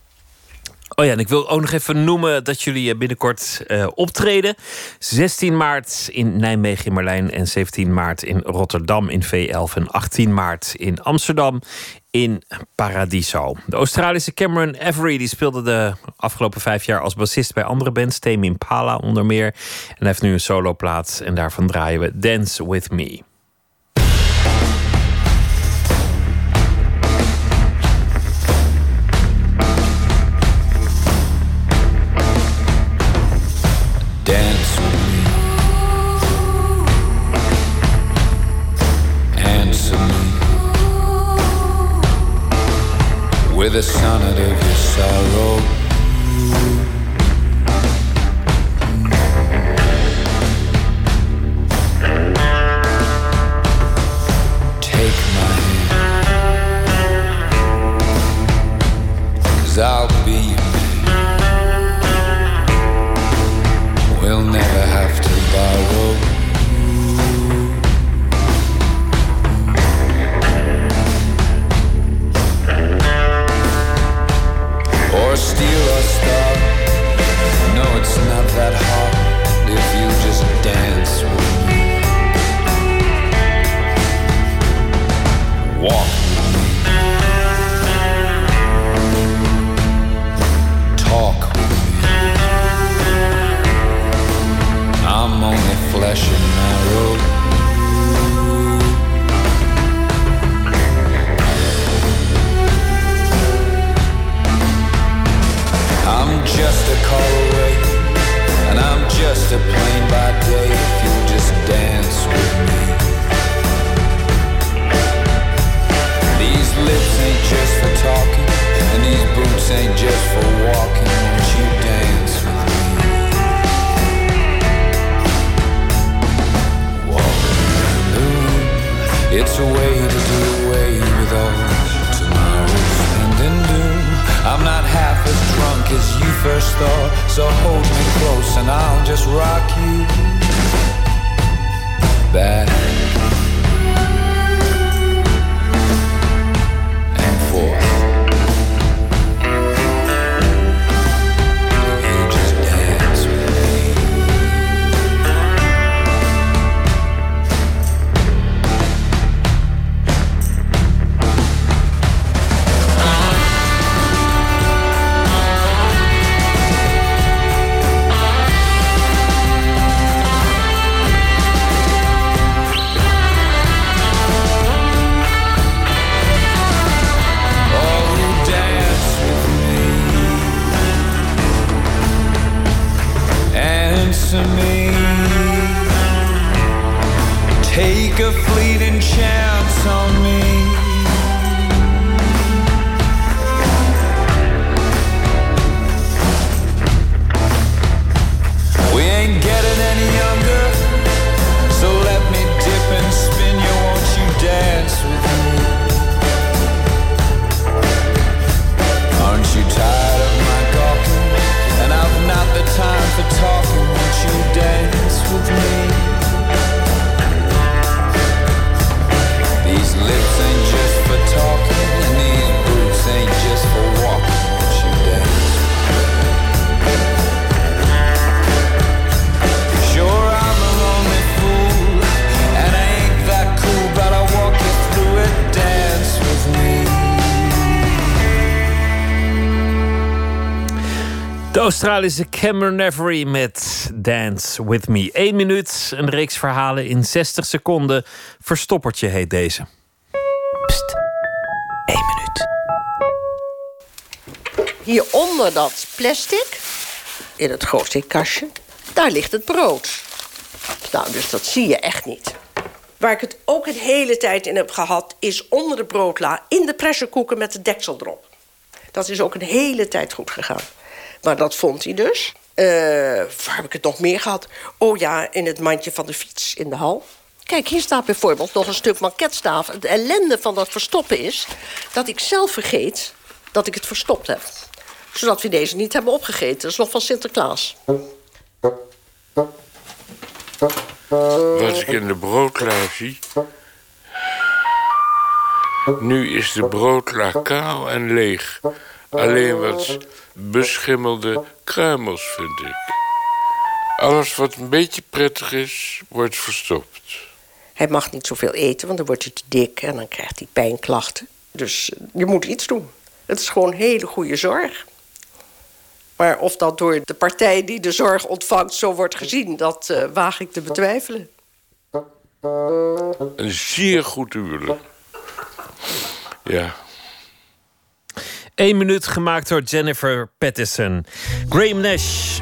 Oh ja, en ik wil ook nog even noemen dat jullie eh, binnenkort eh, optreden. 16 maart in Nijmegen in Marlijn en 17 maart in Rotterdam in V11 en 18 maart in Amsterdam in Paradiso. De Australische Cameron Avery die speelde de afgelopen vijf jaar als bassist bij andere bands, Tame Impala onder meer. En hij heeft nu een soloplaat en daarvan draaien we Dance With Me. With a sonnet of your sorrow. Australische Cameron Avery met Dance With Me. Eén minuut, een reeks verhalen in 60 seconden. Verstoppertje heet deze. Pst, één minuut. Hieronder dat plastic, in het grootste kastje, daar ligt het brood. Nou, dus dat zie je echt niet. Waar ik het ook een hele tijd in heb gehad... is onder de broodla in de pressurekoeken met de deksel erop. Dat is ook een hele tijd goed gegaan. Maar dat vond hij dus. Uh, waar heb ik het nog meer gehad? Oh ja, in het mandje van de fiets in de hal. Kijk, hier staat bijvoorbeeld nog een stuk maquetstaaf. Het ellende van dat verstoppen is... dat ik zelf vergeet dat ik het verstopt heb. Zodat we deze niet hebben opgegeten. Dat is nog van Sinterklaas. Wat ik in de broodla zie... Nu is de broodla kaal en leeg. Alleen wat beschimmelde kruimels, vind ik. Alles wat een beetje prettig is, wordt verstopt. Hij mag niet zoveel eten, want dan wordt hij te dik en dan krijgt hij pijnklachten. Dus eh, je moet iets doen. Het is gewoon hele goede zorg. Maar of dat door de partij die de zorg ontvangt zo wordt gezien, dat uh, waag ik te betwijfelen. Een zeer goed huwelijk. Ja. Eén minuut gemaakt door Jennifer Pattison. Graham Nash.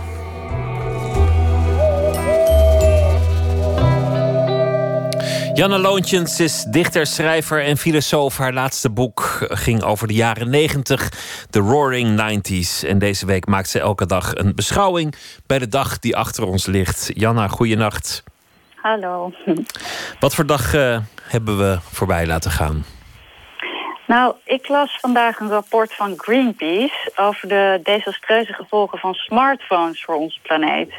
Janne Loontjens is dichter, schrijver en filosoof. Haar laatste boek ging over de jaren 90, de Roaring 90s. En deze week maakt ze elke dag een beschouwing bij de dag die achter ons ligt. Janna, goeienacht. Hallo. Wat voor dag uh, hebben we voorbij laten gaan? Nou, ik las vandaag een rapport van Greenpeace over de desastreuze gevolgen van smartphones voor onze planeet.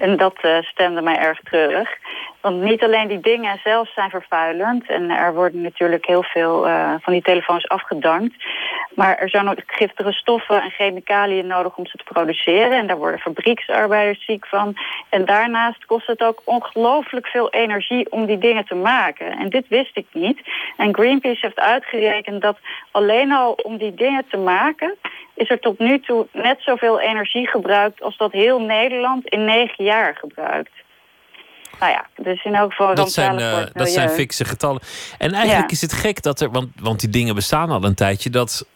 En dat uh, stemde mij erg treurig. Want niet alleen die dingen zelf zijn vervuilend. En er worden natuurlijk heel veel uh, van die telefoons afgedankt. Maar er zijn ook giftige stoffen en chemicaliën nodig om ze te produceren. En daar worden fabrieksarbeiders ziek van. En daarnaast kost het ook ongelooflijk veel energie om die dingen te maken. En dit wist ik niet. En Greenpeace heeft uitgerekend dat alleen al om die dingen te maken is er tot nu toe net zoveel energie gebruikt... als dat heel Nederland in negen jaar gebruikt. Nou ja, dus in elk geval... Dat zijn, uh, dat zijn fikse getallen. En eigenlijk is het gek dat er... Want, want die dingen bestaan al een tijdje... dat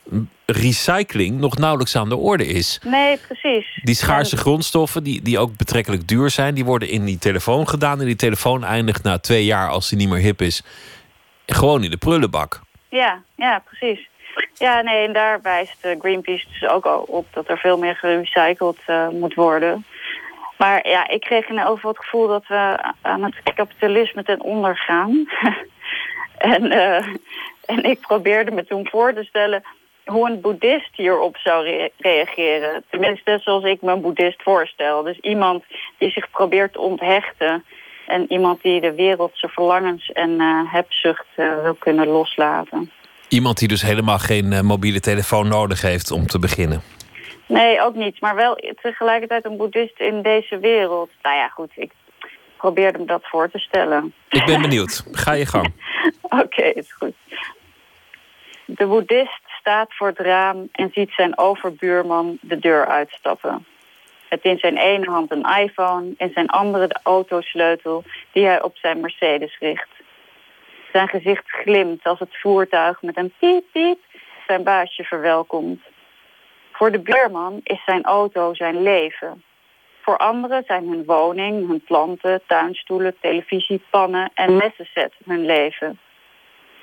recycling nog nauwelijks aan de orde is. Nee, precies. Die schaarse grondstoffen, die, die ook betrekkelijk duur zijn... die worden in die telefoon gedaan. En die telefoon eindigt na twee jaar, als die niet meer hip is... gewoon in de prullenbak. Ja, ja, precies. Ja, nee, en daar wijst eh, Greenpeace dus ook al op dat er veel meer gerecycled uh, moet worden. Maar ja, ik kreeg in over het gevoel dat we aan het kapitalisme ten onder gaan. en, uh, en ik probeerde me toen voor te stellen hoe een boeddhist hierop zou re reageren. Tenminste, zoals ik me een boeddhist voorstel. Dus iemand die zich probeert te onthechten. En iemand die de wereldse verlangens en hebzucht wil kunnen loslaten. Iemand die dus helemaal geen uh, mobiele telefoon nodig heeft om te beginnen. Nee, ook niet. Maar wel tegelijkertijd een boeddhist in deze wereld. Nou ja, goed. Ik probeerde me dat voor te stellen. Ik ben benieuwd. Ga je gang. Oké, okay, is goed. De boeddhist staat voor het raam en ziet zijn overbuurman de deur uitstappen. Met in zijn ene hand een iPhone, in zijn andere de autosleutel die hij op zijn Mercedes richt. Zijn gezicht glimt als het voertuig met een piep piep zijn baasje verwelkomt. Voor de buurman is zijn auto zijn leven. Voor anderen zijn hun woning, hun planten, tuinstoelen, televisiepannen en messenset hun leven.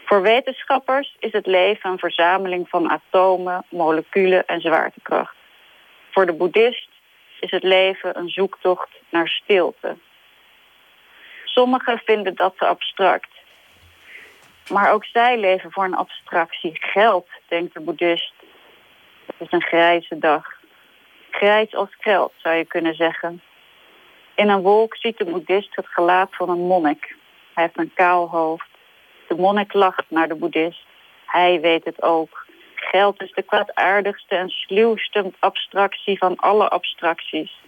Voor wetenschappers is het leven een verzameling van atomen, moleculen en zwaartekracht. Voor de boeddhist is het leven een zoektocht naar stilte. Sommigen vinden dat te abstract. Maar ook zij leven voor een abstractie. Geld, denkt de boeddhist. Het is een grijze dag. Grijs als geld, zou je kunnen zeggen. In een wolk ziet de boeddhist het gelaat van een monnik. Hij heeft een kaal hoofd. De monnik lacht naar de boeddhist. Hij weet het ook. Geld is de kwaadaardigste en sluwste abstractie van alle abstracties.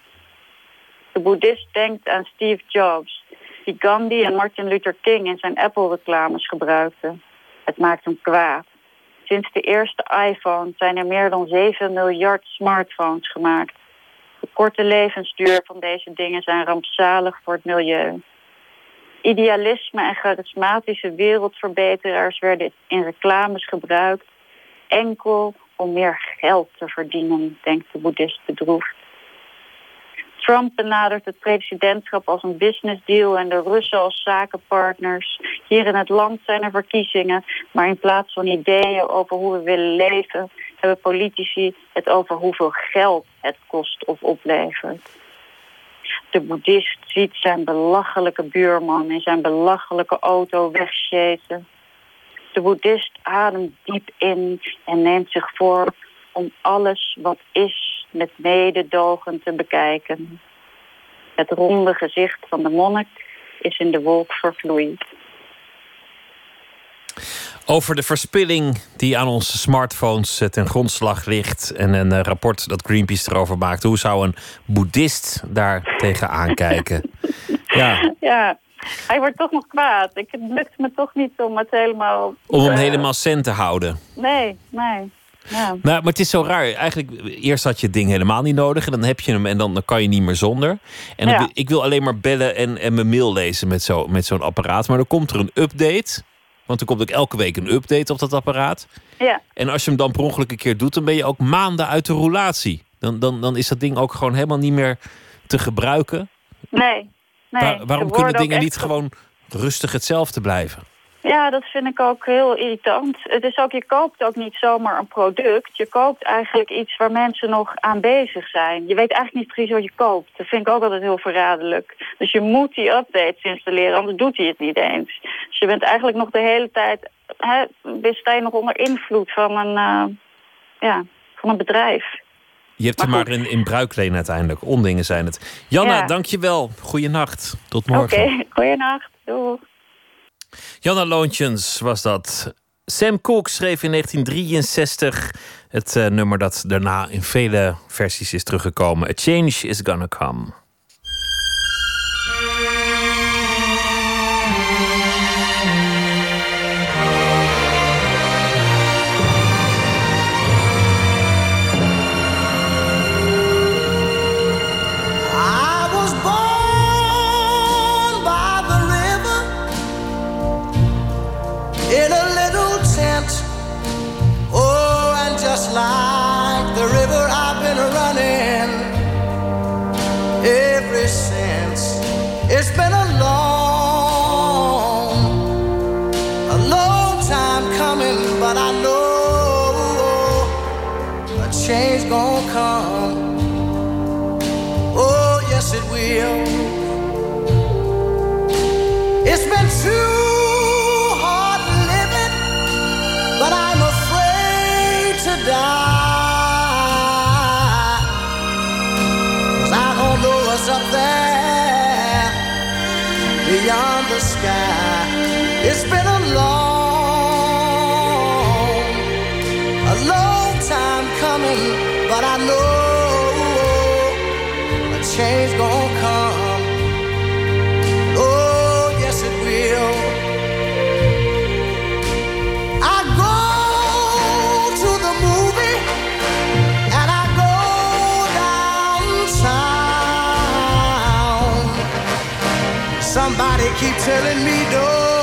De boeddhist denkt aan Steve Jobs, die Gandhi en Martin Luther King in zijn Apple-reclames gebruikte. Het maakt hem kwaad. Sinds de eerste iPhone zijn er meer dan 7 miljard smartphones gemaakt. De korte levensduur van deze dingen zijn rampzalig voor het milieu. Idealisme en charismatische wereldverbeteraars werden in reclames gebruikt enkel om meer geld te verdienen, denkt de boeddhist bedroefd. Trump benadert het presidentschap als een business deal en de Russen als zakenpartners. Hier in het land zijn er verkiezingen, maar in plaats van ideeën over hoe we willen leven, hebben politici het over hoeveel geld het kost of oplevert. De boeddhist ziet zijn belachelijke buurman in zijn belachelijke auto wegsjezen. De boeddhist ademt diep in en neemt zich voor om alles wat is met mededogen te bekijken. Het ronde gezicht van de monnik is in de wolk vervloeid. Over de verspilling die aan onze smartphones eh, ten grondslag ligt. En een eh, rapport dat Greenpeace erover maakt. Hoe zou een boeddhist daar tegenaan kijken? Ja, Ja, hij wordt toch nog kwaad. Ik, het lukt me toch niet om het helemaal... om hem eh, helemaal cent te houden. Nee, nee. Ja. Nou, maar het is zo raar. Eigenlijk, eerst had je het ding helemaal niet nodig. En dan heb je hem en dan, dan kan je niet meer zonder. En Ja. ik wil alleen maar bellen en, en mijn mail lezen met zo- met zo'n apparaat. Maar dan komt er een update. Want er komt ook elke week een update op dat apparaat. Ja. En als je hem dan per ongeluk een keer doet, dan ben je ook maanden uit de roulatie. Dan, dan, dan is dat ding ook gewoon helemaal niet meer te gebruiken. Nee, nee. Waar- waarom kunnen dingen niet gewoon rustig hetzelfde blijven? Ja, dat vind ik ook heel irritant. Het is ook, je koopt ook niet zomaar een product. Je koopt eigenlijk iets waar mensen nog aan bezig zijn. Je weet eigenlijk niet precies wat je koopt. Dat vind ik ook altijd heel verraderlijk. Dus je moet die updates installeren, anders doet hij het niet eens. Dus je bent eigenlijk nog de hele tijd... Hè, sta je nog onder invloed van een, eh, ja, van een bedrijf. Je hebt er maar in, in bruikleen uiteindelijk. Ondingen zijn het. Janna, Ja. dankjewel. Goeienacht. Tot Oké, morgen. goeienacht. Doei. Janna Loontjens was dat. Sam Cooke schreef in 1963 het eh, nummer dat daarna in vele versies is teruggekomen. A Change is Gonna Come. Change gonna come. Oh, yes, it will. Change gonna come. Oh, yes, it will. I go to the movie and I go downtown. Somebody keep telling me don't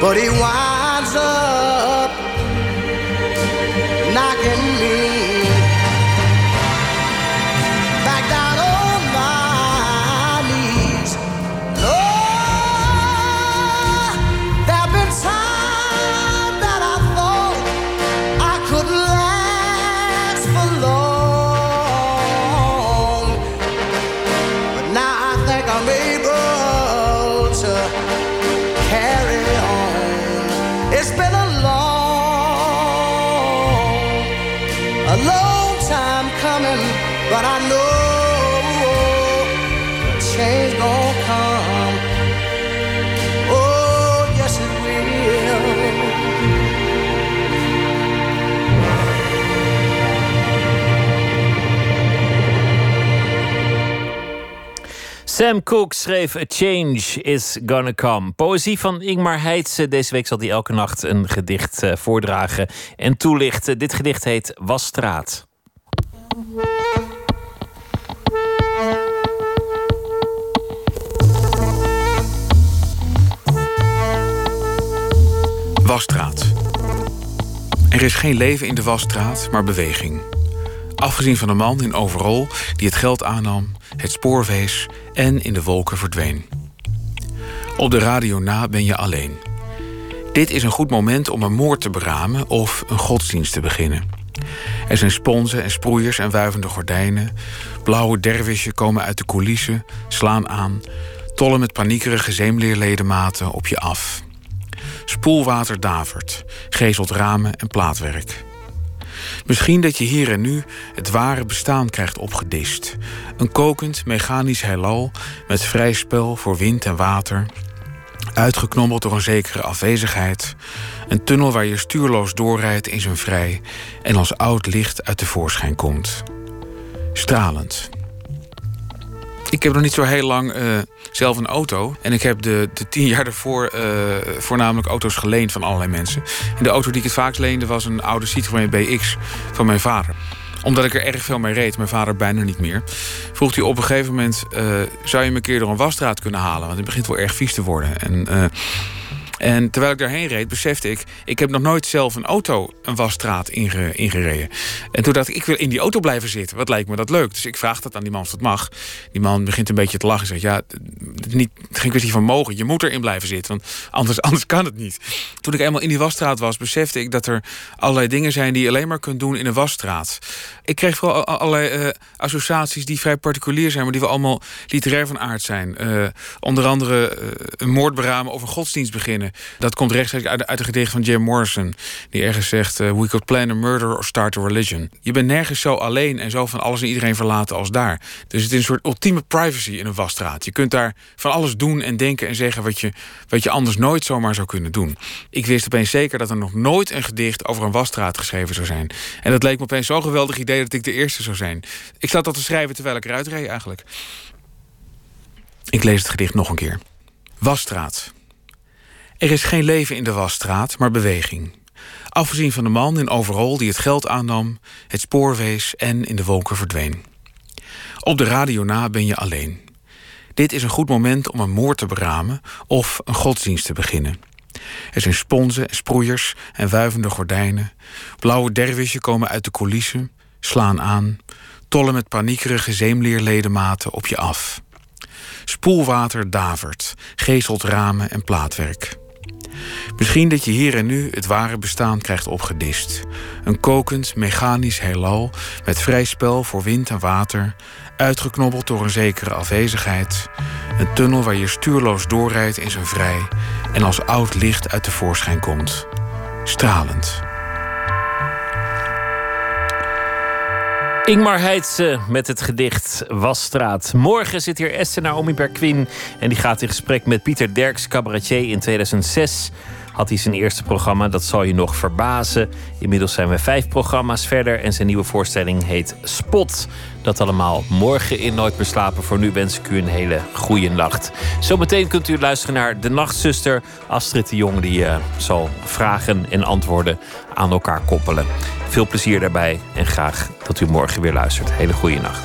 But he winds Sam Cooke schreef A Change is Gonna Come. Poëzie van Ingmar Heitse. Deze week zal hij elke nacht een gedicht eh, voordragen en toelichten. Dit gedicht heet Wasstraat. Wasstraat. Er is geen leven in de wasstraat, maar beweging. Afgezien van de man in overal die het geld aannam, het spoor wees en in de wolken verdween. Op de radio na ben je alleen. Dit is een goed moment om een moord te beramen of een godsdienst te beginnen. Er zijn sponsen en sproeiers en wuivende gordijnen. Blauwe dervisjen komen uit de coulissen, slaan aan, tollen met paniekerige zeemleerledematen op je af. Spoelwater davert, gezelt ramen en plaatwerk. Misschien dat je hier en nu het ware bestaan krijgt opgedist. Een kokend, mechanisch heelal met vrij spel voor wind en water. Uitgeknobbeld door een zekere afwezigheid. Een tunnel waar je stuurloos doorrijdt in zijn vrij en als oud licht uit de voorschijn komt. Stralend. Ik heb nog niet zo heel lang eh, zelf een auto. En ik heb de, de tien jaar daarvoor eh, voornamelijk auto's geleend van allerlei mensen. En de auto die ik het vaakst leende was een oude Citroën BX van mijn vader omdat ik er erg veel mee reed, mijn vader bijna niet meer. Vroeg hij op een gegeven moment: eh, zou je me een keer door een wasstraat kunnen halen? Want het begint wel erg vies te worden. En en terwijl ik daarheen reed, besefte ik... ik heb nog nooit zelf een auto een wasstraat inge, ingereden. En toen dacht ik, ik wil in die auto blijven zitten. Wat lijkt me dat leuk? Dus ik vraag dat aan die man of dat mag. Die man begint een beetje te lachen en zegt... ja, het niet, geen kwestie van mogen. Je moet erin blijven zitten, want anders, anders kan het niet. Toen ik eenmaal in die wasstraat was, besefte ik... dat er allerlei dingen zijn die je alleen maar kunt doen in een wasstraat. Ik kreeg vooral allerlei uh, associaties die vrij particulier zijn... maar die wel allemaal literair van aard zijn. Uh, onder andere uh, een moord beramen of een godsdienst beginnen. Dat komt rechtstreeks uit, uit gedicht van Jim Morrison. Die ergens zegt: uh, We could plan a murder or start a religion. Je bent nergens zo alleen en zo van alles en iedereen verlaten als daar. Dus het is een soort ultieme privacy in een wasstraat. Je kunt daar van alles doen en denken en zeggen wat je, wat je anders nooit zomaar zou kunnen doen. Ik wist opeens zeker dat er nog nooit een gedicht over een wasstraat geschreven zou zijn. En dat leek me opeens zo'n geweldig idee dat ik de eerste zou zijn. Ik zat dat te schrijven terwijl ik eruit reed eigenlijk. Ik lees het gedicht nog een keer. Wasstraat. Er is geen leven in de wasstraat, maar beweging. Afgezien van de man in overal die het geld aannam, het spoor wees en in de wolken verdween. Op de radio na ben je alleen. Dit is een goed moment om een moord te beramen of een godsdienst te beginnen. Er zijn sponsen en sproeiers en wuivende gordijnen. Blauwe dervisjen komen uit de coulissen, slaan aan, tollen met paniekerige zeemleerledematen op je af. Spoelwater davert, gezelt ramen en plaatwerk. Misschien dat je hier en nu het ware bestaan krijgt opgedist. Een kokend, mechanisch heelal met vrij spel voor wind en water, uitgeknobbeld door een zekere afwezigheid. Een tunnel waar je stuurloos doorrijdt in zijn vrij en als oud licht uit de voorschijn komt. Stralend. Ingmar Heitse met het gedicht Wasstraat. Morgen zit hier Esther Naomi Berquin en die gaat in gesprek met Pieter Derks, cabaretier in 2006 had hij zijn eerste programma. Dat zal je nog verbazen. Inmiddels zijn we vijf programma's verder en zijn nieuwe voorstelling heet Spot. Dat allemaal morgen in Nooit meer slapen. Voor nu wens ik u een hele goede nacht. Zometeen kunt u luisteren naar De Nachtzuster. Astrid de Jong die uh, zal vragen en antwoorden aan elkaar koppelen. Veel plezier daarbij en graag dat u morgen weer luistert. Hele goede nacht.